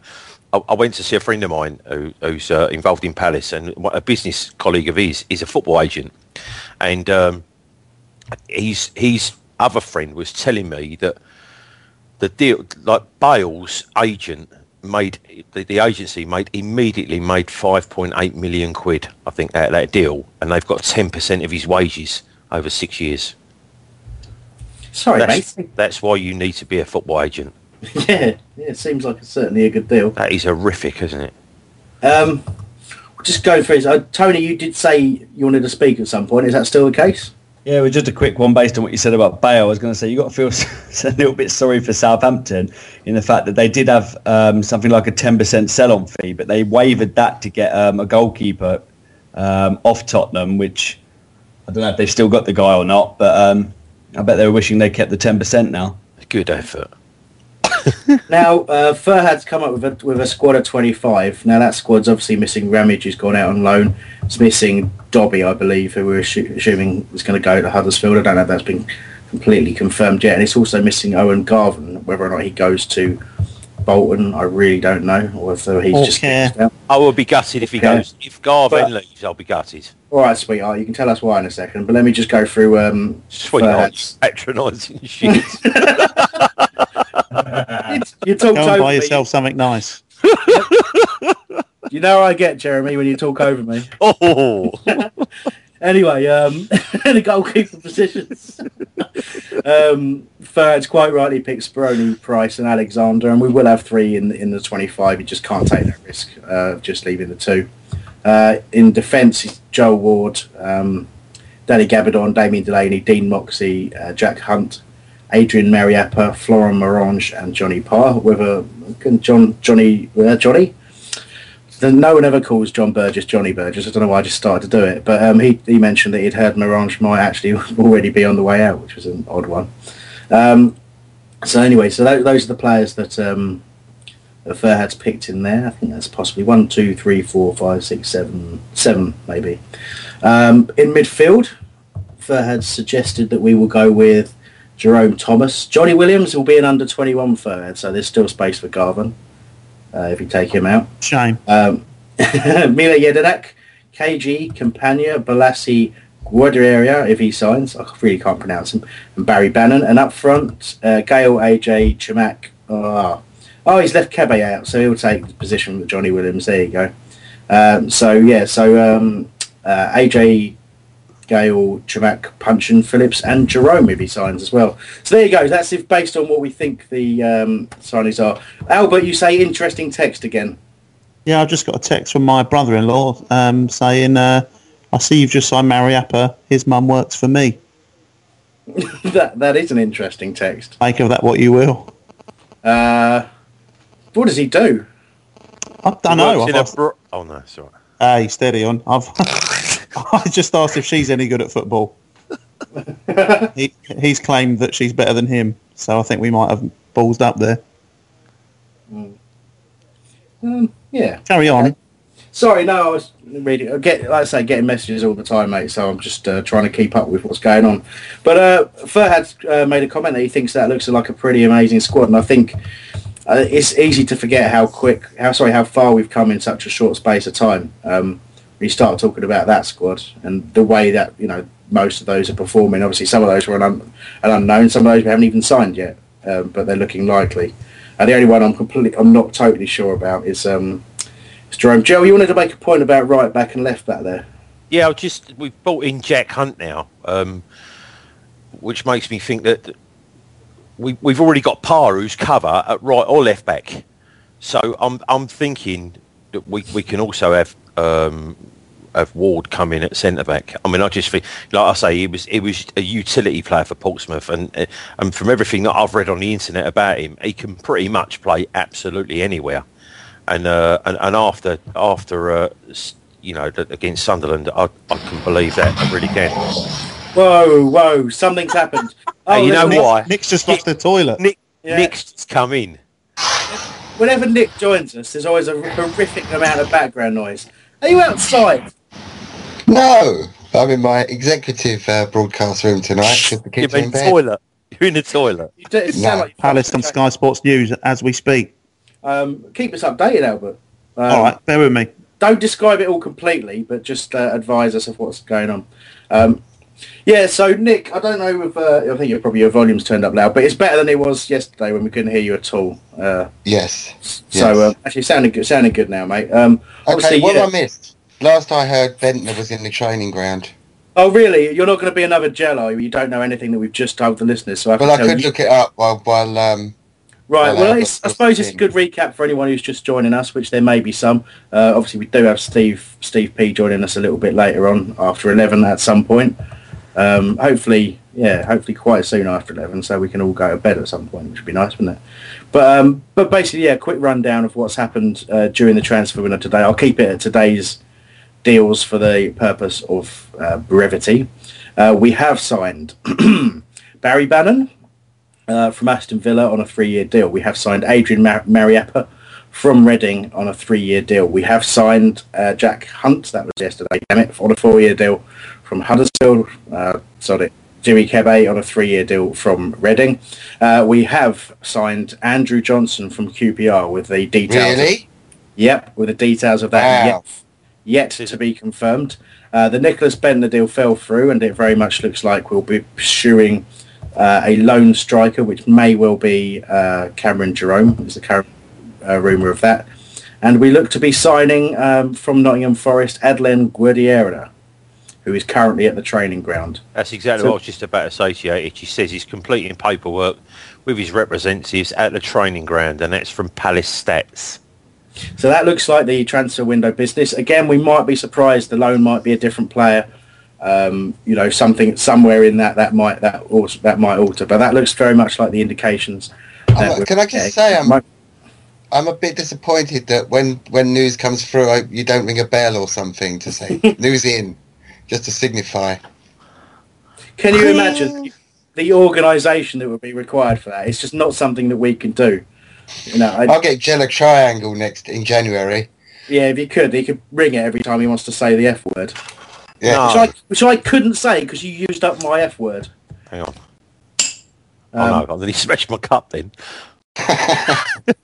Speaker 13: I, I went to see a friend of mine who, who's uh, involved in Palace, and a business colleague of his is a football agent, and um, he's his other friend was telling me that the deal, like Bale's agent made the, the agency made immediately made 5.8 million quid, I think, out of that deal, and they've got 10% of his wages over six years.
Speaker 6: Sorry,
Speaker 13: that's,
Speaker 6: mate.
Speaker 13: That's why you need to be a football agent.
Speaker 6: yeah, yeah, it seems like it's certainly a good deal.
Speaker 13: That is horrific, isn't it?
Speaker 6: Um, we'll just go through it. Uh, Tony, you did say you wanted to speak at some point. Is that still the case?
Speaker 11: Yeah, well, just a quick one based on what you said about Bale. I was going to say you got to feel a little bit sorry for Southampton in the fact that they did have um, something like a ten percent sell-on fee, but they wavered that to get um, a goalkeeper um, off Tottenham, which I don't know if they've still got the guy or not, but um, I bet they were wishing they kept the ten percent now.
Speaker 13: Good effort.
Speaker 6: now, uh, Furhad's come up with a, with a squad of 25. Now, that squad's obviously missing Ramage, who's gone out on loan. It's missing Dobbie, I believe, who we're assu- assuming is going to go to Huddersfield. I don't know if that's been completely confirmed yet. And it's also missing Owen Garvan. Whether or not he goes to Bolton, I really don't know. Or if he's
Speaker 13: Or
Speaker 6: just
Speaker 13: care. I will be gutted if he
Speaker 6: Okay.
Speaker 13: goes. If Garvan
Speaker 6: But-
Speaker 13: leaves, I'll be gutted.
Speaker 6: All right, sweetheart, you can tell us why in a second. But let me just go through um,
Speaker 13: Sweetheart, patronising shit.
Speaker 6: you talked
Speaker 12: Go and
Speaker 6: over
Speaker 12: buy
Speaker 6: me.
Speaker 12: yourself something nice.
Speaker 6: You know how I get, Jeremy, when you talk over me.
Speaker 13: Oh.
Speaker 6: anyway, um, the goalkeeper positions. um, Ferd's quite rightly picked Speroni, Price, and Alexander, and we will have three in in the twenty-five. You just can't take that risk uh, of just leaving the two. Uh, in defence, Joel Ward, um, Danny Gabbidon, Damien Delaney, Dean Moxey, uh, Jack Hunt, Adrian Mariappa, Florent Marange, and Johnny Parr. With a John Johnny uh, Johnny. No one ever calls John Burgess Johnny Burgess. I don't know why I just started to do it, but um, he he mentioned that he'd heard Marange might actually already be on the way out, which was an odd one. Um, so anyway, so tho- those are the players that um, that picked in there. I think that's possibly one, two, three, four, five, six, seven, seven maybe. Um, in midfield, Furhad suggested that we will go with Jerome Thomas. Johnny Williams will be an under 21 Furhad, so there's still space for Garvan uh, if you take him out.
Speaker 12: Shame.
Speaker 6: Um, Mile Jedinak, KG, Campana, Bolasie, Guadieria, if he signs. I really can't pronounce him. And Barry Bannan. And up front, uh, Gayle, AJ, Chamakh. Oh, oh, he's left Kebe out, so he'll take the position with Johnny Williams. There you go. Um, so, yeah, so um, uh, AJ, Gayle, Chamakh, Puncheon, Phillips, and Jerome if he signs as well. So there you go. That's if based on what we think the um, signings are. Albert, you say interesting text again.
Speaker 12: Yeah, I've just got a text from my brother-in-law um, saying, uh, "I see you've just signed Mariappa. His mum works for me.
Speaker 6: that that is an interesting text.
Speaker 12: Make of that what you will."
Speaker 6: Uh, what does he do?
Speaker 12: I don't know.
Speaker 13: Works in
Speaker 12: I've
Speaker 13: a
Speaker 12: asked-
Speaker 13: bro- oh no, sorry.
Speaker 12: Hey, steady on. I've I just asked if she's any good at football. he, he's claimed that she's better than him, so I think we might have ballsed up there.
Speaker 6: Um, yeah.
Speaker 12: Carry on.
Speaker 6: Sorry, no, I was reading. I get, like I say, getting messages all the time, mate. So I'm just uh, trying to keep up with what's going on. But uh, Furhad uh, made a comment that he thinks that looks like a pretty amazing squad, and I think uh, it's easy to forget how quick, how sorry, how far we've come in such a short space of time. Um, you start talking about that squad and the way that you know most of those are performing. Obviously, some of those were an, un- an unknown. Some of those we haven't even signed yet, um, but they're looking likely. And the only one I'm completely, I'm not totally sure about is um, is Jerome. Joe, you wanted to make a point about right back and left back there.
Speaker 13: Yeah, I'll just we've brought in Jack Hunt now, um, which makes me think that we we've already got Paru's cover at right or left back. So I'm I'm thinking that we we can also have um, have Ward come in at centre back. I mean, I just think, like I say, he was he was a utility player for Portsmouth, and uh, and from everything that I've read on the internet about him, he can pretty much play absolutely anywhere. And uh, and, and after after uh, you know against Sunderland, I, I can believe that. I really can.
Speaker 6: Whoa, whoa! Something's happened. Oh,
Speaker 13: Hey, you know
Speaker 6: listen,
Speaker 13: why?
Speaker 12: Nick's just lost the toilet.
Speaker 13: Nick
Speaker 6: Yeah.
Speaker 13: Nick's come in.
Speaker 6: Whenever Nick joins us, there's always a horrific amount of background noise. Are you outside?
Speaker 14: No, I'm in my executive uh, broadcast room tonight with the
Speaker 13: You're in
Speaker 14: in
Speaker 13: the
Speaker 14: bed.
Speaker 13: toilet. You're in the toilet.
Speaker 6: You do- it sound
Speaker 14: No.
Speaker 6: like
Speaker 12: Palace on Sky Sports News as we speak.
Speaker 6: Um, keep us updated, Albert. Um,
Speaker 12: All right, bear with me.
Speaker 6: Don't describe it all completely, but just uh, advise us of what's going on. Um, yeah, so Nick, I don't know if uh, I think your probably your volume's turned up loud, but it's better than it was yesterday when we couldn't hear you at all. Uh,
Speaker 14: Yes.
Speaker 6: so
Speaker 14: yes.
Speaker 6: uh, actually, sounding good, sounding good now, mate. Um,
Speaker 14: okay, what
Speaker 6: yeah-
Speaker 14: I missed? Last I heard, Bendtner was in the training ground.
Speaker 6: Oh, really? You're not going to be another Jello? You don't know anything that we've just told the listeners, so I
Speaker 14: Well, I could
Speaker 6: you.
Speaker 14: look it up while while um,
Speaker 6: Right.
Speaker 14: Well,
Speaker 6: Well, it's, I suppose it's a good recap for anyone who's just joining us, which there may be some. Uh, obviously, we do have Steve Steve P joining us a little bit later on after eleven at some point. Um, hopefully, yeah, hopefully quite soon after eleven, so we can all go to bed at some point, which would be nice, wouldn't it? But um, but basically, yeah, quick rundown of what's happened uh, during the transfer window today. I'll keep it at today's deals for the purpose of uh, brevity. Uh, we have signed Barry Bannan uh, from Aston Villa on a three-year deal. We have signed Adrian Mar- Mariappa from Reading on a three-year deal. We have signed uh, Jack Hunt, that was yesterday, damn it, on a four-year deal from Huddersfield. Uh, sorry, Jimmy Kebe on a three-year deal from Reading. Uh, we have signed Andrew Johnson from QPR with the details.
Speaker 14: Really?
Speaker 6: Yep, with the details of that
Speaker 14: Wow.
Speaker 6: yet, yet to be confirmed. Uh, the Nicklas Bendtner deal fell through, and it very much looks like we'll be pursuing uh, a loan striker, which may well be uh, Cameron Jerome. Is the current uh, rumour of that. And we look to be signing um, from Nottingham Forest Adlène Guedioura, who is currently at the training ground.
Speaker 13: That's exactly
Speaker 6: So-
Speaker 13: what I was just about to say to you. He says he's completing paperwork with his representatives at the training ground, and that's from Palace Stats.
Speaker 6: So that looks like the transfer window business. Again, we might be surprised. The loan might be a different player. Um, you know, something somewhere in that that might that also, that might alter. But that looks very much like the indications. we're
Speaker 14: can I just say I'm I'm a bit disappointed that when when news comes through, I, you don't ring a bell or something to say news in, just to signify.
Speaker 6: Can you imagine the organisation that would be required for that? It's just not something that we can do. You know, I,
Speaker 14: I'll get Jello Triangle next in January.
Speaker 6: yeah, if he could, he could ring it every time he wants to say the F word.
Speaker 14: Yeah.
Speaker 6: Which, I, which I couldn't say because you used up my F word.
Speaker 13: Hang on.
Speaker 6: Um,
Speaker 13: oh no, I nearly smashed my cup then.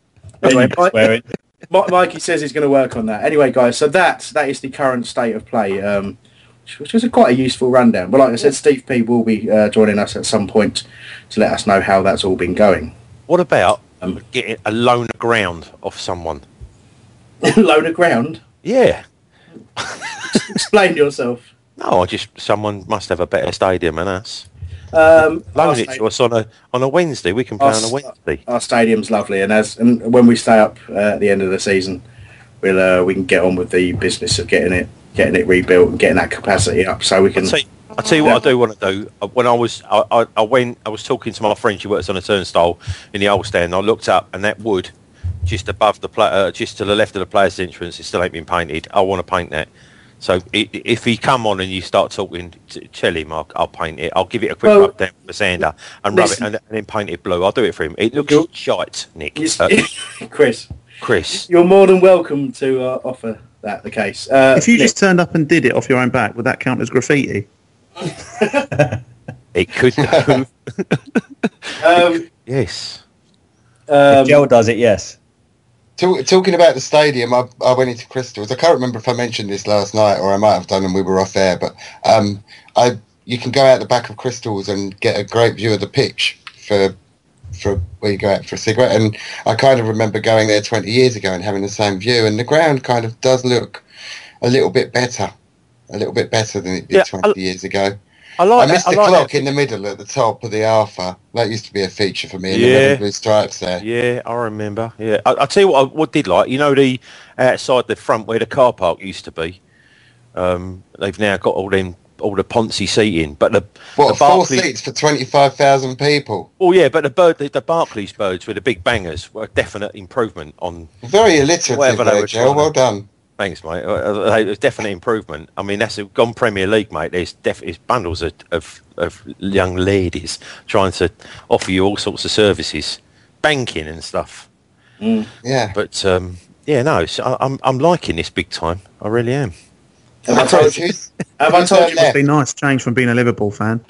Speaker 6: Anyway,
Speaker 11: swear it.
Speaker 6: Mi- Mikey says he's going to work on that. Anyway, guys, so that that is the current state of play, um, which- which was a quite a useful rundown. But like I said, Steve P will be uh, joining us at some point to let us know how that's all been going.
Speaker 13: What about
Speaker 6: Um,
Speaker 13: getting a loan of ground off someone?
Speaker 6: Load of ground.
Speaker 13: Yeah.
Speaker 6: Explain yourself.
Speaker 13: No, I just someone must have a better stadium than us.
Speaker 6: Um,
Speaker 13: Loan it to us on a on a Wednesday. We can play
Speaker 6: our,
Speaker 13: on a Wednesday.
Speaker 6: our stadium's lovely, and as and when we stay up uh, at the end of the season, we'll uh, we can get on with the business of getting it getting it rebuilt and getting that capacity up, so we can.
Speaker 13: I'll tell, you, I'll tell you what I do want to do. Uh, When I was, I, I, I went, I was talking to my friend who works on a turnstile in the old stand. I looked up, and that wood just above the, pla- uh, just to the left of the players' entrance, it still ain't been painted. I want to paint that. So i- if he come on and you start talking, to, tell him I'll, I'll paint it. I'll give it a quick
Speaker 6: Well,
Speaker 13: rub down with a sander and rub it, and, and then paint it blue. I'll do it for him. It looks shite, Nick. Uh,
Speaker 6: Chris,
Speaker 13: Chris,
Speaker 6: you're more than welcome to uh, offer that the case. Uh,
Speaker 12: if you
Speaker 6: Nick,
Speaker 12: just turned up and did it off your own back, would that count as graffiti?
Speaker 13: It could do.
Speaker 6: um,
Speaker 13: yes.
Speaker 6: um,
Speaker 11: if Joe does it, yes.
Speaker 14: Talk, talking about the stadium, I, I went into Crystals. I can't remember if I mentioned this last night or I might have done and we were off air, but um, I you can go out the back of Crystals and get a great view of the pitch for for where you go out for a cigarette. And I kind of remember going there 20 years ago and having the same view. And the ground kind of does look a little bit better, a little bit better than it did
Speaker 13: Yeah,
Speaker 14: 20
Speaker 13: I-
Speaker 14: years ago.
Speaker 13: I like
Speaker 14: I missed
Speaker 13: that- I
Speaker 14: the
Speaker 13: like
Speaker 14: clock
Speaker 13: that.
Speaker 14: in the middle at the top of the Alpha. That used to be a feature for me in the
Speaker 13: Yeah.
Speaker 14: and blue stripes there.
Speaker 13: Yeah, I remember. Yeah, I, I'll tell you what I what did like. You know the outside the front where the car park used to be. Um, they've now got all them all the Ponzi seating, but the
Speaker 14: What,
Speaker 13: the
Speaker 14: four
Speaker 13: Barclays-
Speaker 14: seats for 25,000 people?
Speaker 13: Oh yeah, but the bird, the, the Barclays birds with the big bangers were a definite improvement on
Speaker 14: Very alliterative,
Speaker 13: whatever they were
Speaker 14: Joe. Well done.
Speaker 13: Thanks, mate. Uh, uh, It was definite improvement. I mean, that's a gone Premier League, mate. There's definitely bundles of, of, of young ladies trying to offer you all sorts of services, banking and stuff.
Speaker 14: Yeah.
Speaker 13: But um, yeah, no, it's, I, I'm I'm liking this big time. I really am.
Speaker 6: Have I told you? Have I told you?
Speaker 12: It must be nice change from being a Liverpool fan.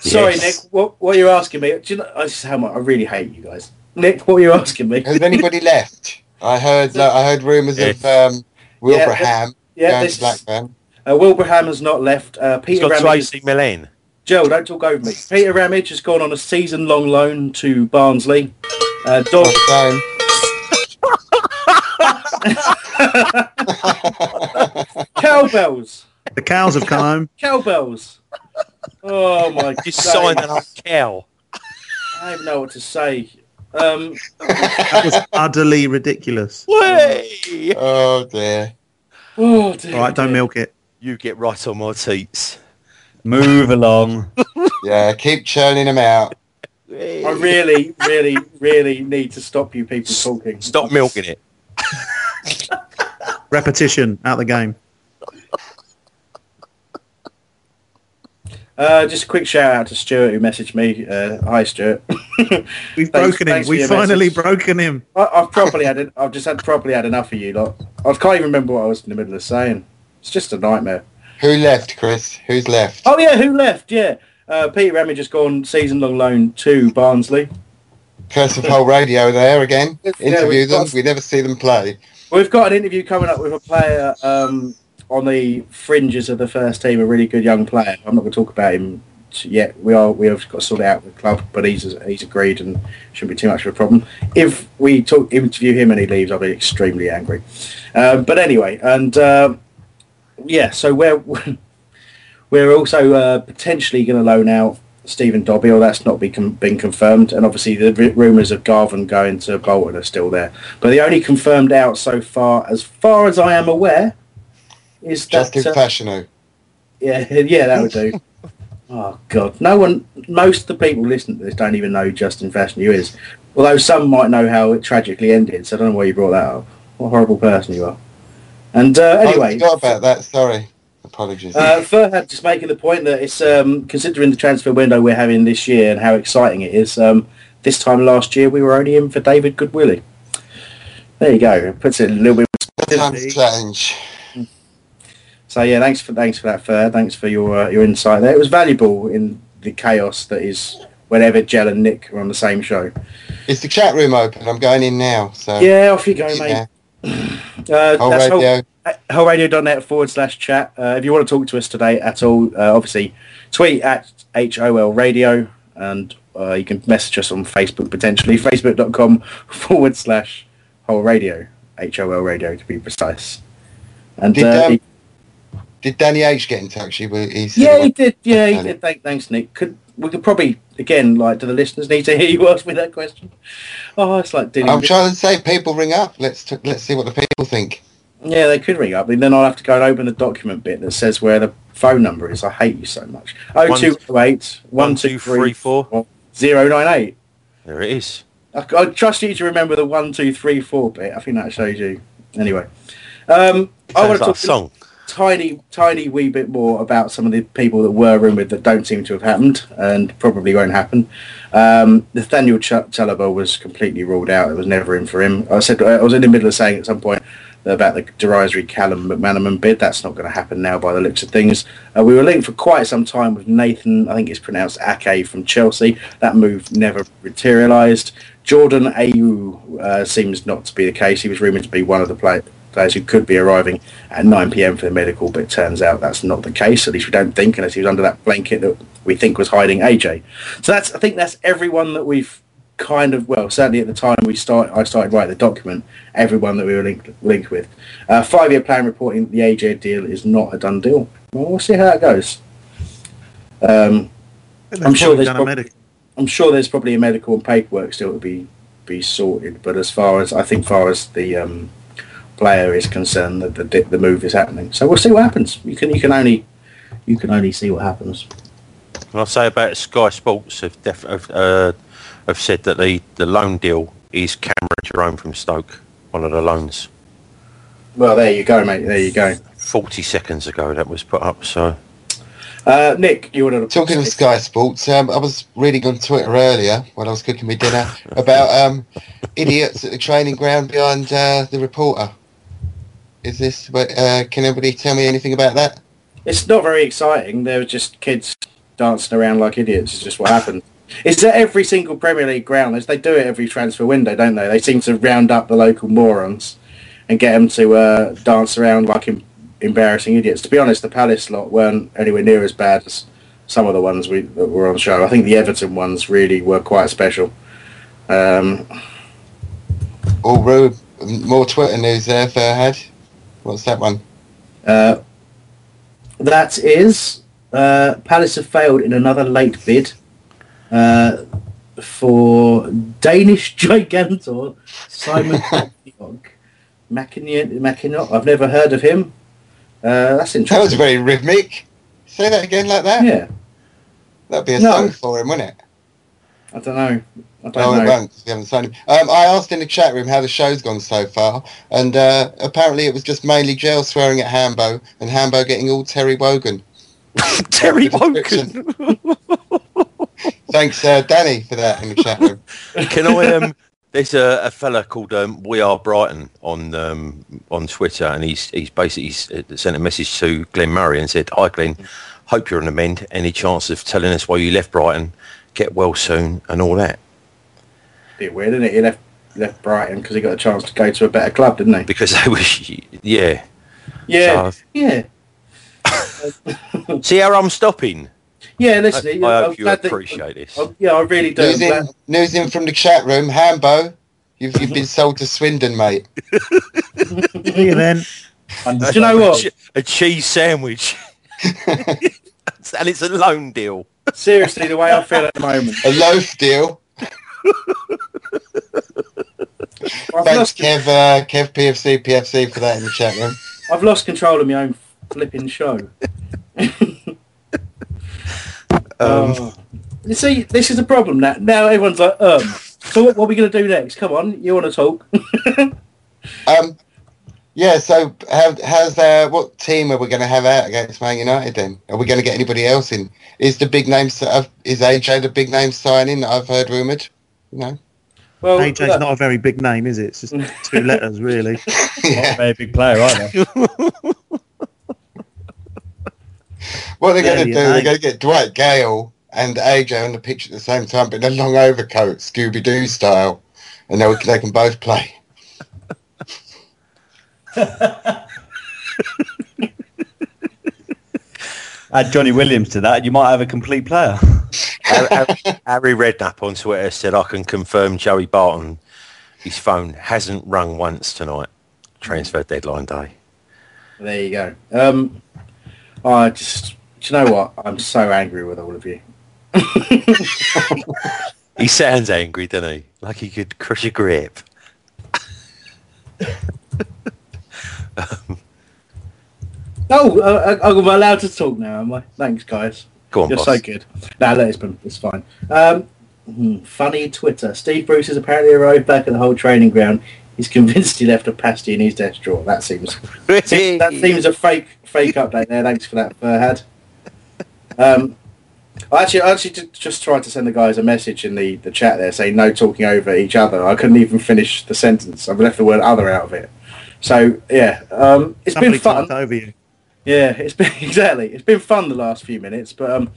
Speaker 6: Sorry,
Speaker 13: Yes.
Speaker 6: Nick. What what are you asking me? Do you know? This is how much I really hate you guys. Nick, what are you asking me?
Speaker 14: Has anybody left? I heard uh, I heard rumours of um, Wilbraham
Speaker 6: yeah,
Speaker 14: going
Speaker 6: this
Speaker 14: to Blackburn.
Speaker 6: Uh, Wilbraham has not left. Uh,
Speaker 13: He's
Speaker 6: Peter
Speaker 13: got
Speaker 6: Ramage.
Speaker 13: AC Milan.
Speaker 6: Joe, don't talk over me. Peter Ramage has gone on a season-long loan to Barnsley. Uh, Dog. Cowbells.
Speaker 12: The cows have come home.
Speaker 6: Cowbells. Oh my god.
Speaker 13: You signed an cow.
Speaker 6: I don't know what to say. Um,
Speaker 12: That was utterly ridiculous.
Speaker 13: Way!
Speaker 14: Oh dear.
Speaker 6: oh dear.
Speaker 12: All right, don't milk it.
Speaker 13: You get right on my teats. Move along.
Speaker 14: Yeah, keep churning them out.
Speaker 6: I really, really, really need to stop you people talking.
Speaker 13: Stop milking it.
Speaker 12: Repetition out the game.
Speaker 6: Uh, just a quick shout out to Stuart who messaged me. Uh, hi, Stuart.
Speaker 12: We've
Speaker 6: Thanks-
Speaker 12: broken him.
Speaker 6: thanks for
Speaker 12: We've finally
Speaker 6: message.
Speaker 12: broken him.
Speaker 6: I, I've probably had. en- I've just had properly had enough of you lot. I can't even remember what I was in the middle of saying. It's just a nightmare.
Speaker 14: Who left, Chris? Who's left?
Speaker 6: Oh yeah, who left? Yeah, uh, Peter Ramage has gone season-long loan to Barnsley.
Speaker 14: Curse of Whole Radio there again. Interview
Speaker 6: we've
Speaker 14: them.
Speaker 6: got-
Speaker 14: We never see them play.
Speaker 6: We've got an interview coming up with a player um, on the fringes of the first team, a really good young player. I'm not going to talk about him yet. We are we have got to sort it out with the club, but he's he's agreed and shouldn't be too much of a problem. If we talk interview him and he leaves, I'll be extremely angry. Um, but anyway, and uh, yeah, so we're we're also uh, potentially going to loan out Stephen Dobbie, or that's not be been confirmed. And obviously, the rumours of Garvan going to Bolton are still there. But the only confirmed out so far, as far as I am aware, is that
Speaker 14: Justin
Speaker 6: uh, yeah, yeah, that would do. oh God, no one. Most of the people listening to this don't even know who Justin Fashanu is. Although some might know how it tragically ended, so I don't know why you brought that up. What a horrible person you are. And uh,
Speaker 14: Oh, I
Speaker 6: anyway,
Speaker 14: forgot about that. Sorry. Apologies.
Speaker 6: uh, Furhad just making the point that it's um, considering the transfer window we're having this year and how exciting it is. Um, this time last year we were only in for David Goodwillie. There you go. It puts it a little bit.
Speaker 14: Times change.
Speaker 6: So yeah, thanks for thanks for that, Fur. Thanks for your uh, your insight there. It was valuable in the chaos that is whenever Jell and Nick are on the same show.
Speaker 14: Is the chat room open? I'm going in now. So
Speaker 6: Yeah, off you go, mate.
Speaker 14: Yeah.
Speaker 6: Uh,
Speaker 14: Whole
Speaker 6: that's
Speaker 14: radio.
Speaker 6: Whole, wholeradio.net forward slash chat. Uh, if you want to talk to us today at all, uh, obviously tweet at HOL radio and uh, you can message us on Facebook potentially, facebook.com forward slash whole radio, HOL radio to be precise. And
Speaker 14: Did,
Speaker 6: uh,
Speaker 14: um, Did Danny H get in touch? He, he
Speaker 6: yeah,
Speaker 14: he
Speaker 6: he did. Yeah, he did. Thank, thanks, Nick. Could we could probably again, like, do the listeners need to hear you ask me that question? Oh, it's like dealing
Speaker 14: I'm
Speaker 6: with-
Speaker 14: trying to say people ring up. Let's t- let's see what the people think.
Speaker 6: Yeah, they could ring up, and then I'll have to go and open the document bit that says where the phone number is. I hate you so much. Oh two oh eight one two three four zero nine eight.
Speaker 13: There it is.
Speaker 6: I, I trust you to remember the one two three four bit. I think that shows you. Anyway, um, I
Speaker 13: Sounds
Speaker 6: want to
Speaker 13: like a
Speaker 6: talk
Speaker 13: song.
Speaker 6: Tiny, tiny wee bit more about some of the people that were rumoured that don't seem to have happened and probably won't happen. Um, Nathaniel Ch- Chalobah was completely ruled out. It was never in for him. I said I was in the middle of saying at some point about the derisory Callum McManaman bid. That's not going to happen now by the looks of things. Uh, we were linked for quite some time with Nathan, I think it's pronounced Ake from Chelsea. That move never materialised. Jordan Ayew uh, seems not to be the case. He was rumoured to be one of the play- players who could be arriving at 9pm for the medical, but it turns out that's not the case. At least we don't think, unless he was under that blanket that we think was hiding AJ. So that's I think that's everyone that we've kind of well certainly at the time we start I started writing the document everyone that we were linked linked with uh, five year plan reporting the AJ deal is not a done deal well we'll see how that goes um, I'm sure there's prob-
Speaker 12: medical.
Speaker 6: I'm sure there's probably a medical and paperwork still to be be sorted but as far as I think far as the um, player is concerned that the the move is happening. So we'll see what happens. You can you can only you can only see what happens.
Speaker 13: And I say about Sky Sports have, def- have, uh, have said that the, the loan deal is Cameron Jerome from Stoke, one of the loans.
Speaker 6: Well, there you go, mate. There you go.
Speaker 13: 40 seconds ago that was put up, so...
Speaker 6: Uh, Nick, you want to
Speaker 14: talking of Sky Sports? Um, I was reading on Twitter earlier when I was cooking my dinner about um, idiots at the training ground behind uh, the reporter. Is this? Uh, can anybody tell me anything about that?
Speaker 6: It's not very exciting. They were just kids dancing around like idiots. It's just what happened. It's at every single Premier League ground. They do it every transfer window, don't they? They seem to round up the local morons and get them to uh, dance around like em- embarrassing idiots. To be honest, the Palace lot weren't anywhere near as bad as some of the ones we that were on show. I think the Everton ones really were quite special. Um,
Speaker 14: Oh, Rube, more Twitter news there, Fairhead. What's that one?
Speaker 6: Uh, that is, uh, Palace have failed in another late bid uh, for Danish gigantor Simon. Makienok. I've never heard of him. Uh, that's interesting.
Speaker 14: That was very rhythmic. Say that again like that.
Speaker 6: Yeah.
Speaker 14: That'd be a
Speaker 6: No.
Speaker 14: song for him, wouldn't it?
Speaker 6: I don't know. I don't
Speaker 14: No, it
Speaker 6: know.
Speaker 14: won't. 'cause We haven't signed him. Um, I asked in the chat room how the show's gone so far, and uh, apparently it was just mainly Jail swearing at Hambo and Hambo getting all Terry Wogan.
Speaker 13: Terry Wogan.
Speaker 14: Thanks, uh, Danny, for that in the chat room.
Speaker 13: Can I? Um, there's a, a fella called um, We Are Brighton on um, on Twitter, and he's he's basically uh, sent a message to Glenn Murray and said, "Hi Glenn, hope you're on the mend. Any chance of telling us why you left Brighton? Get well soon, and all that."
Speaker 6: Bit weird, isn't it? He left left Brighton because he got a chance to go to a better club, didn't he?
Speaker 13: Because they was, yeah.
Speaker 6: Yeah,
Speaker 13: So-
Speaker 6: yeah,
Speaker 13: See how I'm stopping.
Speaker 6: yeah. Listen,
Speaker 13: I, I
Speaker 6: I'm
Speaker 13: hope you
Speaker 6: glad that-
Speaker 13: appreciate this.
Speaker 6: Oh, yeah, I really do.
Speaker 14: News in, news in from the chat room. Hambo, you've, you've been sold to Swindon, mate.
Speaker 12: See you then.
Speaker 6: Do you know what?
Speaker 13: A, che- a cheese sandwich, and it's a loan deal.
Speaker 6: Seriously, the way I feel at the moment.
Speaker 14: A loaf deal. Thanks, Kev, uh, Kev PFC, PFC for that in the chat room.
Speaker 6: I've lost control of my own flipping show. Oh. You see, this is the problem now. Now everyone's like, um, so what, what are we going to do next? Come on, you want to talk?
Speaker 14: Um, yeah, so how, how's uh, what team are we going to have out against Man United then? Are we going to get anybody else in? Is the big name uh, is AJ the big name signing that I've heard rumoured? No.
Speaker 6: Well,
Speaker 12: AJ's
Speaker 6: look-
Speaker 12: not a very big name, is it? It's just two letters, really.
Speaker 11: Not a very big player either.
Speaker 14: What are they going to do?
Speaker 12: yeah,
Speaker 14: They're going to get Dwight Gayle and AJ on the pitch at the same time, but in a long overcoat, Scooby Doo style, and they, they can both play.
Speaker 11: Add Johnny Williams to that, you might have a complete player.
Speaker 13: Harry, Harry- Harry Redknapp on Twitter said, "I can confirm Joey Barton, his phone hasn't rung once tonight. Transfer deadline day."
Speaker 6: There you go. Um, I just, do you know what? I'm so angry with all of you.
Speaker 13: He sounds angry, doesn't he? Like he could crush a grape.
Speaker 6: Oh, uh, uh, am I allowed to talk now? Am I? Thanks, guys.
Speaker 13: Go on,
Speaker 6: You're
Speaker 13: boss.
Speaker 6: so good. Nah, let it's been it's fine. Um, hmm, funny Twitter. Steve Bruce has apparently arrived back at the Hull training ground. He's convinced he left a pasty in his desk drawer. That seems that seems a fake fake update there. Thanks for that, Furhad. Um, I actually, I actually ju- just tried to send the guys a message in the, the chat there saying no talking over each other. I couldn't even finish the sentence. I've left the word other out of it. So yeah, um, it's
Speaker 12: Somebody
Speaker 6: been fun.
Speaker 12: talked over you.
Speaker 6: Yeah, it's been exactly. It's been fun the last few minutes, but um,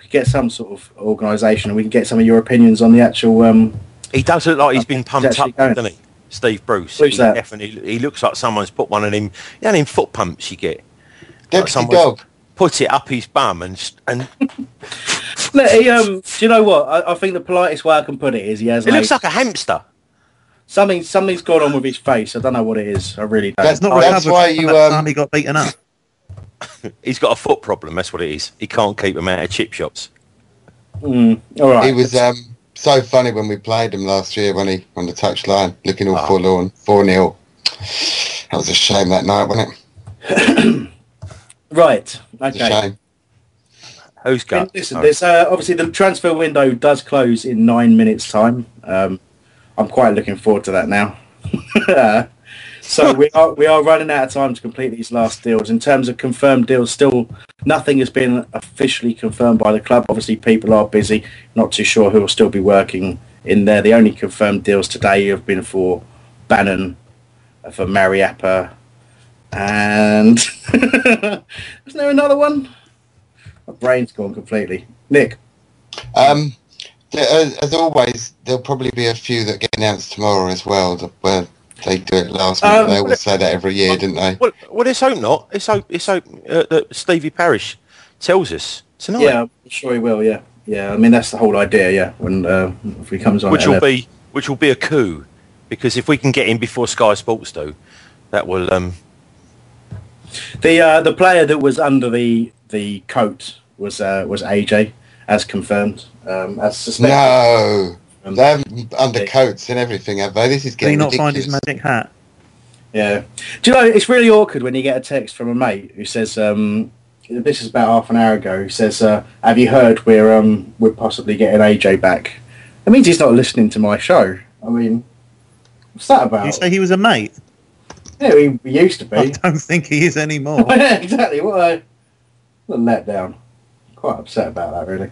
Speaker 6: we get some sort of organisation and we can get some of your opinions on the actual. Um,
Speaker 13: He does look like he's been pumped
Speaker 6: actually
Speaker 13: up,
Speaker 6: going.
Speaker 13: doesn't he? Steve Bruce.
Speaker 6: Who's
Speaker 13: he
Speaker 6: that?
Speaker 13: definitely he looks like someone's put one of him. you know them foot pumps you get.
Speaker 14: Deputy
Speaker 13: someone's
Speaker 14: Dog.
Speaker 13: Put it up his bum and and
Speaker 6: Look, he, um, do you know what? I, I think the politest way I can put it is he has.
Speaker 13: it looks
Speaker 6: like
Speaker 13: like a hamster.
Speaker 6: something. Something's gone on with his face. I don't know what it is. I really don't.
Speaker 12: That's not
Speaker 14: That's
Speaker 12: recovered
Speaker 14: why you, um,
Speaker 12: he got beaten up.
Speaker 13: He's got a foot problem. That's what it is. He can't keep them out of chip shops.
Speaker 6: Mm, all right.
Speaker 14: He was um, so funny when we played him last year when he on the touchline, looking all
Speaker 13: Ah.
Speaker 14: forlorn, four 0 That was a shame that night, wasn't it?
Speaker 6: Right.
Speaker 14: It's a
Speaker 6: Okay.
Speaker 14: shame.
Speaker 13: Who's got?
Speaker 6: Listen, there's uh, obviously the transfer window does close in nine minutes' time. Um, I'm quite looking forward to that now. Uh, so we are we are running out of time to complete these last deals. In terms of confirmed deals, still nothing has been officially confirmed by the club. Obviously, people are busy. Not too sure who will still be working in there. The only confirmed deals today have been for Bannan, uh, for Mariappa, and isn't there another one? My brain's gone completely. Nick.
Speaker 14: Um, as, as always, there'll probably be a few that get announced tomorrow as well. Where they do it last minute.
Speaker 13: Um,
Speaker 14: they always say that every year, didn't they?
Speaker 13: Well, well, let's hope not. Let's hope, let's hope uh, that Stevie Parish tells us tonight.
Speaker 6: Yeah, I'm sure he will. Yeah, yeah. I mean, that's the whole idea. Yeah, when uh, if he comes on,
Speaker 13: which will
Speaker 6: 11.
Speaker 13: be which will be a coup, because if we can get in before Sky Sports do, that will. Um,
Speaker 6: the uh, the player that was under the the coat was uh, was AJ, as confirmed, um, as suspected.
Speaker 14: No, they have undercoats and everything, have they? This is getting.
Speaker 12: Did he
Speaker 14: getting
Speaker 12: not find his magic hat?
Speaker 6: Yeah. Do you know, it's really awkward when you get a text from a mate who says, um, this is about half an hour ago, who says, uh, have you heard we're, um, we're possibly getting AJ back? That means he's not listening to my show. I mean, what's that about?
Speaker 12: You say he was a mate?
Speaker 6: Yeah, he, he used to be.
Speaker 12: I don't think he is anymore.
Speaker 6: yeah, exactly. What a, what a letdown. Quite upset about that, really.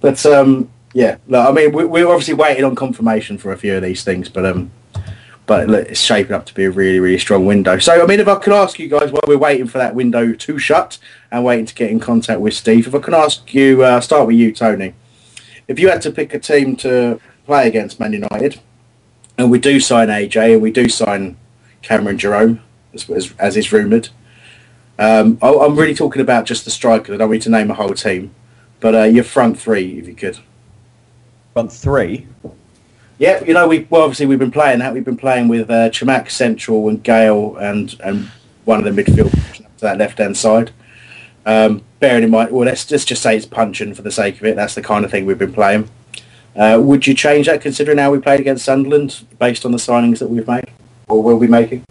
Speaker 6: But um, yeah, look, I mean, we, we're obviously waiting on confirmation for a few of these things, but um, but look, it's shaping up to be a really, really strong window. So, I mean, if I could ask you guys while we're waiting for that window to shut and waiting to get in contact with Steve, if I can ask you, uh, start with you, Tony. If you had to pick a team to play against Man United, and we do sign AJ and we do sign Cameron Jerome, as, as, as is rumoured, um, I, I'm really talking about just the strikers. I don't need to name a whole team, but uh, your front three, if you could.
Speaker 11: Front three.
Speaker 6: Yeah, you know, we well, obviously we've been playing that. We've been playing with uh, Chamakh Central and Gayle and and one of the midfield to that left hand side. Um, bearing in mind, well, let's, let's just say it's Puncheon for the sake of it. That's the kind of thing we've been playing. Uh, would you change that considering how we played against Sunderland based on the signings that we've made or will be making?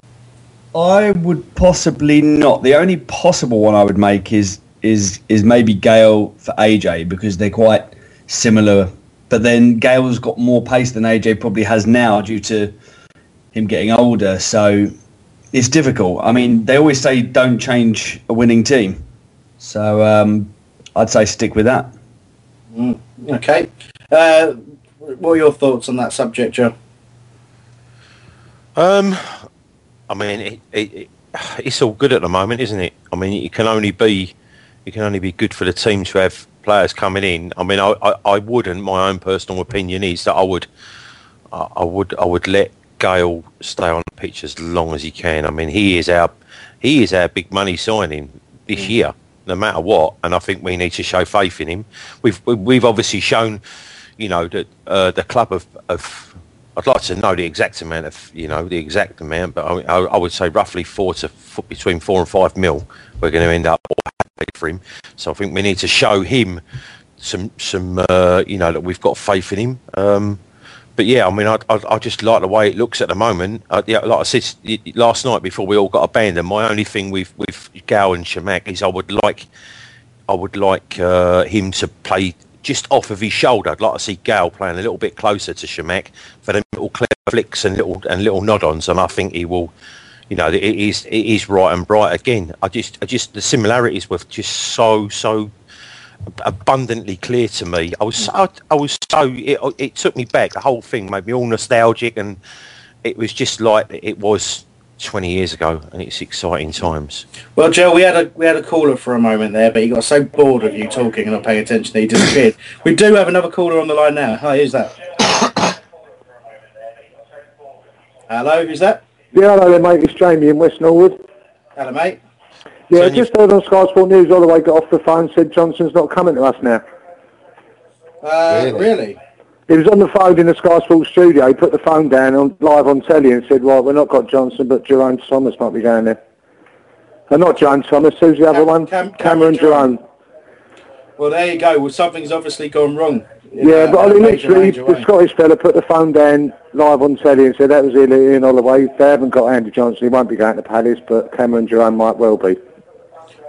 Speaker 11: I would possibly not. The only possible one I would make is is is maybe Gayle for AJ because they're quite similar. But then Gayle's got more pace than AJ probably has now due to him getting older. So it's difficult. I mean, they always say don't change a winning team. So um, I'd say stick with that.
Speaker 6: Mm, okay. Uh, what are your thoughts on that subject, Joe?
Speaker 13: Um, I mean, it, it, it, it's all good at the moment, isn't it? I mean, it can only be it can only be good for the team to have players coming in. I mean, I, I, I wouldn't. My own personal opinion is that I would I, I would I would let Gayle stay on the pitch as long as he can. I mean, he is our he is our big money signing this year, no matter what. And I think we need to show faith in him. We've we- we've obviously shown, you know, that uh, the club of, of I'd like to know the exact amount of, you know, the exact amount, but I, I, would say roughly four to between four and five mil. We're going to end up for him. So I think we need to show him some, some, uh, you know, that we've got faith in him. Um, but yeah, I mean, I, I, I just like the way it looks at the moment. Uh, yeah, like I said last night before we all got abandoned, my only thing with with Gayle and Chamakh is I would like, I would like uh, him to play just off of his shoulder. I'd like to see Gayle playing a little bit closer to Chamakh for them little clever flicks and little and little nod-ons, and I think he will. You know, it is it is right and bright again. I just I just the similarities were just so so abundantly clear to me. I was so, I was so it, it took me back. The whole thing made me all nostalgic, and it was just like it was 20 years ago, and it's exciting times.
Speaker 6: Well, Joe, we had a we had a caller for a moment there, but he got so bored of you talking and not paying attention that he disappeared. we do have another caller on the line now. Hi, who's that? Hello, who's that?
Speaker 15: Yeah, hello there, mate. It's Jamie in West Norwood.
Speaker 6: Hello, mate.
Speaker 15: Yeah, just heard on Sky Sport News, all the way got off the phone, said Johnson's not coming to us now.
Speaker 6: Uh, really?
Speaker 15: He was on the phone in the Sky Sports studio. He put the phone down on live on telly and said, "Right, we're not got Johnson, but Jerome Thomas might be going there." Uh, not Jerome Thomas. Who's the other one? Cameron Jerome.
Speaker 6: Well, there you go. Well, something's obviously gone wrong
Speaker 15: Yeah,
Speaker 6: uh,
Speaker 15: but I mean, literally, the
Speaker 6: way.
Speaker 15: Scottish fella put the phone down live on telly and said that was Ian Holloway. They haven't got Andy Johnson. He won't be going to Palace, but Cameron Jerome might well be.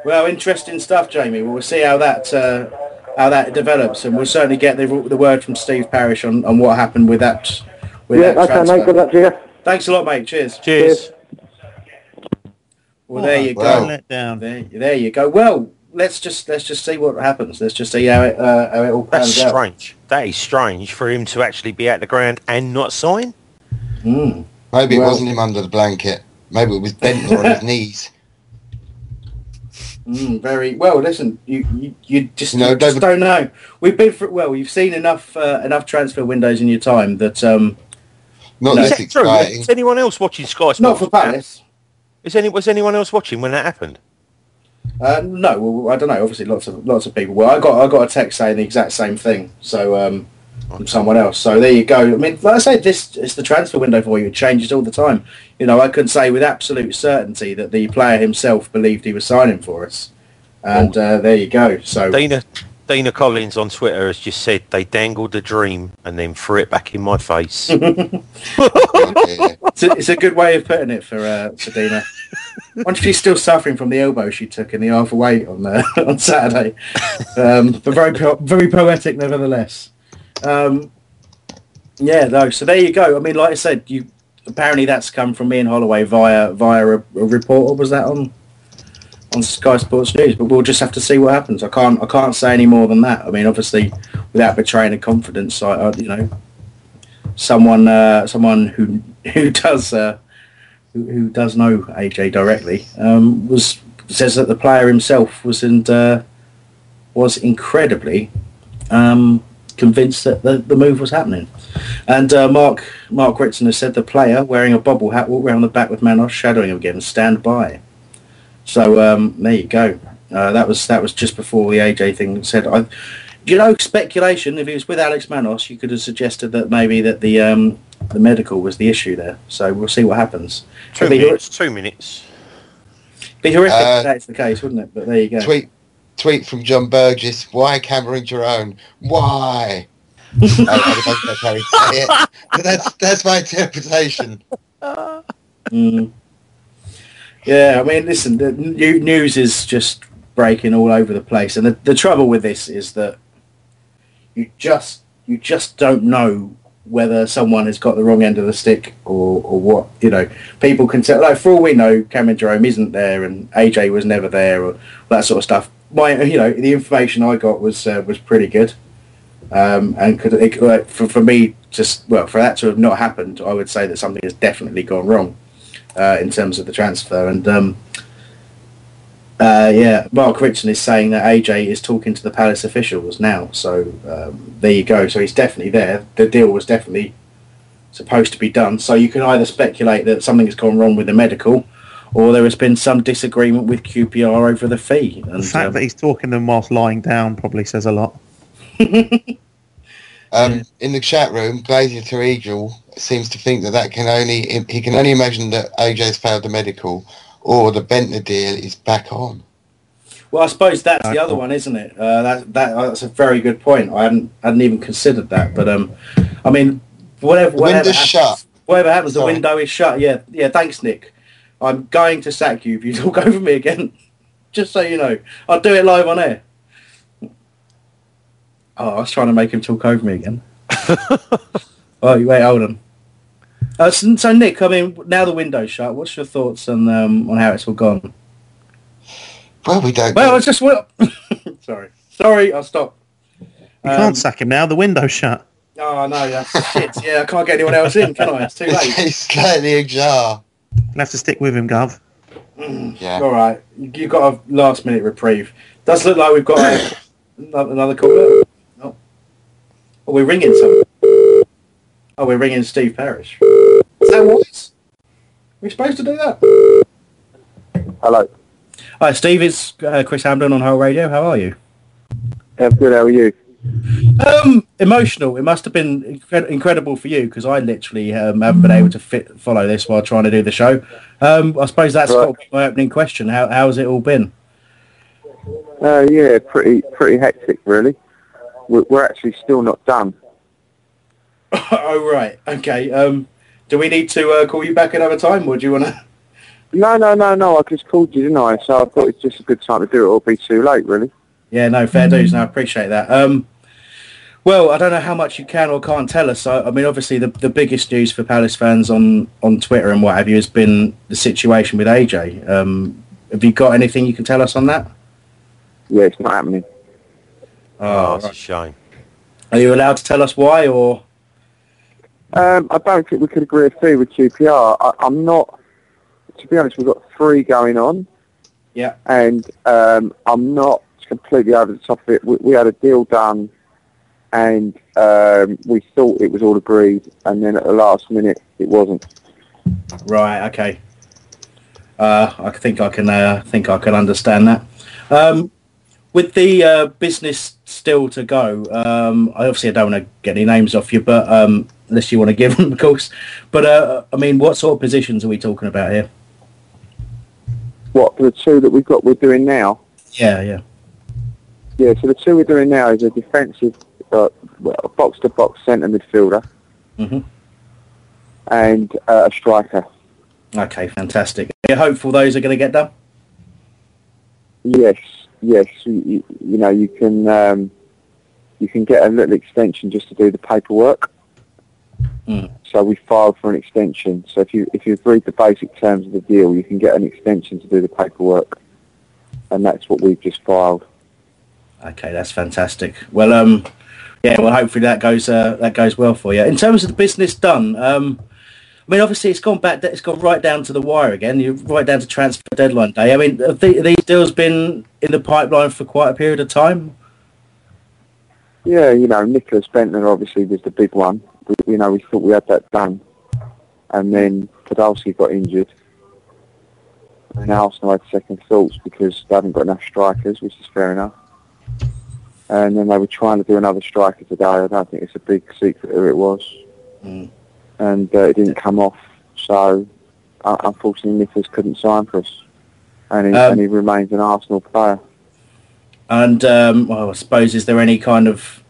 Speaker 6: Well, interesting stuff, Jamie. We'll see how that uh, how that develops, and we'll certainly get the, the word from Steve Parish on, on what happened with that. With
Speaker 15: yeah,
Speaker 6: that
Speaker 15: okay,
Speaker 6: transfer.
Speaker 15: mate. Good luck to you.
Speaker 6: Thanks a lot, mate. Cheers.
Speaker 13: Cheers.
Speaker 6: Well, there you
Speaker 12: Well
Speaker 6: go.
Speaker 12: let down.
Speaker 6: There, there you go. Well, let's just let's just see what happens. Let's just see how it uh, how it all
Speaker 13: That's
Speaker 6: pans out.
Speaker 13: strange. That is strange for him to actually be at the ground and not sign.
Speaker 6: Mm.
Speaker 14: Maybe it wasn't him under the blanket. Maybe it was Bendtner on his knees.
Speaker 6: Mm, very well. Listen, you you, you just,
Speaker 14: No,
Speaker 6: you just don't know. We've been for well. You've seen enough uh, enough transfer windows in your time that um,
Speaker 14: Not
Speaker 6: No.
Speaker 13: Is
Speaker 14: this
Speaker 13: that true?
Speaker 14: exciting.
Speaker 13: Is anyone else watching Sky Sports?
Speaker 6: not for Palace.
Speaker 13: Is any was anyone else watching when that happened?
Speaker 6: Uh, no, well, I don't know. Obviously, lots of lots of people. Well, I got I got a text saying the exact same thing. So um, from someone else. So there you go. I mean, like I say, this is the transfer window for you. It changes all the time. You know, I can say with absolute certainty that the player himself believed he was signing for us, and uh, there you go. So
Speaker 13: Dana Dana Collins on Twitter has just said they dangled a dream and then threw it back in my face.
Speaker 6: it's, a, it's a good way of putting it for uh, for Dina. Once she's still suffering from the elbow she took in the half away on uh, on Saturday, um, but very po- very poetic nevertheless. Um, yeah, though. So there you go. I mean, like I said, you apparently that's come from Ian Holloway via via a, a report, or was that on on Sky Sports News? But we'll just have to see what happens. I can't I can't say any more than that. I mean, obviously, without betraying a confidence, I, I you know someone uh, someone who who does uh, who, who does know AJ directly um, was says that the player himself was and uh, was incredibly um, convinced that the, the move was happening. And uh, Mark Mark Ritson has said the player wearing a bobble hat walked around the back with Manos shadowing him again. Stand by. So um, there you go. Uh, that was that was just before the AJ thing said. I, you know, speculation. If he was with Alex Manos, you could have suggested that maybe that the um, the medical was the issue there. So we'll see what happens.
Speaker 13: two
Speaker 6: It'd be, hor-
Speaker 13: minutes. Two minutes.
Speaker 6: be horrific
Speaker 14: Uh,
Speaker 6: if that's the case, wouldn't it? But there you go.
Speaker 14: Tweet, tweet from John Burgess. Why Cameron Jerome? Why? I, I don't know that's how he'd say it, but that's that's my interpretation.
Speaker 6: Mm. Yeah, I mean, listen, the news is just breaking all over the place, and the, the trouble with this is that you just you just don't know whether someone has got the wrong end of the stick or, or what. You know, people can tell. Like for all we know, Cameron Jerome isn't there, and AJ was never there, or that sort of stuff. My, you know, the information I got was uh, was pretty good, um, and could it, like, for for me just well for that to have not happened, I would say that something has definitely gone wrong uh, in terms of the transfer. And um, uh, yeah, Mark Richardson is saying that AJ is talking to the Palace officials now. So um, there you go. So he's definitely there. The deal was definitely supposed to be done. So you can either speculate that something has gone wrong with the medical, or there has been some disagreement with QPR over the fee. And
Speaker 12: The fact
Speaker 6: um,
Speaker 12: that he's talking to them whilst lying down probably says a lot.
Speaker 14: Um, in the chat room, Glazier to Eagle seems to think that that can only he can only imagine that AJ's failed the medical, or the Bendtner deal is back on.
Speaker 6: Well, I suppose that's the other one, isn't it? Uh, that, that that's a very good point. I hadn't hadn't even considered that, but um, I mean, whatever whatever happens,
Speaker 14: shut.
Speaker 6: whatever happens, the window is shut. Yeah, yeah. Thanks, Nick. I'm going to sack you if you talk over me again. Just so you know, I'll do it live on air. Oh, I was trying to make him talk over me again. oh, wait, hold on. Uh, so, so, Nick, I mean, now the window's shut. What's your thoughts on um, on how it's all gone?
Speaker 14: Well, we don't.
Speaker 6: Well, I just will. Sorry, sorry, I'll stop.
Speaker 12: You
Speaker 6: Um,
Speaker 12: can't sack him now. The window's shut.
Speaker 6: Oh no, that's shit. Yeah, I can't get anyone else in, can I? It's too late.
Speaker 14: It's slightly ajar.
Speaker 12: You'll have to stick with him, Gov.
Speaker 14: Yeah.
Speaker 6: All right, you you got a last minute reprieve. Does look like we've got a, another another caller. Oh. oh, we're ringing someone. Oh, we're ringing Steve Parish. Is that wise? We're supposed to do that.
Speaker 15: Hello.
Speaker 6: Hi, Steve. It's uh, Chris Hamden on HOL Radio. How are you?
Speaker 15: I'm good. How are you?
Speaker 6: Um, emotional. It must have been incre- incredible for you because I literally um, haven't been able to fit, follow this while trying to do the show. Um, I suppose that's
Speaker 15: Right.
Speaker 6: got to be my opening question. How how's it all been?
Speaker 15: Uh, yeah, pretty pretty hectic, really.
Speaker 16: we're, we're actually still not done.
Speaker 6: oh right, okay. Um, do we need to uh, call you back another time, or do you want to?
Speaker 16: No, no, no, no. I just called you, didn't I? So I thought it's just a good time to do it, or it'll be too late, really.
Speaker 6: Yeah, no, fair dues. No, I appreciate that. Um, well, I don't know how much you can or can't tell us. I, I mean, obviously, the, the biggest news for Palace fans on, on Twitter and what have you has been the situation with AJ. Um, have you got anything you can tell us on that?
Speaker 16: Yeah, it's not happening.
Speaker 13: Oh, it's a shame.
Speaker 6: Are you allowed to tell us why, or
Speaker 16: Um, I don't think we could agree a fee with QPR. I, I'm not. To be honest, we've got three going on.
Speaker 6: Yeah.
Speaker 16: And um, I'm not completely over the top of it. We, we had a deal done, and um, we thought it was all agreed, and then at the last minute, it wasn't.
Speaker 6: right? Okay. Uh, I think I can uh, think I can understand that. Um, with the uh, business still to go, um, I obviously I don't want to get any names off you, but um, unless you want to give them, of course. But uh, I mean, what sort of positions are we talking about here?
Speaker 16: What the two that we've got, we're doing now.
Speaker 6: Yeah, yeah.
Speaker 16: Yeah, so the two we're doing now is a defensive, uh, well, box-to-box centre midfielder
Speaker 6: hmm
Speaker 16: and uh, a striker.
Speaker 6: Okay, fantastic. Are you hopeful those are going to get done?
Speaker 16: Yes, yes. You, you, you know, you can um, you can get a little extension just to do the paperwork.
Speaker 6: Mm.
Speaker 16: So we filed for an extension. So if you if you read the basic terms of the deal, you can get an extension to do the paperwork, and that's what we've just filed.
Speaker 6: Okay, that's fantastic. Well, um, yeah, well, hopefully that goes uh, that goes well for you. In terms of the business done, um, I mean, obviously it's gone back. It's gone right down to the wire again. You're right down to transfer deadline day. I mean, have the, these deals been in the pipeline for quite a period of time?
Speaker 16: Yeah, you know, Nicklas Bendtner obviously was the big one. We, you know, we thought we had that done, and then Podolski got injured, and Arsenal had second thoughts because they haven't got enough strikers, which is fair enough. And then they were trying to do another striker today. I don't think it's a big secret who it was,
Speaker 6: Mm.
Speaker 16: and uh, it didn't come off. So, uh, unfortunately, Nicholas couldn't sign for us, and he,
Speaker 6: Um,
Speaker 16: and he remains an Arsenal player.
Speaker 6: And um, well, I suppose is there any kind of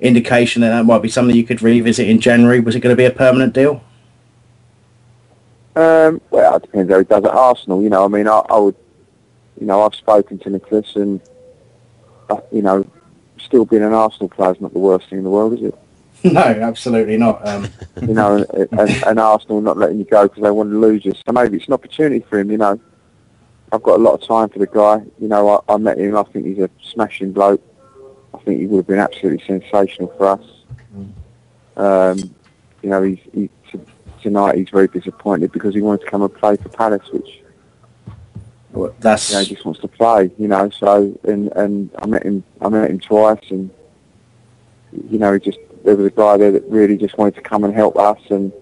Speaker 6: indication that that might be something you could revisit in January? Was it going to be a permanent deal?
Speaker 16: Um, well, it depends how he does at Arsenal. You know, I mean, I, I would, you know, I've spoken to Nicholas, and uh, you know, still being an Arsenal player is not the worst thing in the world, is it?
Speaker 6: no, absolutely not. Um,
Speaker 16: You know, and, and, Arsenal not letting you go because they want to lose you. So maybe it's an opportunity for him. You know, I've got a lot of time for the guy. You know, I, I met him. I think he's a smashing bloke. I think he would have been absolutely sensational for us. Um, you know, he's, he, tonight he's very disappointed because he wanted to come and play for Palace, which
Speaker 6: well, that's
Speaker 16: you know, he just wants to play. You know, so and and I met him. I met him twice, and you know, he just there was a guy there that really just wanted to come and help us and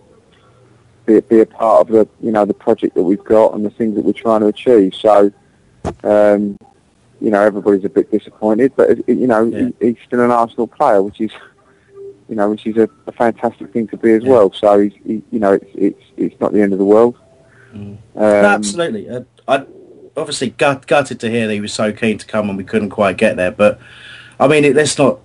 Speaker 16: be be a part of the you know the project that we've got and the things that we're trying to achieve. So. Um, you know, everybody's a bit disappointed, but you know, he, he's still an Arsenal player, which is, you know, which is a, a fantastic thing to be as well. So he's, he, you know, it's it's it's not the end of the world. Um,
Speaker 6: No, absolutely. Uh, I obviously gut, gutted to hear that he was so keen to come and we couldn't quite get there. But I mean, it, let's not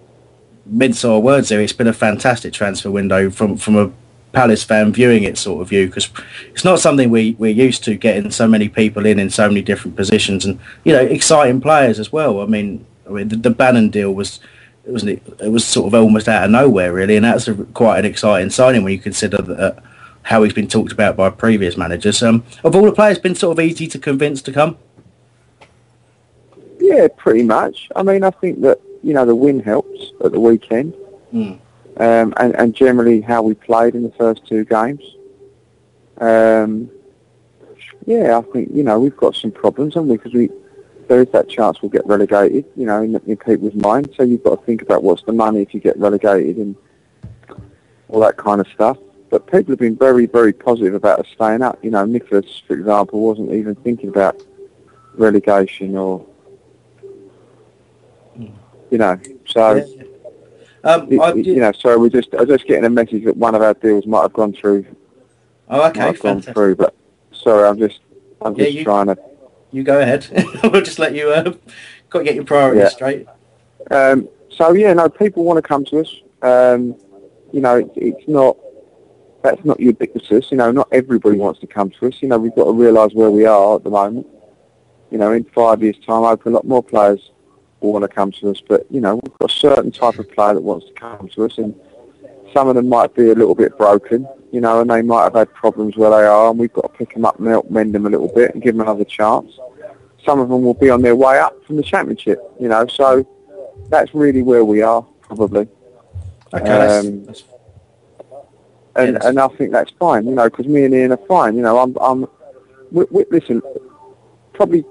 Speaker 6: mince our words there. It's been a fantastic transfer window from from a Palace fan viewing it sort of view because it's not something we we're used to getting so many people in in so many different positions and you know exciting players as well. I mean, I mean the, the Bannan deal was. It was it was sort of almost out of nowhere really, and that's a, quite an exciting signing when you consider that uh, how he's been talked about by previous managers. Um, have all the players been sort of easy to convince to come?
Speaker 16: yeah, pretty much. I mean, I think that you know the win helps at the weekend,
Speaker 6: Mm.
Speaker 16: Um, and and generally how we played in the first two games. Um, yeah, I think you know we've got some problems, haven't we? Because we there is that chance we'll get relegated, you know, in, in people's minds. So you've got to think about what's the money if you get relegated and all that kind of stuff. But people have been very, very positive about us staying up. You know, Nicholas, for example, wasn't even thinking about relegation or, you know, so.
Speaker 6: Um,
Speaker 16: it- you know, so we're just, I was just getting a message that one of our deals might have gone through.
Speaker 6: Oh, okay,
Speaker 16: have gone through, but sorry, I'm just, I'm
Speaker 6: Yeah,
Speaker 16: just
Speaker 6: you-
Speaker 16: trying to
Speaker 6: You go ahead. we'll just let you uh, got to get your priorities
Speaker 16: Yeah.
Speaker 6: straight.
Speaker 16: Um, so yeah, no, people want to come to us. Um, you know, it, it's not that's not ubiquitous. You know, not everybody wants to come to us. You know, we've got to realise where we are at the moment. You know, in five years' time, I hope a lot more players want to come to us. But you know, we've got a certain type of player that wants to come to us, and some of them might be a little bit broken. You know, and they might have had problems where they are, and we've got to pick them up and help mend them a little bit and give them another chance. Some of them will be on their way up from the championship. You know, so that's really where we are probably.
Speaker 6: Okay, that's-
Speaker 16: Um, and and I think that's fine, you know, because me and Ian are fine. You know, I'm I'm. We, we, listen, probably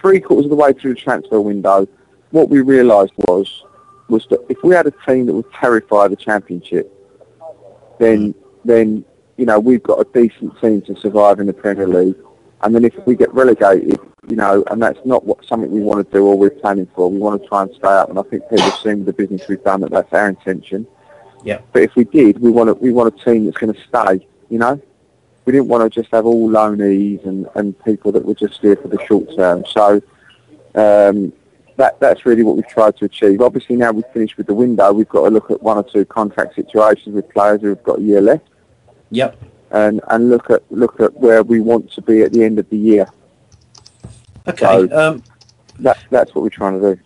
Speaker 16: three quarters of the way through the transfer window, what we realised was was that if we had a team that would terrify the championship, then then you know we've got a decent team to survive in the Premier League. And then if we get relegated, you know, and that's not what something we want to do or we're planning for. We want to try and stay up, and I think people have seen with the business we've done that that's our intention.
Speaker 6: Yeah.
Speaker 16: But if we did, we want a, we want a team that's going to stay. You know, we didn't want to just have all loanees and, and people that were just here for the short term. So um, that that's really what we've tried to achieve. Obviously, now we've finished with the window, we've got to look at one or two contract situations with players who've got a year left.
Speaker 6: Yep.
Speaker 16: And and look at look at where we want to be at the end of the year.
Speaker 6: Okay. um,
Speaker 16: that that's what we're trying to do.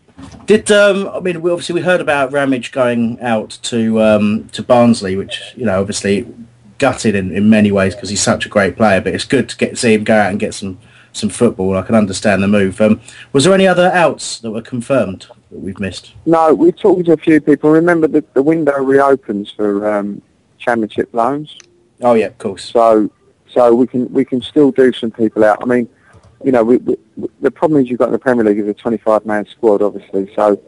Speaker 6: Did um, I mean we obviously we heard about Ramage going out to um, to Barnsley, which you know obviously gutted in, in many ways because he's such a great player. But it's good to get see him go out and get some some football. I can understand the move. Um, was there any other outs that were confirmed that we've missed?
Speaker 16: No, we're talking to a few people. Remember that the window reopens for um, championship loans.
Speaker 6: Oh yeah, of course.
Speaker 16: So so we can we can still do some people out. I mean, you know, we, we, the problem is you've got in the Premier League is a 25 man squad, obviously. So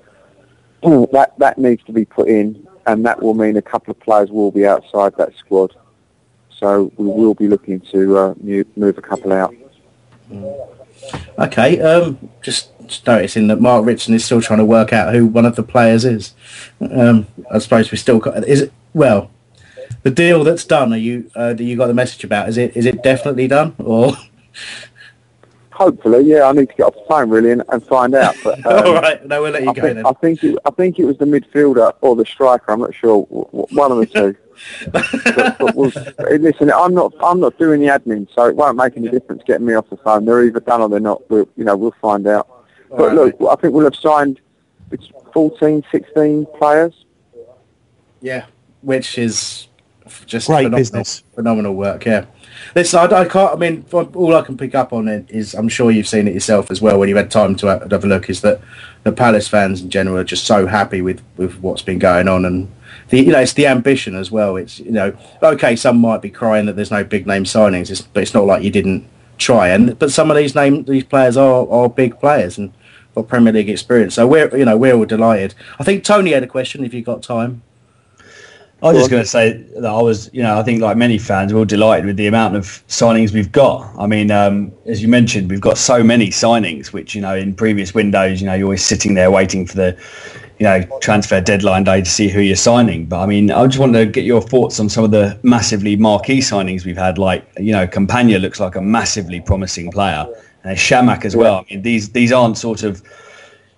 Speaker 16: that that needs to be put in, and that will mean a couple of players will be outside that squad. So we will be looking to uh, move a couple out.
Speaker 6: Okay, um, just, noticing that Mark Ritson is still trying to work out who one of the players is. Um, I suppose we still got is it well the deal that's done. Are you uh, that you got the message about? Is it is it definitely done or?
Speaker 16: Hopefully, yeah. I need to get off the phone really and, and find out. But um,
Speaker 6: All right, no, we'll let you
Speaker 16: I
Speaker 6: go
Speaker 16: think,
Speaker 6: then.
Speaker 16: I think it, I think it was the midfielder or the striker. I'm not sure. One of the two. but, but we'll, listen, I'm not I'm not doing the admin, so it won't make any difference getting me off the phone. They're either done or they're not. We'll, you know, we'll find out.
Speaker 6: All
Speaker 16: but
Speaker 6: right,
Speaker 16: look, I think we'll have signed 14, 16 players.
Speaker 6: Yeah, which is just
Speaker 12: Great
Speaker 6: phenomenal,
Speaker 12: business.
Speaker 6: phenomenal work. Yeah, listen, I, I can't. I mean, all I can pick up on it is I'm sure you've seen it yourself as well when you've had time to have have a look. Is that the Palace fans in general are just so happy with with what's been going on and. The, you know, it's the ambition as well. It's you know, okay, some might be crying that there's no big name signings, it's, but it's not like you didn't try. And but some of these name these players are, are big players and got Premier League experience. So we're you know we're all delighted. I think Tony had a question. If you got time.
Speaker 11: I was just going to say that I was, you know, I think like many fans, we're all delighted with the amount of signings we've got. I mean, um, as you mentioned, we've got so many signings, which, you know, in previous windows, you know, you're always sitting there waiting for the, you know, transfer deadline day to see who you're signing. But I mean, I just wanted to get your thoughts on some of the massively marquee signings we've had. Like, you know, Campana looks like a massively promising player. And Chamakh as well. I mean, these these aren't sort of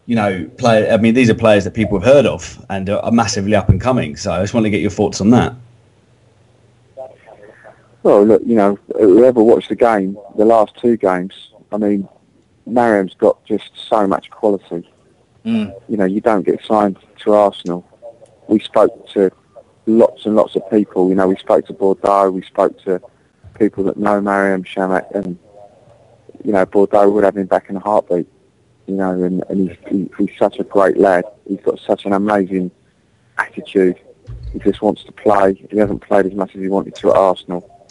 Speaker 11: you know, play. I mean, these are players that people have heard of and are massively up and coming. So I just want to get your thoughts on that.
Speaker 16: Well, look, you know, whoever watched the game, the last two games, I mean, Marouane's got just so much quality.
Speaker 6: Mm.
Speaker 16: You know, you don't get signed to Arsenal. We spoke to lots and lots of people. You know, we spoke to Bordeaux, we spoke to people that know Marouane Chamakh, and you know, Bordeaux would have him back in a heartbeat. You know, and, and he's, he, he's such a great lad. He's got such an amazing attitude. He just wants to play. He hasn't played as much as he wanted to at Arsenal.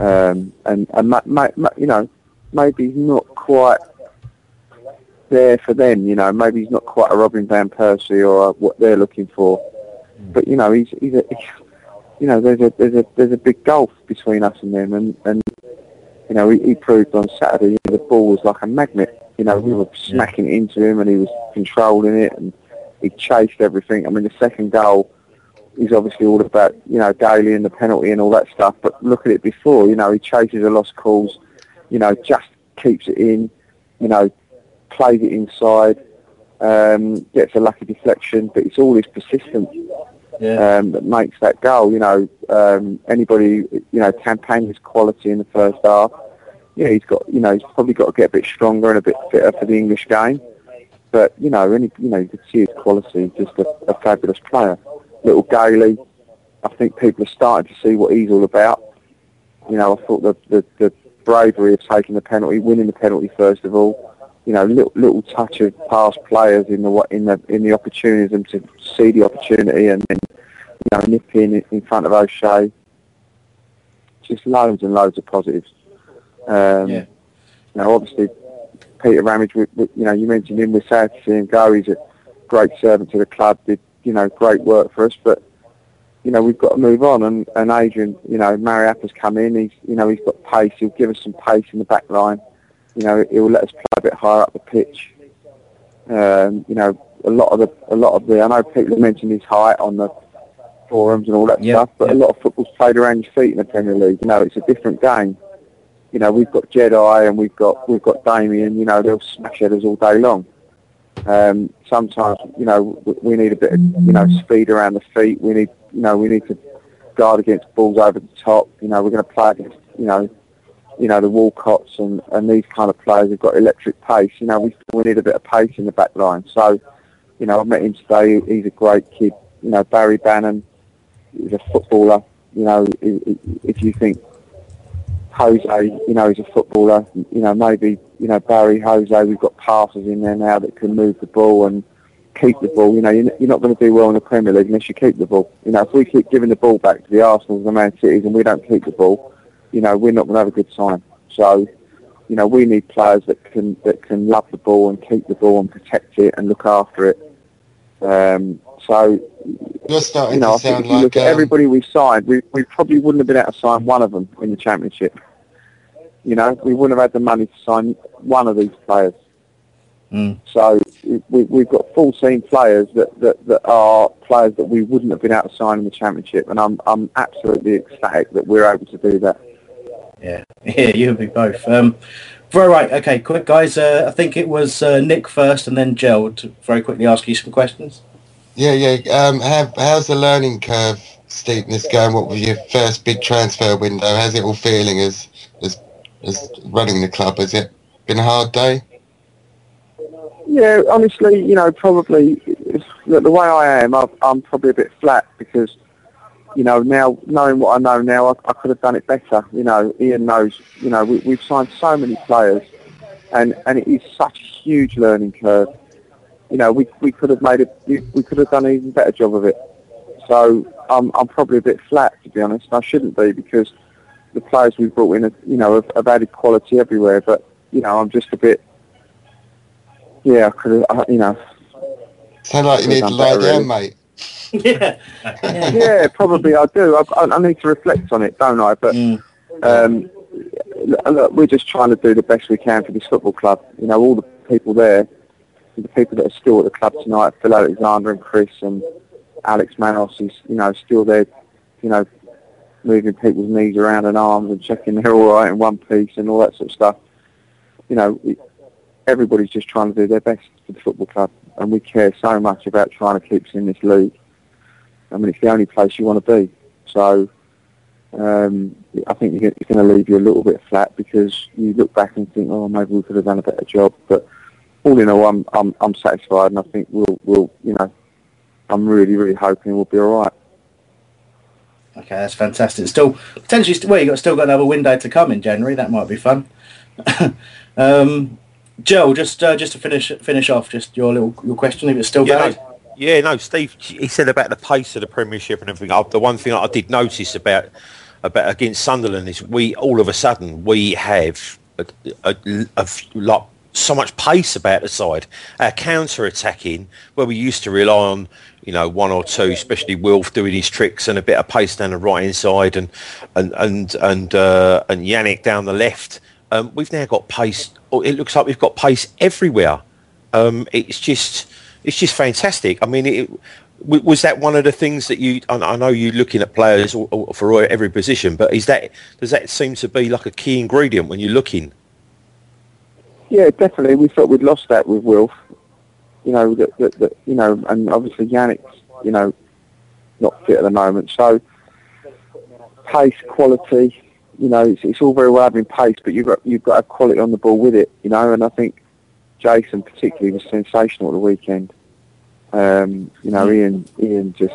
Speaker 16: Um, and and ma- ma- ma- you know, maybe he's not quite there for them. You know, maybe he's not quite a Robin van Persie or what they're looking for. But you know, he's he's a you know there's a there's a there's a big gulf between us and them, and and you know he, he proved on Saturday you know, the ball was like a magnet. You know, we were smacking it into him, and he was controlling it, and he chased everything. I mean, the second goal is obviously all about you know Daly and the penalty and all that stuff. But look at it before. You know, he chases a lost cause. You know, just keeps it in. You know, plays it inside. um, gets a lucky deflection, but it's all his persistence um, that makes that goal. You know, um, anybody, you know, Campana's quality in the first half. Yeah, he's got, you know, he's probably got to get a bit stronger and a bit fitter for the English game. But you know, any, you know, you could see his quality. Just a, a fabulous player. Little Gailey, I think people are starting to see what he's all about. You know, I thought the the, the bravery of taking the penalty, winning the penalty first of all. You know, little little touch of past players in the in the in the opportunism to see the opportunity and then you know nip in in front of O'Shea. Just loads and loads of positives. Um,
Speaker 6: Yeah.
Speaker 16: You know, obviously Peter Ramage, we, we, you know, you mentioned him. We're sad to see him go. He's a great servant to the club. Did you know great work for us, but you know we've got to move on. And, and Adrian, you know, Mariappa's come in. He's you know he's got pace. He'll give us some pace in the back line. You know, he'll let us play a bit higher up the pitch. Um, you know, a lot of the a lot of the I know people mentioned his height on the forums and all that stuff, but a lot of football's played around your feet in the Premier League. You know, it's a different game. You know, we've got Jedi and we've got we've got Damien. You know, they'll smash at us all day long. Um, sometimes, you know, we, we need a bit of you know speed around the feet. We need you know we need to guard against balls over the top. You know, we're going to play against you know you know the Walcotts and, and these kind of players who've got electric pace. You know, we we need a bit of pace in the back line. So, you know, I met him today. He's a great kid. You know, Barry Bannan is a footballer. You know, if you think Jose, you know, he's a footballer. You know, maybe you know Barry, Jose. We've got passers in there now that can move the ball and keep the ball. You know, you're you're not going to do well in the Premier League unless you keep the ball. You know, if we keep giving the ball back to the Arsenals and the Man Cities and we don't keep the ball, you know, we're not going to have a good time. So, you know, we need players that can that can love the ball and keep the ball and protect it and look after it. Um, so,
Speaker 14: You're starting
Speaker 16: you know, I
Speaker 14: to
Speaker 16: think
Speaker 14: sound
Speaker 16: if you look
Speaker 14: like
Speaker 16: at
Speaker 14: um,
Speaker 16: everybody we've signed, we, we probably wouldn't have been able to sign one of them in the Championship. You know, we wouldn't have had the money to sign one of these players. So we, we've got 14 players that, that, that are players that we wouldn't have been able to sign in the Championship, and I'm I'm absolutely ecstatic that we're able to do that.
Speaker 6: Yeah, yeah, you and me both. Um, very right. Okay, quick guys. Uh, I think it was uh, Nick first, and then Joel to very quickly ask you some questions.
Speaker 14: Yeah, yeah. Um, how, how's the learning curve steepness going? What was your first big transfer window? How's it all feeling as as as running the club? Has it been a hard day?
Speaker 16: Yeah, honestly, you know, probably the, the way I am, I've, I'm probably a bit flat because, you know, now knowing what I know now, I, I could have done it better. You know, Ian knows. You know, we, we've signed so many players, and and it is such a huge learning curve. You know, we we could have made it. We, could have done an even better job of it. So I'm I'm probably a bit flat to be honest. I shouldn't be because the players we've brought in, have, you know, have, have added quality everywhere. But you know, I'm just a bit. Yeah, I could have, you know.
Speaker 14: Sound like you need to lie down, mate.
Speaker 6: yeah.
Speaker 16: yeah, probably I do. I, I, I need to reflect on it, don't I? But um, look, look, we're just trying to do the best we can for this football club. You know, all the people there, the people that are still at the club tonight, Phil Alexander and Chris and Alex Manos is, you know, still there, you know, moving people's knees around and arms and checking they're all right in one piece and all that sort of stuff. You know, everybody's just trying to do their best for the football club, and we care so much about trying to keep us in this league. I mean, it's the only place you want to be. So um, I think it's going to leave you a little bit flat because you look back and think, oh, maybe we could have done a better job. But all in all, I'm I'm, I'm satisfied, and I think we'll we'll you know, I'm really really hoping we'll be all right.
Speaker 6: Okay, that's fantastic. Still potentially, well, you got still got another window to come in January. That might be fun. um, Joel, just uh, just to finish finish off, just your little your question, if it's still
Speaker 13: Yeah,
Speaker 6: valid.
Speaker 13: no, yeah, no, Steve. He said about the pace of the Premiership and everything. The one thing I did notice about about against Sunderland is we all of a sudden we have a, a, a, like so much pace about the side. Our counter attacking, where we used to rely on you know one or two, especially Wilf doing his tricks and a bit of pace down the right hand side, and and and and uh, and Yannick down the left. Um, we've now got pace. It looks like we've got pace everywhere. Um, it's just it's just fantastic. I mean, it, was that one of the things that you? I know you're looking at players for every position, but is that does that seem to be like a key ingredient when you're looking?
Speaker 16: Yeah, definitely. We thought we'd lost that with Wilf. you know, that, that, that you know, and obviously Yannick's, you know, not fit at the moment. So pace, quality, you know, it's, it's all very well having pace, but you've got you've got to have quality on the ball with it, you know. And I think Jason particularly was sensational at the weekend. Um, you know, Ian Ian just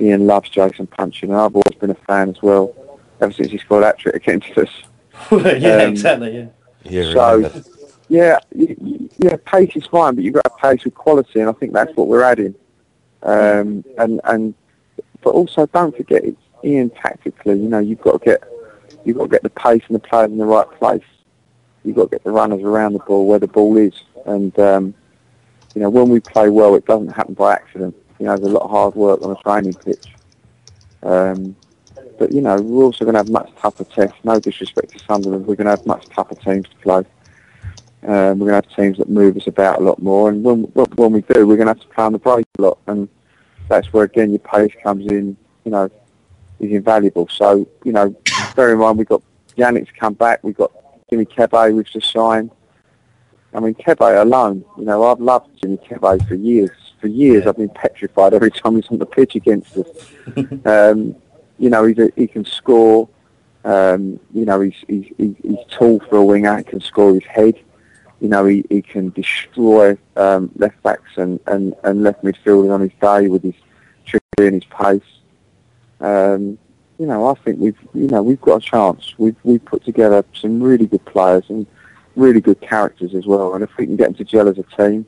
Speaker 16: Ian loves Jason Puncheon, and I've always been a fan as well, ever since he scored that trick against us.
Speaker 6: yeah,
Speaker 16: Um,
Speaker 6: exactly. Yeah.
Speaker 13: Yeah,
Speaker 16: So, yeah, y- y- yeah, pace is fine, but you've got to pace with quality, and I think that's what we're adding. Um, and and but also don't forget, it's Ian tactically. You know, you've got to get you've got to get the pace and the players in the right place. You've got to get the runners around the ball where the ball is, and um, you know, when we play well, it doesn't happen by accident. You know, there's a lot of hard work on a training pitch. Um, but you know, we're also going to have much tougher tests. No disrespect to Sunderland, we're going to have much tougher teams to play. Um, we're going to have teams that move us about a lot more, and when when we do, we're going to have to play on the break a lot, and that's where again your pace comes in. You know, is invaluable. So you know, bear in mind we've got Yannick's come back, we've got Jimmy Kebe we've just signed. I mean, Kebe alone, you know, I've loved Jimmy Kebe for years. For years, I've been petrified every time he's on the pitch against us. um, you know, he's a, he can score. Um, you know, he's, he's, he's he's tall for a winger. He can score his head. You know, he, he can destroy um, left backs and, and, and left midfielders on his day with his trickery and his pace. Um, you know, I think we've you know we've got a chance. We've we've put together some really good players and really good characters as well. And if we can get them to gel as a team,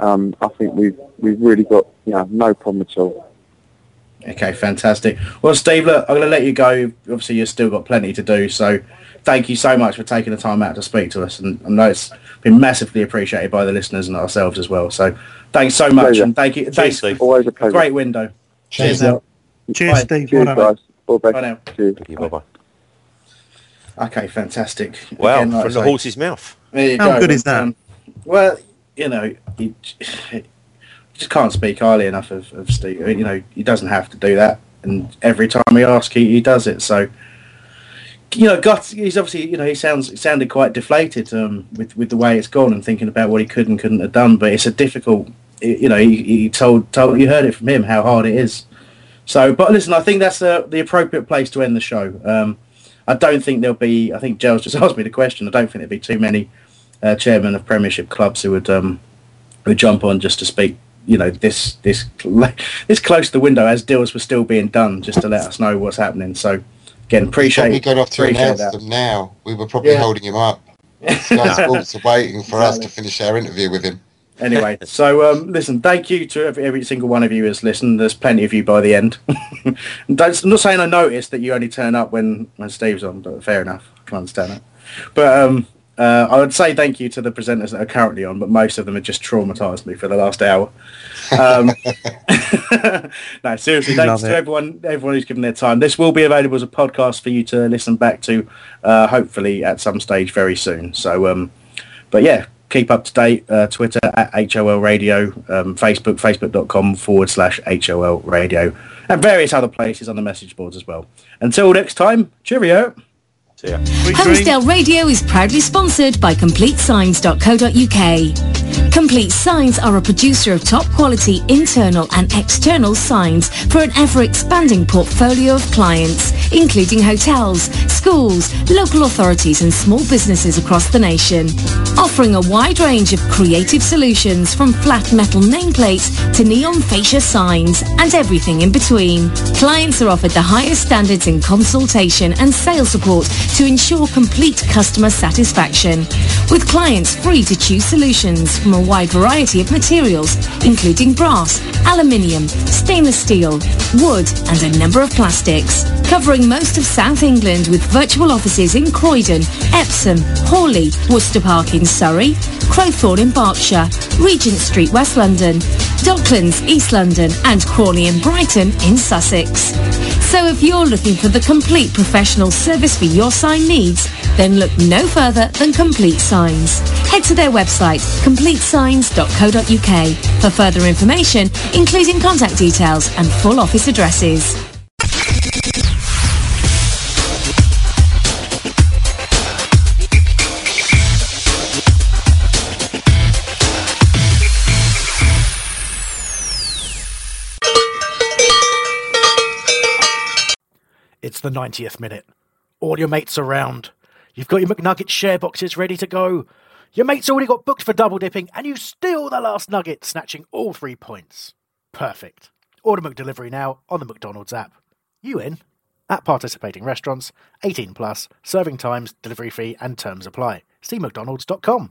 Speaker 16: um, I think we've we've really got you know no problem at all.
Speaker 6: Okay, fantastic. Well, Steve, look, I'm going to let you go. Obviously, you've still got plenty to do. So, thank you so much for taking the time out to speak to us. And I know it's been massively appreciated by the listeners and ourselves as well. So, thanks so much.
Speaker 16: Pleasure.
Speaker 6: And thank you. Thanks.
Speaker 16: Always a pleasure.
Speaker 6: Great window.
Speaker 16: Cheers,
Speaker 6: now.
Speaker 12: Cheers,
Speaker 6: Bye.
Speaker 12: Steve.
Speaker 16: Cheers, guys. All the best.
Speaker 6: Bye now.
Speaker 16: Cheers.
Speaker 13: Bye bye.
Speaker 6: Okay, fantastic.
Speaker 13: Wow,
Speaker 6: Again, like
Speaker 13: from the
Speaker 6: say-
Speaker 13: horse's mouth.
Speaker 6: There you
Speaker 12: How
Speaker 6: go.
Speaker 12: good is that?
Speaker 6: Um, well, you know, you j- just can't speak highly enough of, of Steve. You know, he doesn't have to do that, and every time we ask, he, he does it. So, you know, got he's obviously, you know, he sounds he sounded quite deflated um, with with the way it's gone and thinking about what he could and couldn't have done. But it's a difficult, you know, he, he told told you heard it from him how hard it is. So, but listen, I think that's the the appropriate place to end the show. Um, I don't think there'll be. I think Giles just asked me the question. I don't think there'll be too many uh, chairmen of Premiership clubs who would um, would jump on just to speak. You know, this this this close to the window as deals were still being done, just to let us know what's happening. So, again, appreciate it.
Speaker 14: We got off to announce
Speaker 6: that.
Speaker 14: them now. We were probably
Speaker 6: Yeah.
Speaker 14: holding him up. Sky Sports are waiting for us to finish our interview with him.
Speaker 6: Anyway, so um, listen, thank you to every, every single one of you who's listened. There's plenty of you by the end. I'm not saying I noticed that you only turn up when, when Steve's on, but fair enough. I can understand that. But um, uh, I would say thank you to the presenters that are currently on, but most of them have just traumatised me for the last hour. Um, no, seriously, thanks to everyone everyone who's given their time. This will be available as a podcast for you to listen back to, uh, hopefully at some stage very soon. So, um, but yeah, keep up to date. Uh, Twitter at HOL Radio, um, Facebook, facebook.com forward slash HOL Radio, and various other places on the message boards as well. Until next time, cheerio.
Speaker 13: See ya.
Speaker 1: Holmesdale Radio is proudly sponsored by CompleteSigns.co.uk. Complete Signs are a producer of top quality internal and external signs for an ever-expanding portfolio of clients, including hotels, schools, local authorities and small businesses across the nation. Offering a wide range of creative solutions from flat metal nameplates to neon fascia signs and everything in between. Clients are offered the highest standards in consultation and sales support to ensure complete customer satisfaction. With clients free to choose solutions from a wide variety of materials, including brass, aluminium, stainless steel, wood and a number of plastics. Covering most of South England with virtual offices in Croydon, Epsom, Hawley, Worcester Park in Surrey, Crowthorne in Berkshire, Regent Street, West London, Docklands, East London and Crawley and Brighton in Sussex. So if you're looking for the complete professional service for your sign needs, then look no further than Complete Signs. Head to their website, signs.co.uk for further information, including contact details and full office addresses.
Speaker 17: It's the 90th minute. All your mates around. You've got your McNugget share boxes ready to go. Your mate's already got booked for double dipping, and you steal the last nugget, snatching all three points. Perfect. Order McDelivery now on the McDonald's app. You in? At participating restaurants, 18 plus, serving times, delivery fee, and terms apply. See McDonald's.com.